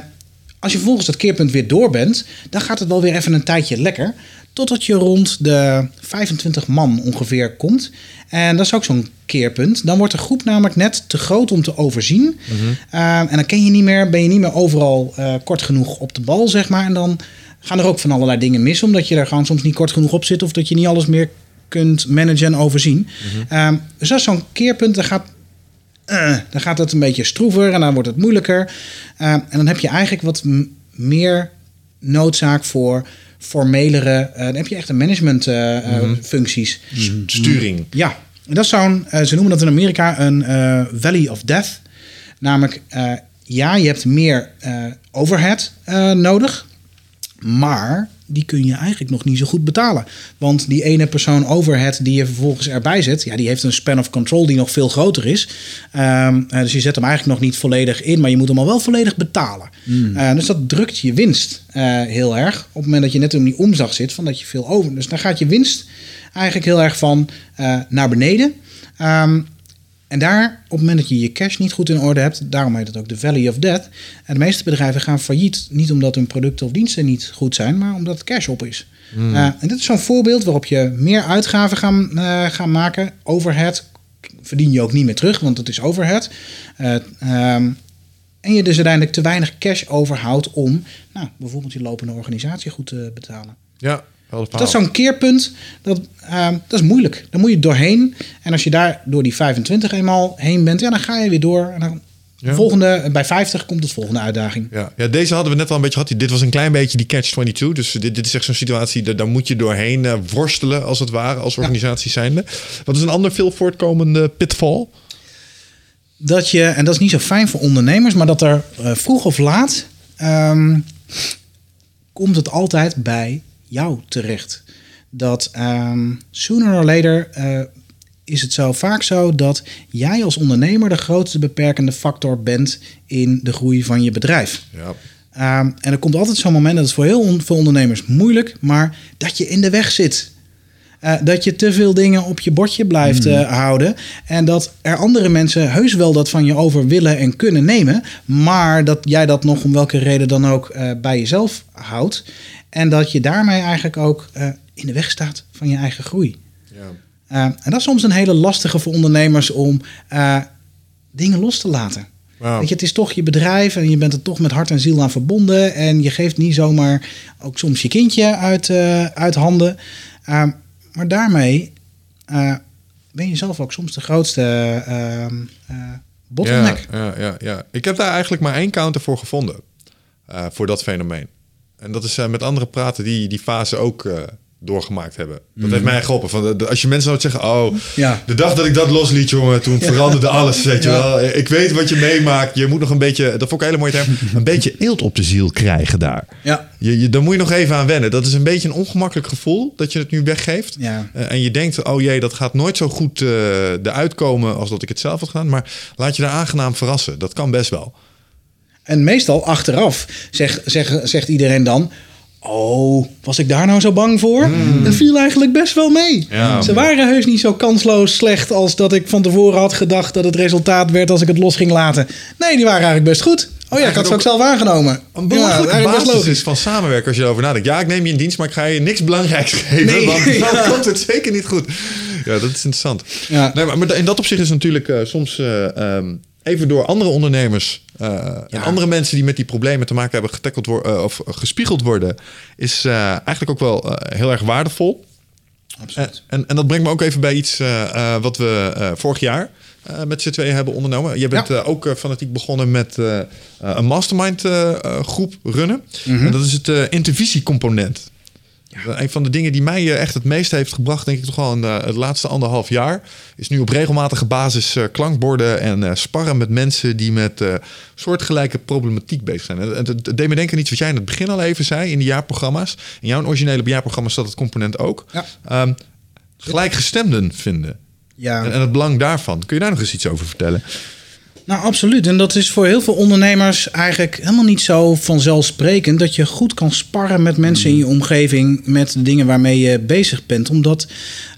als je vervolgens dat keerpunt weer door bent, dan gaat het wel weer even een tijdje lekker. Totdat je rond de 25 man ongeveer komt. En dat is ook zo'n keerpunt. Dan wordt de groep namelijk net te groot om te overzien. Uh, en dan ken je niet meer, ben je niet meer overal uh, kort genoeg op de bal, zeg maar. En dan gaan er ook van allerlei dingen mis, omdat je er gewoon soms niet kort genoeg op zit. Of dat je niet alles meer kunt managen en overzien. Uh, dus dat is zo'n keerpunt. Dan gaat uh, dan gaat het een beetje stroever en dan wordt het moeilijker. Uh, en dan heb je eigenlijk wat meer noodzaak voor formelere. Uh, dan heb je echt een management mm -hmm. functies. Mm. Sturing. Ja, en dat is zo'n. ze noemen dat in Amerika een Valley of Death. Namelijk, ja, je hebt meer overhead nodig. Maar die kun je eigenlijk nog niet zo goed betalen. Want die ene persoon overhead die je vervolgens erbij zet, ja, die heeft een span of control die nog veel groter is. Um, dus je zet hem eigenlijk nog niet volledig in, maar je moet hem al wel volledig betalen. Mm. Uh, dus dat drukt je winst uh, heel erg. Op het moment dat je net in die omzag zit, van dat je veel over. Dus dan gaat je winst eigenlijk heel erg van uh, naar beneden. Um, en daar, op het moment dat je je cash niet goed in orde hebt, daarom heet het ook de Valley of Death. En de meeste bedrijven gaan failliet, niet omdat hun producten of diensten niet goed zijn, maar omdat het cash op is. Mm. Uh, en dit is zo'n voorbeeld waarop je meer uitgaven gaan, uh, gaan maken. Overhead verdien je ook niet meer terug, want het is overhead. Uh, um, en je dus uiteindelijk te weinig cash overhoudt om nou, bijvoorbeeld je lopende organisatie goed te betalen. Ja, dat is zo'n keerpunt, dat, uh, dat is moeilijk. Dan moet je doorheen. En als je daar door die 25 eenmaal heen bent, ja, dan ga je weer door. En dan ja. volgende, bij 50 komt het volgende uitdaging. Ja. ja, deze hadden we net al een beetje gehad. Dit was een klein beetje die catch-22. Dus dit, dit is echt zo'n situatie, daar, moet je doorheen uh, worstelen, als het ware, als organisatie zijnde. Wat is een ander veel voortkomende pitfall? Dat je, en dat is niet zo fijn voor ondernemers, maar dat er uh, vroeg of laat um, komt het altijd bij jou terecht. Dat um, sooner or later uh, is het zo vaak zo dat jij als ondernemer de grootste beperkende factor bent in de groei van je bedrijf. Ja. Um, en er komt altijd zo'n moment, dat is voor heel veel ondernemers moeilijk, maar dat je in de weg zit. Uh, dat je te veel dingen op je bordje blijft uh, houden. En dat er andere mensen heus wel dat van je over willen en kunnen nemen. Maar dat jij dat nog om welke reden dan ook uh, bij jezelf houdt. En dat je daarmee eigenlijk ook uh, in de weg staat van je eigen groei. Ja. Uh, en dat is soms een hele lastige voor ondernemers om uh, dingen los te laten. Wow. Weet je, het is toch je bedrijf en je bent er toch met hart en ziel aan verbonden. En je geeft niet zomaar ook soms je kindje uit, uit handen. maar daarmee ben je zelf ook soms de grootste ehm, bottleneck. Ja, ja, ja, ja, ik heb daar eigenlijk maar één counter voor gevonden. voor dat fenomeen. En dat is uh, met anderen praten die die fase ook uh, doorgemaakt hebben. Dat mm. heeft mij geholpen. Van de, de, als je mensen zou zeggen, oh, ja. de dag dat ik dat losliet, jongen, toen ja. veranderde alles, weet je ja. wel. Ik weet wat je meemaakt. Je moet nog een beetje, dat vond ik een hele mooie term, een beetje eelt op de ziel krijgen daar. Ja. Je, je, daar moet je nog even aan wennen. Dat is een beetje een ongemakkelijk gevoel dat je het nu weggeeft. Ja. Uh, en je denkt, oh jee, dat gaat nooit zo goed eruit komen als dat ik het zelf had gedaan. Maar laat je daar aangenaam verrassen. Dat kan best wel. En meestal achteraf zeg, zeg, zegt iedereen dan... Oh, was ik daar nou zo bang voor? Mm. Dat viel eigenlijk best wel mee. Ja, Ze waren heus niet zo kansloos slecht als dat ik van tevoren had gedacht dat het resultaat werd als ik het los ging laten. Nee, die waren eigenlijk best goed. Oh ja, ik had het ook zelf aangenomen. Een belangrijke ja, basis is van samenwerken als je erover nadenkt. Ja, ik neem je in dienst, maar ik ga je niks belangrijks geven. Nee, want [LAUGHS] dan ja. komt het zeker niet goed. Ja, dat is interessant. Ja. Nee, maar in dat opzicht is natuurlijk uh, soms... Uh, um, even door andere ondernemers uh, ja. en andere mensen die met die problemen te maken hebben getackeld worden uh, of gespiegeld worden, is uh, eigenlijk ook wel heel erg waardevol. Absoluut. En, en, dat brengt me ook even bij iets wat we vorig jaar met z'n tweeën hebben ondernomen. Je bent ja. ook fanatiek begonnen met een mastermind groep runnen. Mm -hmm. En dat is het intervisiecomponent. Ja. Een van de dingen die mij echt het meest heeft gebracht, denk ik toch wel in uh, het laatste anderhalf jaar, is nu op regelmatige basis uh, klankborden en uh, sparren met mensen die met soortgelijke problematiek bezig zijn. Het, het, deed me denken iets wat jij in het begin al even zei in de jaarprogramma's. In jouw originele jaarprogramma staat het component ook. Ja. Um, gelijkgestemden vinden. Ja. En, en het belang daarvan. Kun je daar nog eens iets over vertellen? Nou, absoluut. En dat is voor heel veel ondernemers eigenlijk helemaal niet zo vanzelfsprekend dat je goed kan sparren met mensen in je omgeving met de dingen waarmee je bezig bent. Omdat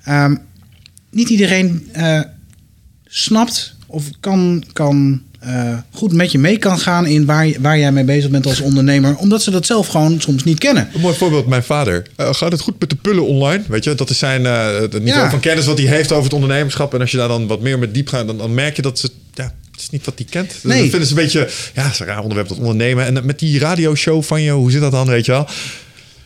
uh, niet iedereen uh, snapt of kan, kan eh, goed met je mee kan gaan in waar, waar jij mee bezig bent als ondernemer. Omdat ze dat zelf gewoon soms niet kennen. Een mooi voorbeeld, mijn vader. Eh, gaat het goed met de pullen online? Weet je, dat is zijn eh, het niveau Ja. van kennis wat hij heeft over het ondernemerschap. En als je daar dan wat meer met diep gaat, dan, dan merk je dat ze. Ja, het is niet wat hij kent. Dus Nee. Dat vinden ze een beetje. Ja, is een raar onderwerp, dat ondernemen. En met die radioshow van je, hoe zit dat dan, weet je wel?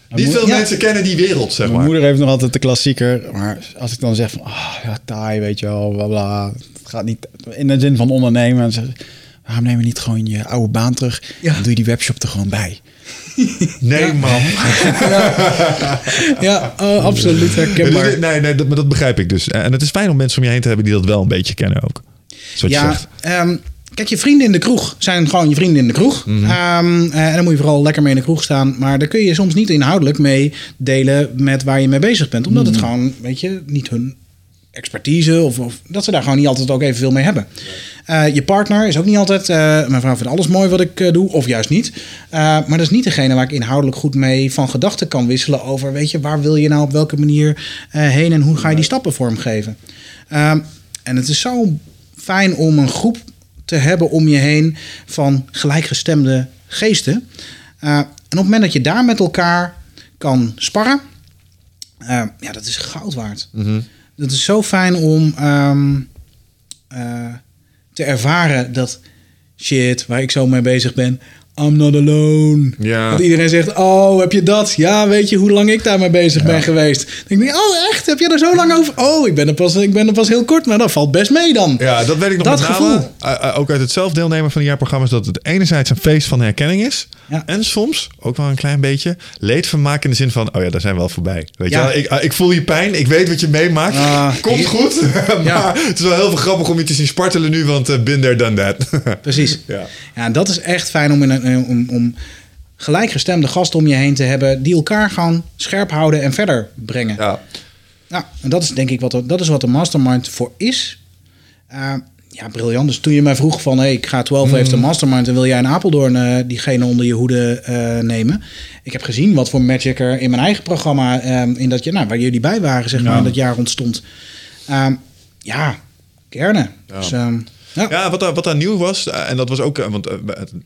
Niet veel Ja. mensen kennen die wereld, zeg Mijn maar. moeder heeft nog altijd de klassieker. Maar als ik dan zeg van, ah ja, taai, weet je wel, bla bla. Het gaat niet in de zin van ondernemen. En zeg, waarom neem je niet gewoon je oude baan terug? Ja. En doe je die webshop er gewoon bij. [LAUGHS] Nee, man. Ja, oh, absoluut Nee, herkenbaar. nee, nee, dat, maar dat begrijp ik dus. En het is fijn om mensen om je heen te hebben die dat wel een beetje kennen ook. Ja, ehm, kijk, je vrienden in de kroeg zijn gewoon je vrienden in de kroeg. Mhm. Ehm, eh, en dan moet je vooral lekker mee in de kroeg staan. Maar daar kun je soms niet inhoudelijk mee delen met waar je mee bezig bent. Omdat Mhm. het gewoon, weet je, niet hun expertise of, of dat ze daar gewoon niet altijd ook evenveel mee hebben. Eh, je partner is ook niet altijd, eh, mijn vrouw vindt alles mooi wat ik doe, of juist niet. Maar dat is niet degene waar ik inhoudelijk goed mee van gedachten kan wisselen over, weet je, waar wil je nou op welke manier heen en hoe ga je die stappen vormgeven. Ehm, en het is zo fijn om een groep te hebben om je heen van gelijkgestemde geesten. Eh, en op het moment dat je daar met elkaar kan sparren, eh, ja, dat is goud waard. Dat is zo fijn om ehm, eh, te ervaren dat shit waar ik zo mee bezig ben. I'm not alone. Ja. Dat iedereen zegt, oh, heb je dat? Ja, weet je hoe lang ik daarmee bezig ben geweest? Dan denk ik, oh, echt? Heb je er zo lang over? Oh, ik ben er pas, ik ben er pas heel kort, maar dat valt best mee dan. Ja, dat weet ik nog Dat met name. gevoel. eh, eh, ook uit het zelf deelnemen van de jaarprogramma's... dat het enerzijds een feest van herkenning is... Ja. en soms, ook wel een klein beetje... leedvermaak in de zin van... oh ja, daar zijn we wel voorbij. Weet je wel? Ik, eh, ik voel je pijn, ik weet wat je meemaakt. Ah, [LAUGHS] Komt goed. [LAUGHS] maar Ja. het is wel heel veel grappig om je te zien spartelen nu... want there, done that. [LAUGHS] Precies. Ja. Ja, en dat is echt fijn om, in een, om, om gelijkgestemde gasten om je heen te hebben... die elkaar gewoon scherp houden en verder brengen. ja. Nou, en dat is denk ik wat, er- dat is wat de mastermind voor is. Eh, ja, briljant. Dus toen je mij vroeg van... Hey, ik ga 12 heeft een mastermind... en wil jij in Apeldoorn eh, diegene onder je hoede eh, nemen? Ik heb gezien wat voor magic er in mijn eigen programma... eh, in dat, je- nou, waar jullie bij waren, zeg maar, in dat jaar ontstond. Ehm, ja, kerne. Dus, ehm, ja. Wat daar, wat daar nieuw was, eh, en dat was ook, eh, want eh,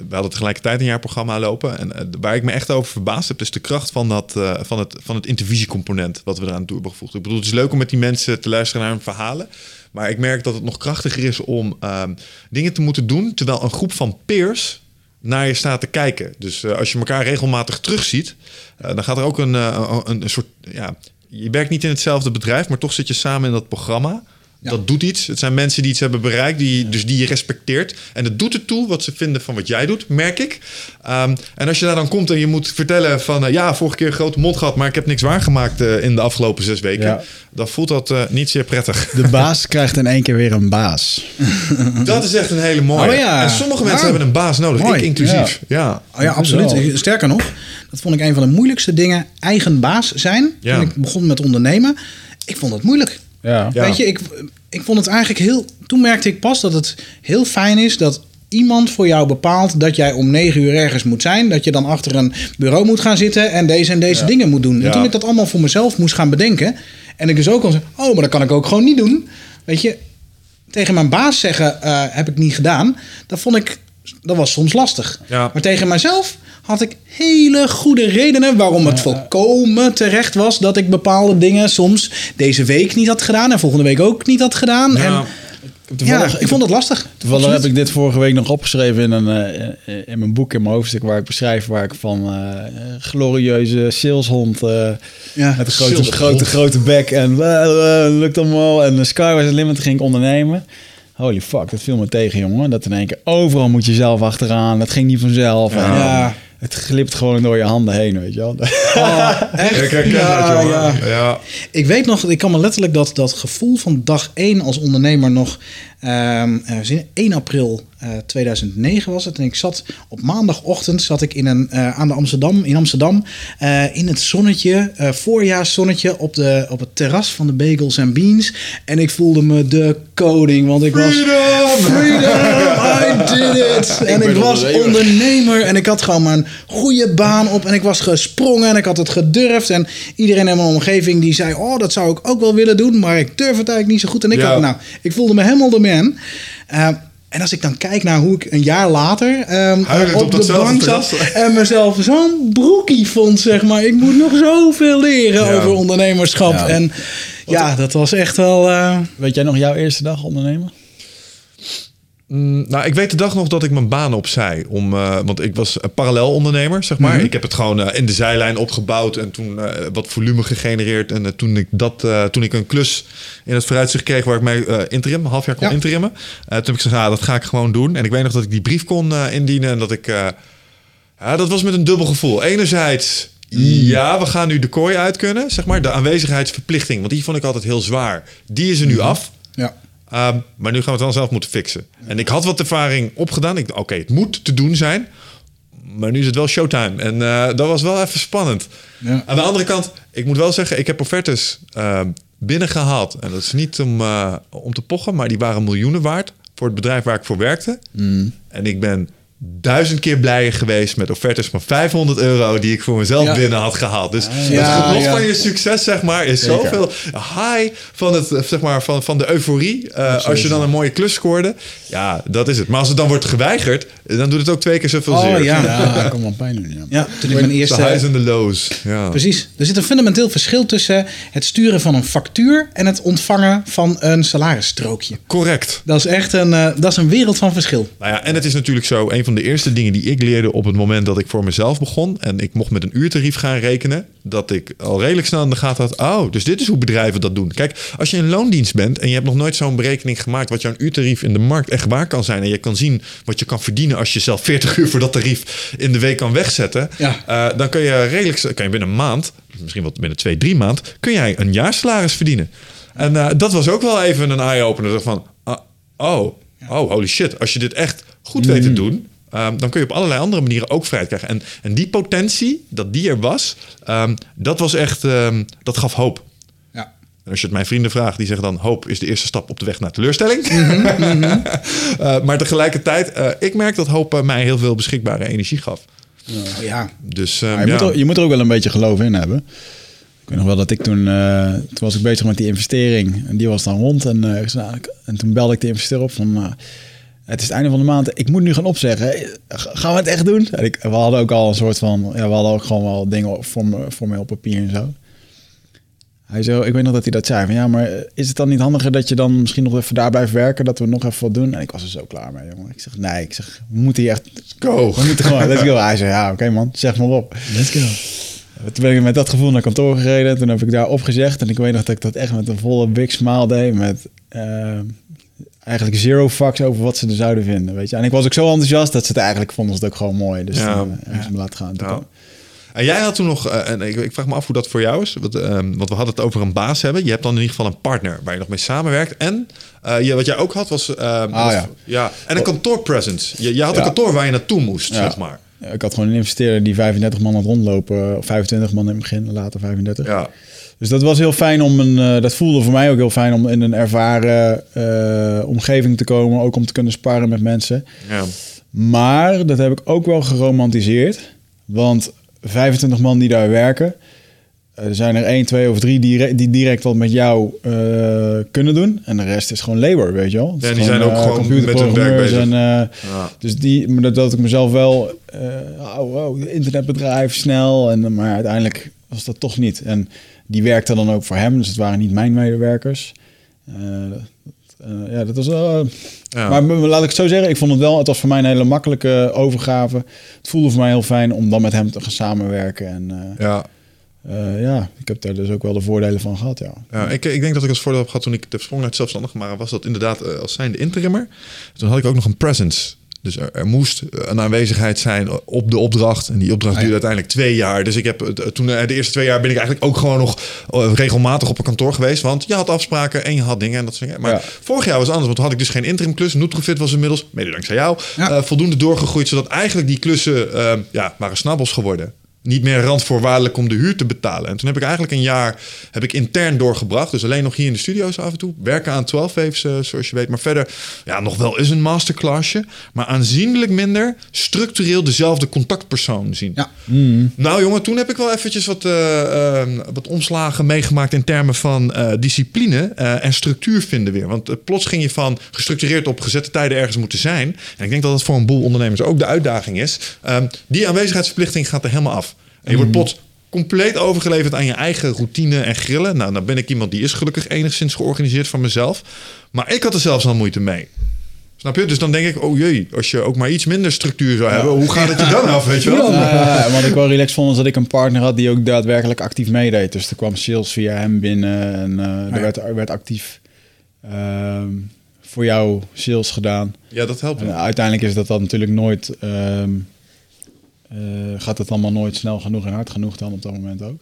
we hadden tegelijkertijd een jaarprogramma lopen. En waar ik me echt over verbaasd heb, is de kracht van, dat, van, het, van het intervisiecomponent wat we eraan toe hebben gevoegd. Ik bedoel, het is leuk om met die mensen te luisteren naar hun verhalen. Maar ik merk dat het nog krachtiger is om ehm, dingen te moeten doen terwijl een groep van peers naar je staat te kijken. Dus als je elkaar regelmatig terugziet, dan gaat er ook een, een, een soort. Ja, je werkt niet in hetzelfde bedrijf, maar toch zit je samen in dat programma. Dat doet iets. Het zijn mensen die iets hebben bereikt, die, dus die je respecteert. En het doet ertoe wat ze vinden van wat jij doet, merk ik. Ehm, en als je daar dan komt en je moet vertellen van... eh, ja, vorige keer een grote mond gehad, maar ik heb niks waargemaakt eh, in de afgelopen zes weken. Ja. Dan voelt dat eh, niet zeer prettig. De baas [LAUGHS] krijgt in één keer weer een baas. [LAUGHS] dat is echt een hele mooie. Oh ja. En sommige mensen hebben een baas nodig, mooi. ik inclusief. Ja. Oh ja, absoluut. Sterker nog, dat vond ik een van de moeilijkste dingen. Eigen baas zijn. Ja. Toen ik begon met ondernemen. Ik vond het moeilijk. Ja. Ja. Weet je, ik, ik vond het eigenlijk heel... Toen merkte ik pas dat het heel fijn is dat iemand voor jou bepaalt dat jij om negen uur ergens moet zijn. Dat je dan achter een bureau moet gaan zitten en deze en deze dingen moet doen. Ja. En toen ik dat allemaal voor mezelf moest gaan bedenken. En ik dus ook al zei, oh, maar dat kan ik ook gewoon niet doen. Weet je, tegen mijn baas zeggen eh, heb ik niet gedaan. Dat vond ik, dat was soms lastig. Ja. Maar tegen mijzelf had ik hele goede redenen waarom het volkomen terecht was dat ik bepaalde dingen soms deze week niet had gedaan en volgende week ook niet had gedaan. Ja. En ja, ik vond het lastig. Toevallig Absoluut. heb ik dit vorige week nog opgeschreven in, een, eh, in mijn boek, in mijn hoofdstuk, waar ik beschrijf waar ik van eh, glorieuze saleshond eh, Ja. met een grote, grote, grote bek en lukt allemaal en de sky was limit ging ik ondernemen. Holy fuck, dat viel me tegen, jongen. Dat in één keer overal moet je zelf achteraan. Dat ging niet vanzelf. Ja. Het glipt gewoon door je handen heen, weet je wel. Oh, [LAUGHS] echt? Ik herken Ja, dat, jongen. ja. ja. Ik weet nog, ik kan me letterlijk dat, dat gevoel van dag 1 als ondernemer nog. Ehm, eh, 1 april eh, 2009 was het. En ik zat op maandagochtend zat ik in een, eh, aan de Amsterdam, in Amsterdam. in het zonnetje, voorjaarszonnetje. Op, de, op het terras van de Bagels and Beans. En ik voelde me de koning. Want ik was. Freedom! I [LAUGHS] did it! En ik, was ondernemer. En ik had gewoon mijn goede baan op. En ik was gesprongen en ik had het gedurfd. En iedereen in mijn omgeving die zei... Oh, dat zou ik ook wel willen doen. Maar ik durf het eigenlijk niet zo goed. En ik, Ja. had, nou, ik voelde me helemaal de Eh, En als ik dan kijk naar hoe ik een jaar later ehm, op, op de bank zat en mezelf zo'n broekie vond, zeg maar. Ik moet nog zoveel leren Ja. over ondernemerschap. Ja. En ja, dat was echt wel... eh, Weet jij nog jouw eerste dag ondernemen? Mm, nou, ik weet de dag nog dat ik mijn baan opzij. Om, eh, want ik was een parallel ondernemer, zeg maar. Ik heb het gewoon eh, in de zijlijn opgebouwd en toen eh, wat volume gegenereerd. En toen, ik dat, toen ik een klus in het vooruitzicht kreeg waar ik mee interim, een half jaar kon Ja. interimmen. toen heb ik gezegd, ja, dat ga ik gewoon doen. En ik weet nog dat ik die brief kon indienen en dat ik... ja, dat was met een dubbel gevoel. Enerzijds, ja, we gaan nu de kooi uit kunnen, zeg maar. De aanwezigheidsverplichting, want die vond ik altijd heel zwaar. Die is er nu af. ja. Ehm, maar nu gaan we het dan zelf moeten fixen. En ik had wat ervaring opgedaan. Ik dacht, oké, het moet te doen zijn. Maar nu is het wel showtime. En eh, dat was wel even spannend. Ja. Aan de andere kant, ik moet wel zeggen, ik heb offertes uh, binnengehaald. En dat is niet om, eh, om te pochen, maar die waren miljoenen waard voor het bedrijf waar ik voor werkte. En ik ben duizend keer blijer geweest met offertes van 500 euro die ik voor mezelf Ja. binnen had gehaald. Dus Ja, het genot ja. van je succes, zeg maar, is zoveel high van, het, zeg maar, van, van de euforie. Eh, als je dan een mooie klus scoorde, ja, dat is het. Maar als het dan wordt geweigerd, dan doet het ook twee keer zoveel Oh zeer. ja. [LAUGHS] Kan wel pijn doen. Ja. ja, toen ik mijn De eerste... highs en de lows. Ja. Precies. Er zit een fundamenteel verschil tussen het sturen van een factuur en het ontvangen van een salarisstrookje. Correct. Dat is echt een, eh, dat is een wereld van verschil. Nou ja, en het is natuurlijk zo, een van de eerste dingen die ik leerde op het moment dat ik voor mezelf begon en ik mocht met een uurtarief gaan rekenen, dat ik al redelijk snel in de gaten had, oh, dus dit is hoe bedrijven dat doen. Kijk, als je in loondienst bent en je hebt nog nooit zo'n berekening gemaakt wat jouw uurtarief in de markt echt waar kan zijn en je kan zien wat je kan verdienen als je zelf 40 uur voor dat tarief in de week kan wegzetten, Ja. eh, dan kun je redelijk, kan je binnen een maand, misschien wel binnen twee, drie maand, kun jij een jaarsalaris verdienen. En eh, dat was ook wel even een eye-opener van, ah, oh, oh, holy shit, als je dit echt goed weet te doen, ehm, dan kun je op allerlei andere manieren ook vrijheid krijgen. En, en die potentie, dat die er was, ehm, dat was echt, ehm, dat gaf hoop. Ja. En als je het mijn vrienden vraagt, die zeggen dan: hoop is de eerste stap op de weg naar teleurstelling. [LAUGHS] Eh, maar tegelijkertijd, eh, ik merk dat hoop eh, mij heel veel beschikbare energie gaf. Oh, ja. Dus je, ja. moet er, je moet er ook wel een beetje geloof in hebben. Ik weet nog wel dat ik toen... toen was ik bezig met die investering. En die was dan rond. En, nou, en toen belde ik de investeerder op van... nou, het is het einde van de maand. Ik moet nu gaan opzeggen. Gaan we het echt doen? En ik, we hadden ook al een soort van... Ja, we hadden ook gewoon wel dingen voor me, voor me op papier en zo. Hij zo, ik weet nog dat hij dat zei. Van ja, maar is het dan niet handiger dat je dan misschien nog even daar blijft werken? Dat we nog even wat doen? En ik was er zo klaar mee, jongen. Ik zeg, nee, ik zeg, we moeten hier echt... Go. [LAUGHS] We moeten gewoon, let's go. Hij zei, ja, oké man, zeg maar op. Let's go. Toen ben ik met dat gevoel naar kantoor gereden. Toen heb ik daar opgezegd. En ik weet nog dat ik dat echt met een volle big smile deed. Met eh, eigenlijk zero fucks over wat ze er zouden vinden. Weet je? En ik was ook zo enthousiast dat ze het eigenlijk vonden ze het ook gewoon mooi. Dus Ja. toen eh, laten gaan. Ja. En jij had toen nog, eh, en ik, ik vraag me af hoe dat voor jou is. Want, ehm, want we hadden het over een baas hebben. Je hebt dan in ieder geval een partner waar je nog mee samenwerkt. En eh, je, wat jij ook had was. ehm, was- ja. ja. En een kantoorpresence. Je, je had een Ja. kantoor waar je naartoe moest, Ja. zeg maar. Ik had gewoon een investeerder die 35 man had rondlopen. Of 25 man in het begin, later 35. Ja. Dus dat was heel fijn om een. eh, dat voelde voor mij ook heel fijn om in een ervaren eh, omgeving te komen. Ook om te kunnen sparren met mensen. ja. Maar dat heb ik ook wel geromantiseerd. Want 25 man die daar werken. eh, Er zijn er één, twee of drie die, die direct wat met jou kunnen doen. En de rest is gewoon labor, weet je wel. Het Ja, die zijn ook gewoon met hun werk bezig. En, Ja. Dus die, dat, dat ik mezelf wel... oh, oh, internetbedrijf, snel. En, maar uiteindelijk was dat toch niet. En die werkte dan ook voor hem. Dus het waren niet mijn medewerkers. Eh, eh, ja, dat was wel... Ja. Maar laat ik het zo zeggen, ik vond het wel, het was voor mij een hele makkelijke overgave. Het voelde voor mij heel fijn om dan met hem te gaan samenwerken. En ja. ja, ik heb daar dus ook wel de voordelen van gehad, ja. Ja, ik, ik denk dat ik als voordeel heb gehad toen ik de sprong uit zelfstandig maar was dat inderdaad als zijnde interimmer. Toen had ik ook nog een presence. Dus er, er moest een aanwezigheid zijn op de opdracht. En die opdracht ja. duurde uiteindelijk twee jaar. Dus ik heb toen eh, de eerste twee jaar ben ik eigenlijk ook gewoon nog eh, regelmatig op een kantoor geweest. Want je had afspraken en je had dingen en dat soort dingen. Maar Ja. vorig jaar was anders, want toen had ik dus geen interim klus. Nutrofit was inmiddels, mede dankzij jou, Ja. eh, voldoende doorgegroeid. Zodat eigenlijk die klussen, ja, waren snabbels geworden. Niet meer randvoorwaardelijk om de huur te betalen. En toen heb ik eigenlijk een jaar heb ik intern doorgebracht. Dus alleen nog hier in de studio's af en toe. Werken aan 12 waves, eh, zoals je weet. Maar verder, ja, nog wel eens een masterclassje. Maar aanzienlijk minder structureel dezelfde contactpersoon zien. Ja. Nou jongen, toen heb ik wel eventjes wat, eh, eh, wat omslagen meegemaakt in termen van eh, discipline eh, en structuur vinden weer. Want plots ging je van gestructureerd op gezette tijden ergens moeten zijn. En ik denk dat dat voor een boel ondernemers ook de uitdaging is. Ehm, die aanwezigheidsverplichting gaat er helemaal af. En je wordt plots compleet overgeleverd aan je eigen routine en grillen. Nou, dan ben ik iemand die is gelukkig enigszins georganiseerd van mezelf. Maar ik had er zelfs al moeite mee. Snap je? Dus dan denk ik, oh jee, als je ook maar iets minder structuur zou hebben, hoe gaat het je dan af, weet je wel? Ja, wat ik wel relaxed vond, is dat ik een partner had die ook daadwerkelijk actief meedeed. Dus er kwam sales via hem binnen en eh, er, werd, er werd actief ehm, voor jou sales gedaan. Ja, dat helpt. En uiteindelijk is dat dan natuurlijk nooit, ehm, eh, gaat het allemaal nooit snel genoeg en hard genoeg dan op dat moment ook.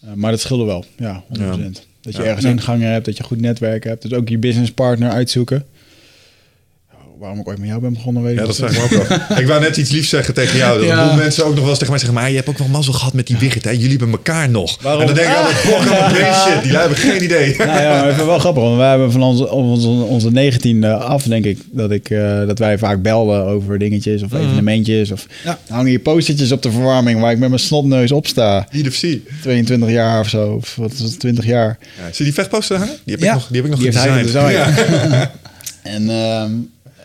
Eh, maar dat scheelde wel, ja, 100%. Dat je ergens ingangen hebt, dat je goed netwerk hebt. Dus ook je businesspartner uitzoeken. Waarom ik ooit met jou ben begonnen, weet ik Ja, dat vraag ik ook wel. [LAUGHS] Ik wou net iets liefs zeggen tegen jou. Dat Ja. een mensen ook nog wel eens tegen mij zeggen... maar je hebt ook wel mazzel gehad met die Wigget, hè? Jullie hebben elkaar nog. Waarom? En dan denk ik altijd, fuck, allemaal brain shit. Die lui hebben geen idee. [LAUGHS] Nou ja, maar ik vind het wel grappig, want wij hebben van onze, onze, onze 19e af, denk ik, dat, ik eh, dat wij vaak belden over dingetjes of evenementjes. Of Ja. hangen hier postertjes op de verwarming waar ik met mijn snotneus op sta. Sea. 22 jaar of zo, of wat is het, 20 jaar. Ja, zie je die vechtposter hangen? Die heb Ja. ik nog, die heb ik nog Die. [LAUGHS] En ehm,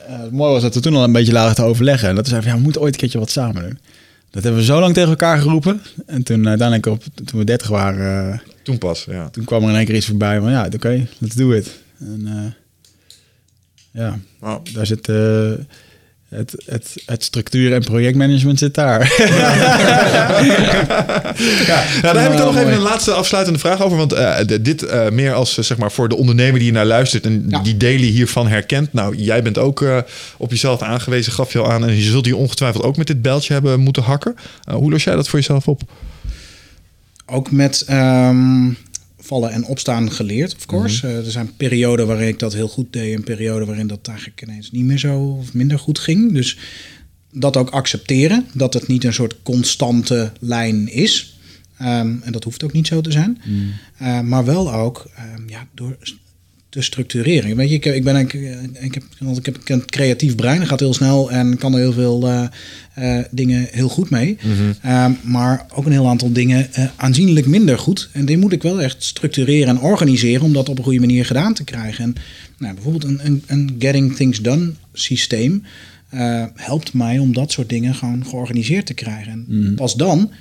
eh, het mooie was dat we toen al een beetje lagen te overleggen. En dat zeiden van, ja, we moeten ooit een keertje wat samen doen. Dat hebben we zo lang tegen elkaar geroepen. En toen uiteindelijk, op, toen we 30 waren, eh, Toen pas, ja. toen kwam er in één keer iets voorbij van, ja, oké, let's do it. En eh, ja, Wow. daar zit eh, het, het, het structuur- en projectmanagement zit daar. Ja, [LAUGHS] nou, daar heb ik dan nog even een laatste afsluitende vraag over. Want eh, dit eh, meer als eh, zeg maar voor de ondernemer die naar luistert en Ja. die daily hiervan herkent. Nou, jij bent ook op jezelf aangewezen, gaf je al aan. En je zult hier ongetwijfeld ook met dit beltje hebben moeten hakken. Hoe los jij dat voor jezelf op? Ook met ehm, vallen en opstaan geleerd, of course. Eh, er zijn perioden waarin ik dat heel goed deed... en perioden waarin dat eigenlijk ineens niet meer zo of minder goed ging. Dus dat ook accepteren, dat het niet een soort constante lijn is. Ehm, en dat hoeft ook niet zo te zijn. Eh, maar wel ook ehm, ja, door te structureren. Weet je, ik, ik ben een, ik heb, ik heb een creatief brein, dat gaat heel snel en kan er heel veel eh, eh, dingen heel goed mee. Ehm, maar ook een heel aantal dingen eh, aanzienlijk minder goed. En die moet ik wel echt structureren en organiseren om dat op een goede manier gedaan te krijgen. En nou, bijvoorbeeld een, een, een Getting Things Done systeem eh, helpt mij om dat soort dingen gewoon georganiseerd te krijgen. En pas dan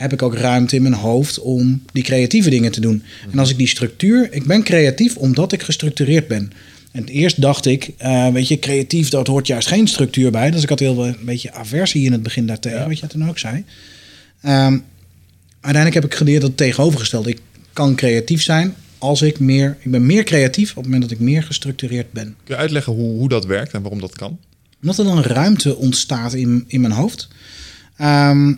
heb ik ook ruimte in mijn hoofd om die creatieve dingen te doen. En als ik die structuur, ik ben creatief omdat ik gestructureerd ben. En eerst dacht ik, eh, weet je, creatief, dat hoort juist geen structuur bij. Dus ik had heel een beetje aversie in het begin daartegen, wat je toen ook zei. Ehm, uiteindelijk heb ik geleerd dat het tegenovergesteld. Ik kan creatief zijn als ik meer, ik ben meer creatief op het moment dat ik meer gestructureerd ben. Kun je uitleggen hoe, hoe dat werkt en waarom dat kan? Omdat er dan ruimte ontstaat in, in mijn hoofd. Ehm,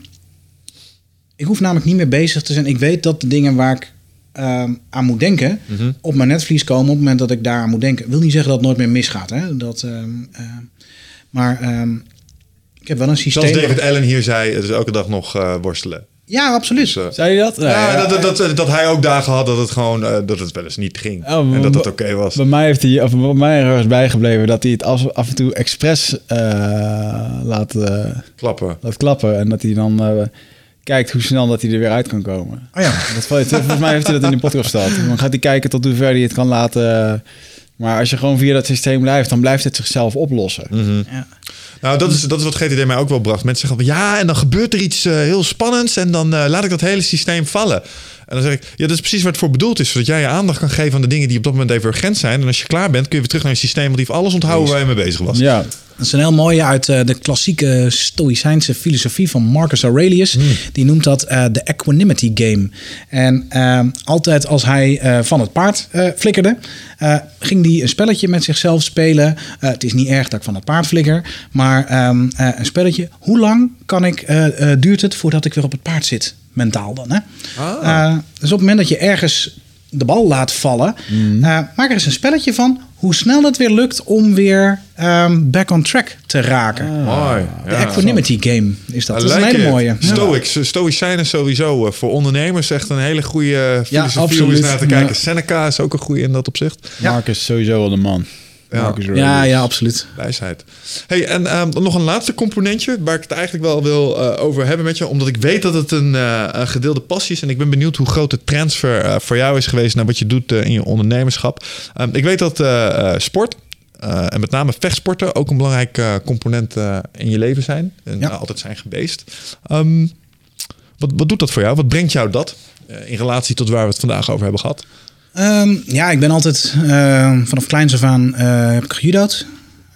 ik hoef namelijk niet meer bezig te zijn. Ik weet dat de dingen waar ik ehm, aan moet denken... op mijn netvlies komen op het moment dat ik daar aan moet denken. wil niet zeggen dat het nooit meer misgaat. Hè? Dat, ehm, ehm, maar ehm, ik heb wel een systeem... Zoals David Allen hier zei, het is elke dag nog eh, worstelen. Ja, absoluut. Dus, eh, Zei je dat? ja, Dat, dat, dat, dat hij ook dagen had dat het gewoon eh, dat het wel eens niet ging. Oh, en dat dat maar- oké was. Bij mij heeft hij, of bij mij ergens bijgebleven dat hij het af, af en toe expres eh, laat, Klappen. laat klappen. En dat hij dan eh, kijkt hoe snel dat hij er weer uit kan komen. Oh ja. [LAUGHS] Dat, valt- volgens mij heeft hij dat in de podcast verteld. Dan gaat hij kijken tot hoe ver hij het kan laten. Maar als je gewoon via dat systeem blijft, dan blijft het zichzelf oplossen. Ja. Nou, dat is, dat is wat GTD mij ook wel bracht. Mensen zeggen van ja, en dan gebeurt er iets eh, heel spannends en dan eh, laat ik dat hele systeem vallen. En dan zeg ik, ja, dat is precies waar het voor bedoeld is. Zodat jij je aandacht kan geven aan de dingen die op dat moment even urgent zijn. En als je klaar bent, kun je weer terug naar je systeem, want die heeft alles onthouden waar je mee bezig was. Ja, Dat is een heel mooie uit eh, de klassieke Stoïcijnse filosofie van Marcus Aurelius. Die noemt dat eh, de equanimity game. En ehm, altijd als hij eh, van het paard eh, flikkerde, eh, ging hij een spelletje met zichzelf spelen. Eh, het is niet erg dat ik van het paard flikker, maar ehm, eh, een spelletje. Hoe lang kan ik, eh, eh, duurt het voordat ik weer op het paard zit? Mentaal dan, hè? Eh, dus op het moment dat je ergens de bal laat vallen, eh, maak er eens een spelletje van. Hoe snel het weer lukt om weer ehm, back on track te raken. Mooi. De equanimity game is dat. I Dat is een hele mooie. Stoics. Stoïcijnen sowieso. eh, Voor ondernemers echt een hele goede filosofie om eens absoluut. naar te kijken. Ja. Seneca is ook een goede in dat opzicht. Marcus is sowieso wel de man. Ja. Ja, ja, absoluut. Wijsheid. Hey, en ehm, dan nog een laatste componentje waar ik het eigenlijk wel wil eh, over hebben met je. Omdat ik weet dat het een, eh, een gedeelde passie is. En ik ben benieuwd hoe groot de transfer eh, voor jou is geweest naar wat je doet eh, in je ondernemerschap. Ehm, ik weet dat eh, eh, sport. eh, en met name vechtsporten ook een belangrijk eh, component in je leven zijn. En Ja. altijd zijn geweest. Ehm, wat, wat doet dat voor jou? Wat brengt jou dat? eh, in relatie tot waar we het vandaag over hebben gehad. Ehm, ja, ik ben altijd eh, vanaf kleins af aan eh, heb ik gejudo'd.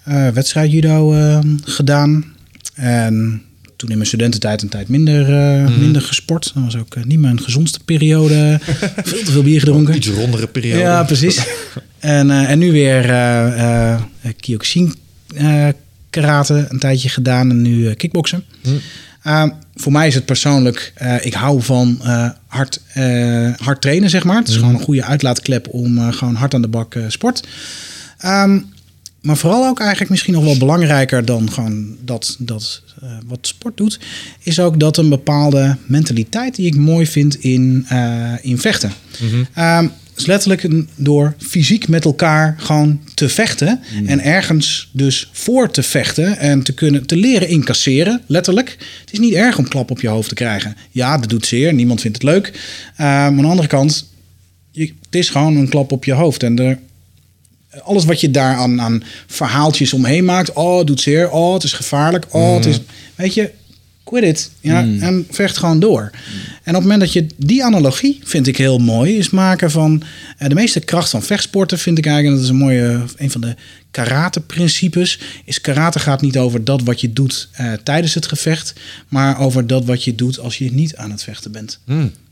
Eh wedstrijd judo eh, gedaan. En toen in mijn studententijd een tijd minder, eh, minder gesport. Dat was ook eh, niet mijn gezondste periode. [LAUGHS] veel te veel bier gedronken. Iets rondere periode. Ja, precies. en, eh, en nu weer eh eh Kyokushin eh, karate een tijdje gedaan en nu eh, kickboksen. Uh, voor mij is het persoonlijk, eh, ik hou van eh, hard, eh, hard trainen, zeg maar. Het is gewoon een goede uitlaatklep om eh, gewoon hard aan de bak eh, sport. Ehm, maar vooral ook eigenlijk misschien nog wel belangrijker dan gewoon dat, dat wat sport doet, is ook dat een bepaalde mentaliteit die ik mooi vind in, in vechten. Ehm, is letterlijk een- door fysiek met elkaar gewoon te vechten. En ergens dus voor te vechten en te kunnen te leren incasseren, letterlijk. Het is niet erg om klap op je hoofd te krijgen. Ja, dat doet zeer. Niemand vindt het leuk. Ehm, maar aan de andere kant, je, het is gewoon een klap op je hoofd. En er, alles wat je daar aan, aan verhaaltjes omheen maakt. Oh, het doet zeer. Oh, het is gevaarlijk. Oh, het is... Weet je, quit it. Ja, En vecht gewoon door. En op het moment dat je die analogie, vind ik heel mooi, is maken van... eh, de meeste kracht van vechtsporten vind ik eigenlijk... en dat is een mooie, een van de karate-principes... is karate gaat niet over dat wat je doet eh, tijdens het gevecht... maar over dat wat je doet als je niet aan het vechten bent.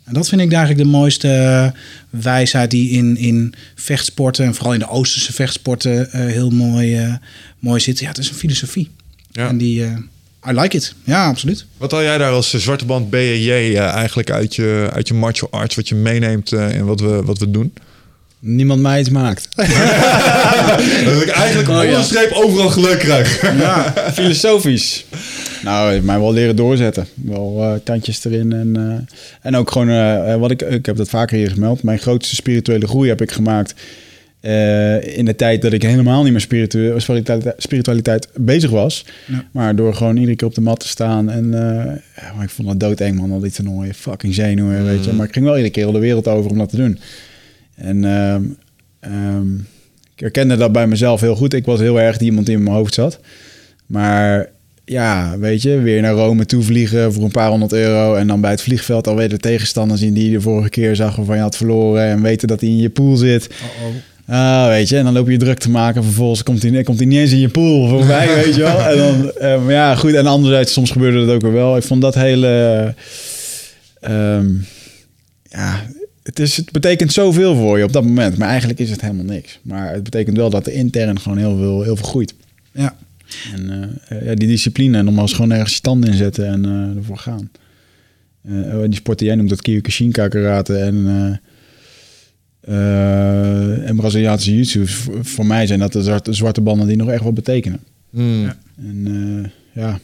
En dat vind ik eigenlijk de mooiste eh, wijsheid die in, in vechtsporten... en vooral in de Oosterse vechtsporten heel mooi, mooi zit. Ja, het is een filosofie. Ja. En die... I like it. Ja, absoluut. Wat haal jij daar als eh, zwarte band BJJ eh, eigenlijk uit je, uit je martial arts, wat je meeneemt eh, in wat we, wat we doen? Niemand mij iets maakt. [LAUGHS] Dat ik eigenlijk Oh, ja. onderstreep overal geluk krijg. Ja, filosofisch. Nou, mij wel leren doorzetten. Wel eh, tandjes erin. En, eh, en ook gewoon, wat ik, ik heb dat vaker hier gemeld. Mijn grootste spirituele groei heb ik gemaakt. Eh, in de tijd dat ik helemaal niet meer spiritu- spiritualiteit, spiritualiteit bezig was. Ja. Maar door gewoon iedere keer op de mat te staan. En eh, ik vond dat doodeng, man. Al die toernooien. Fucking zenuwen, weet je. Maar ik ging wel iedere keer de wereld over om dat te doen. En ehm, ehm, ik herkende dat bij mezelf heel goed. Ik was heel erg die iemand die in mijn hoofd zat. Maar ja, weet je, weer naar Rome toe vliegen voor een paar honderd euro. En dan bij het vliegveld alweer de tegenstander zien die je de vorige keer zag waarvan je had verloren. En weten dat hij in je pool zit. Ah, weet je, en dan loop je druk te maken. Vervolgens komt hij, komt niet eens in je pool voorbij, [LAUGHS] weet je wel. En dan, eh, maar ja, goed. En anderzijds, soms gebeurde dat ook weer wel. Ik vond dat hele... ehm, ja, het, is, het betekent zoveel voor je op dat moment. Maar eigenlijk is het helemaal niks. Maar het betekent wel dat er intern gewoon heel veel, heel veel groeit. Ja. En eh, ja, die discipline, en nogmaals gewoon ergens je tanden inzetten en eh, ervoor gaan. Eh, die sport die jij noemt, dat Kyokushinka karate en, eh, eh, en Braziliaanse jiu-jitsu. Voor, mij zijn dat de zwarte, zwarte banden die nog echt wat betekenen. Hmm. En eh, ja.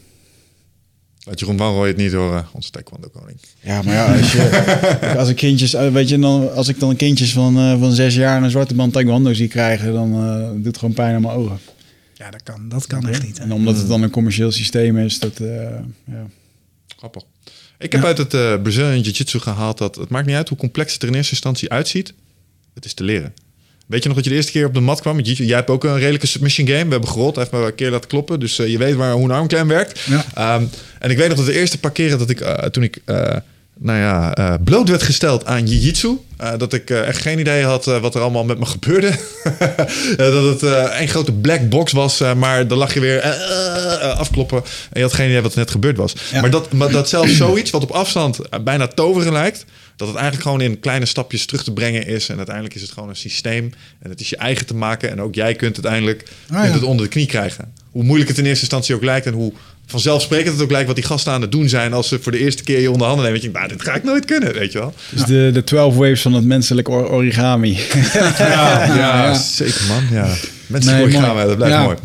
Laat Jeroen Van Rooij het niet horen, onze taekwondo koning. Ja, maar ja, als, je, [LAUGHS] als ik kindjes, eh, weet je, dan, als ik dan kindjes van, eh, van zes jaar een zwarte band taekwondo zie krijgen, dan eh, doet het gewoon pijn aan mijn ogen. Ja, dat kan, dat kan echt niet. hè. En omdat het dan een commercieel systeem is, dat, eh, ja. Grappig. Ik heb uit het Brazilian Jiu-Jitsu gehaald dat het maakt niet uit hoe complex het er in eerste instantie uitziet. Het is te leren. Weet je nog dat je de eerste keer op de mat kwam? Jij hebt ook een redelijke submission game. We hebben gerold, even maar een keer laten kloppen. Dus eh, je weet waar, hoe een armklem werkt. Ja. Ehm, en ik weet nog dat de eerste paar keren dat ik, eh, toen ik, eh, nou ja, bloot werd gesteld aan jiu-jitsu. dat ik echt geen idee had wat er allemaal met me gebeurde. [LAUGHS] Dat het een grote black box was, maar dan lag je weer afkloppen. En je had geen idee wat er net gebeurd was. Ja. Maar, dat, maar dat zelfs zoiets wat op afstand bijna toveren lijkt... dat het eigenlijk gewoon in kleine stapjes terug te brengen is. En uiteindelijk is het gewoon een systeem. En het is je eigen te maken. En ook jij kunt uiteindelijk Ah, kunt het onder de knie krijgen. Hoe moeilijk het in eerste instantie ook lijkt... en hoe vanzelfsprekend het ook lijkt wat die gasten aan het doen zijn... als ze voor de eerste keer je onder handen nemen. Weet je, nou, dit ga ik nooit kunnen, weet je wel. Dus de, de 12 waves van het menselijk or- origami. [LAUGHS] Ja, ja, zeker man. Ja. Mensen Nee, hè, dat blijft Ja. mooi.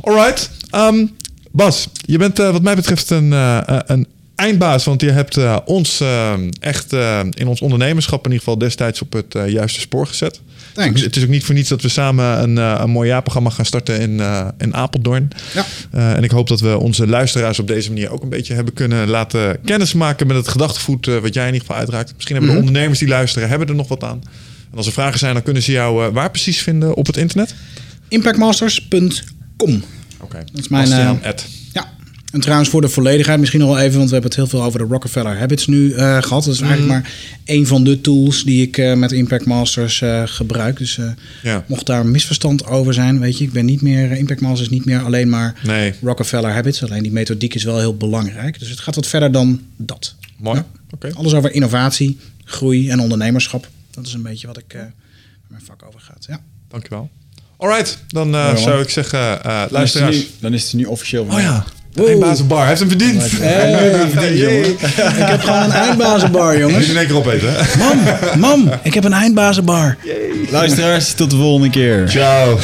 Alright. Ehm, Bas, je bent eh, wat mij betreft een, eh, eh, een eindbaas. Want je hebt eh, ons eh, echt eh, in ons ondernemerschap in ieder geval destijds op het juiste spoor gezet. Thanks. Het is ook niet voor niets dat we samen een, een mooi jaarprogramma gaan starten in, in Apeldoorn. Ja. En ik hoop dat we onze luisteraars op deze manier ook een beetje hebben kunnen laten kennismaken met het gedachtegoed wat jij in ieder geval uitraakt. Misschien hebben de Mhm. ondernemers die luisteren, hebben er nog wat aan. En als er vragen zijn, dan kunnen ze jou waar precies vinden op het internet? Impactmasters.com. Oké. Dat is mijn. Ja. En trouwens, voor de volledigheid misschien nog wel even, want we hebben het heel veel over de Rockefeller Habits nu eh, gehad. Dat is eigenlijk maar één van de tools die ik eh, met Impact Masters eh, gebruik. Dus eh, Ja. mocht daar een misverstand over zijn, weet je, ik ben niet meer, Impact Masters is niet meer alleen maar Nee. Rockefeller Habits. Alleen die methodiek is wel heel belangrijk. Dus het gaat wat verder dan dat. Mooi. Ja. Oké. Alles over innovatie, groei en ondernemerschap. Dat is een beetje wat ik eh, mijn vak over gaat. Ja. Dankjewel. Alright, dan eh, zou ik zeggen, eh Dan is, het luisteraars. nu, dan is het nu officieel. van Oh mij. ja, de eindbazenbar. Hij heeft hem verdiend. Hey, Ik heb gewoon een eindbazenbar, Moet jongens. je in één keer opeten, hè? Mam, mam, ik heb een eindbazenbar. Luisteraars, tot de volgende keer. Ciao.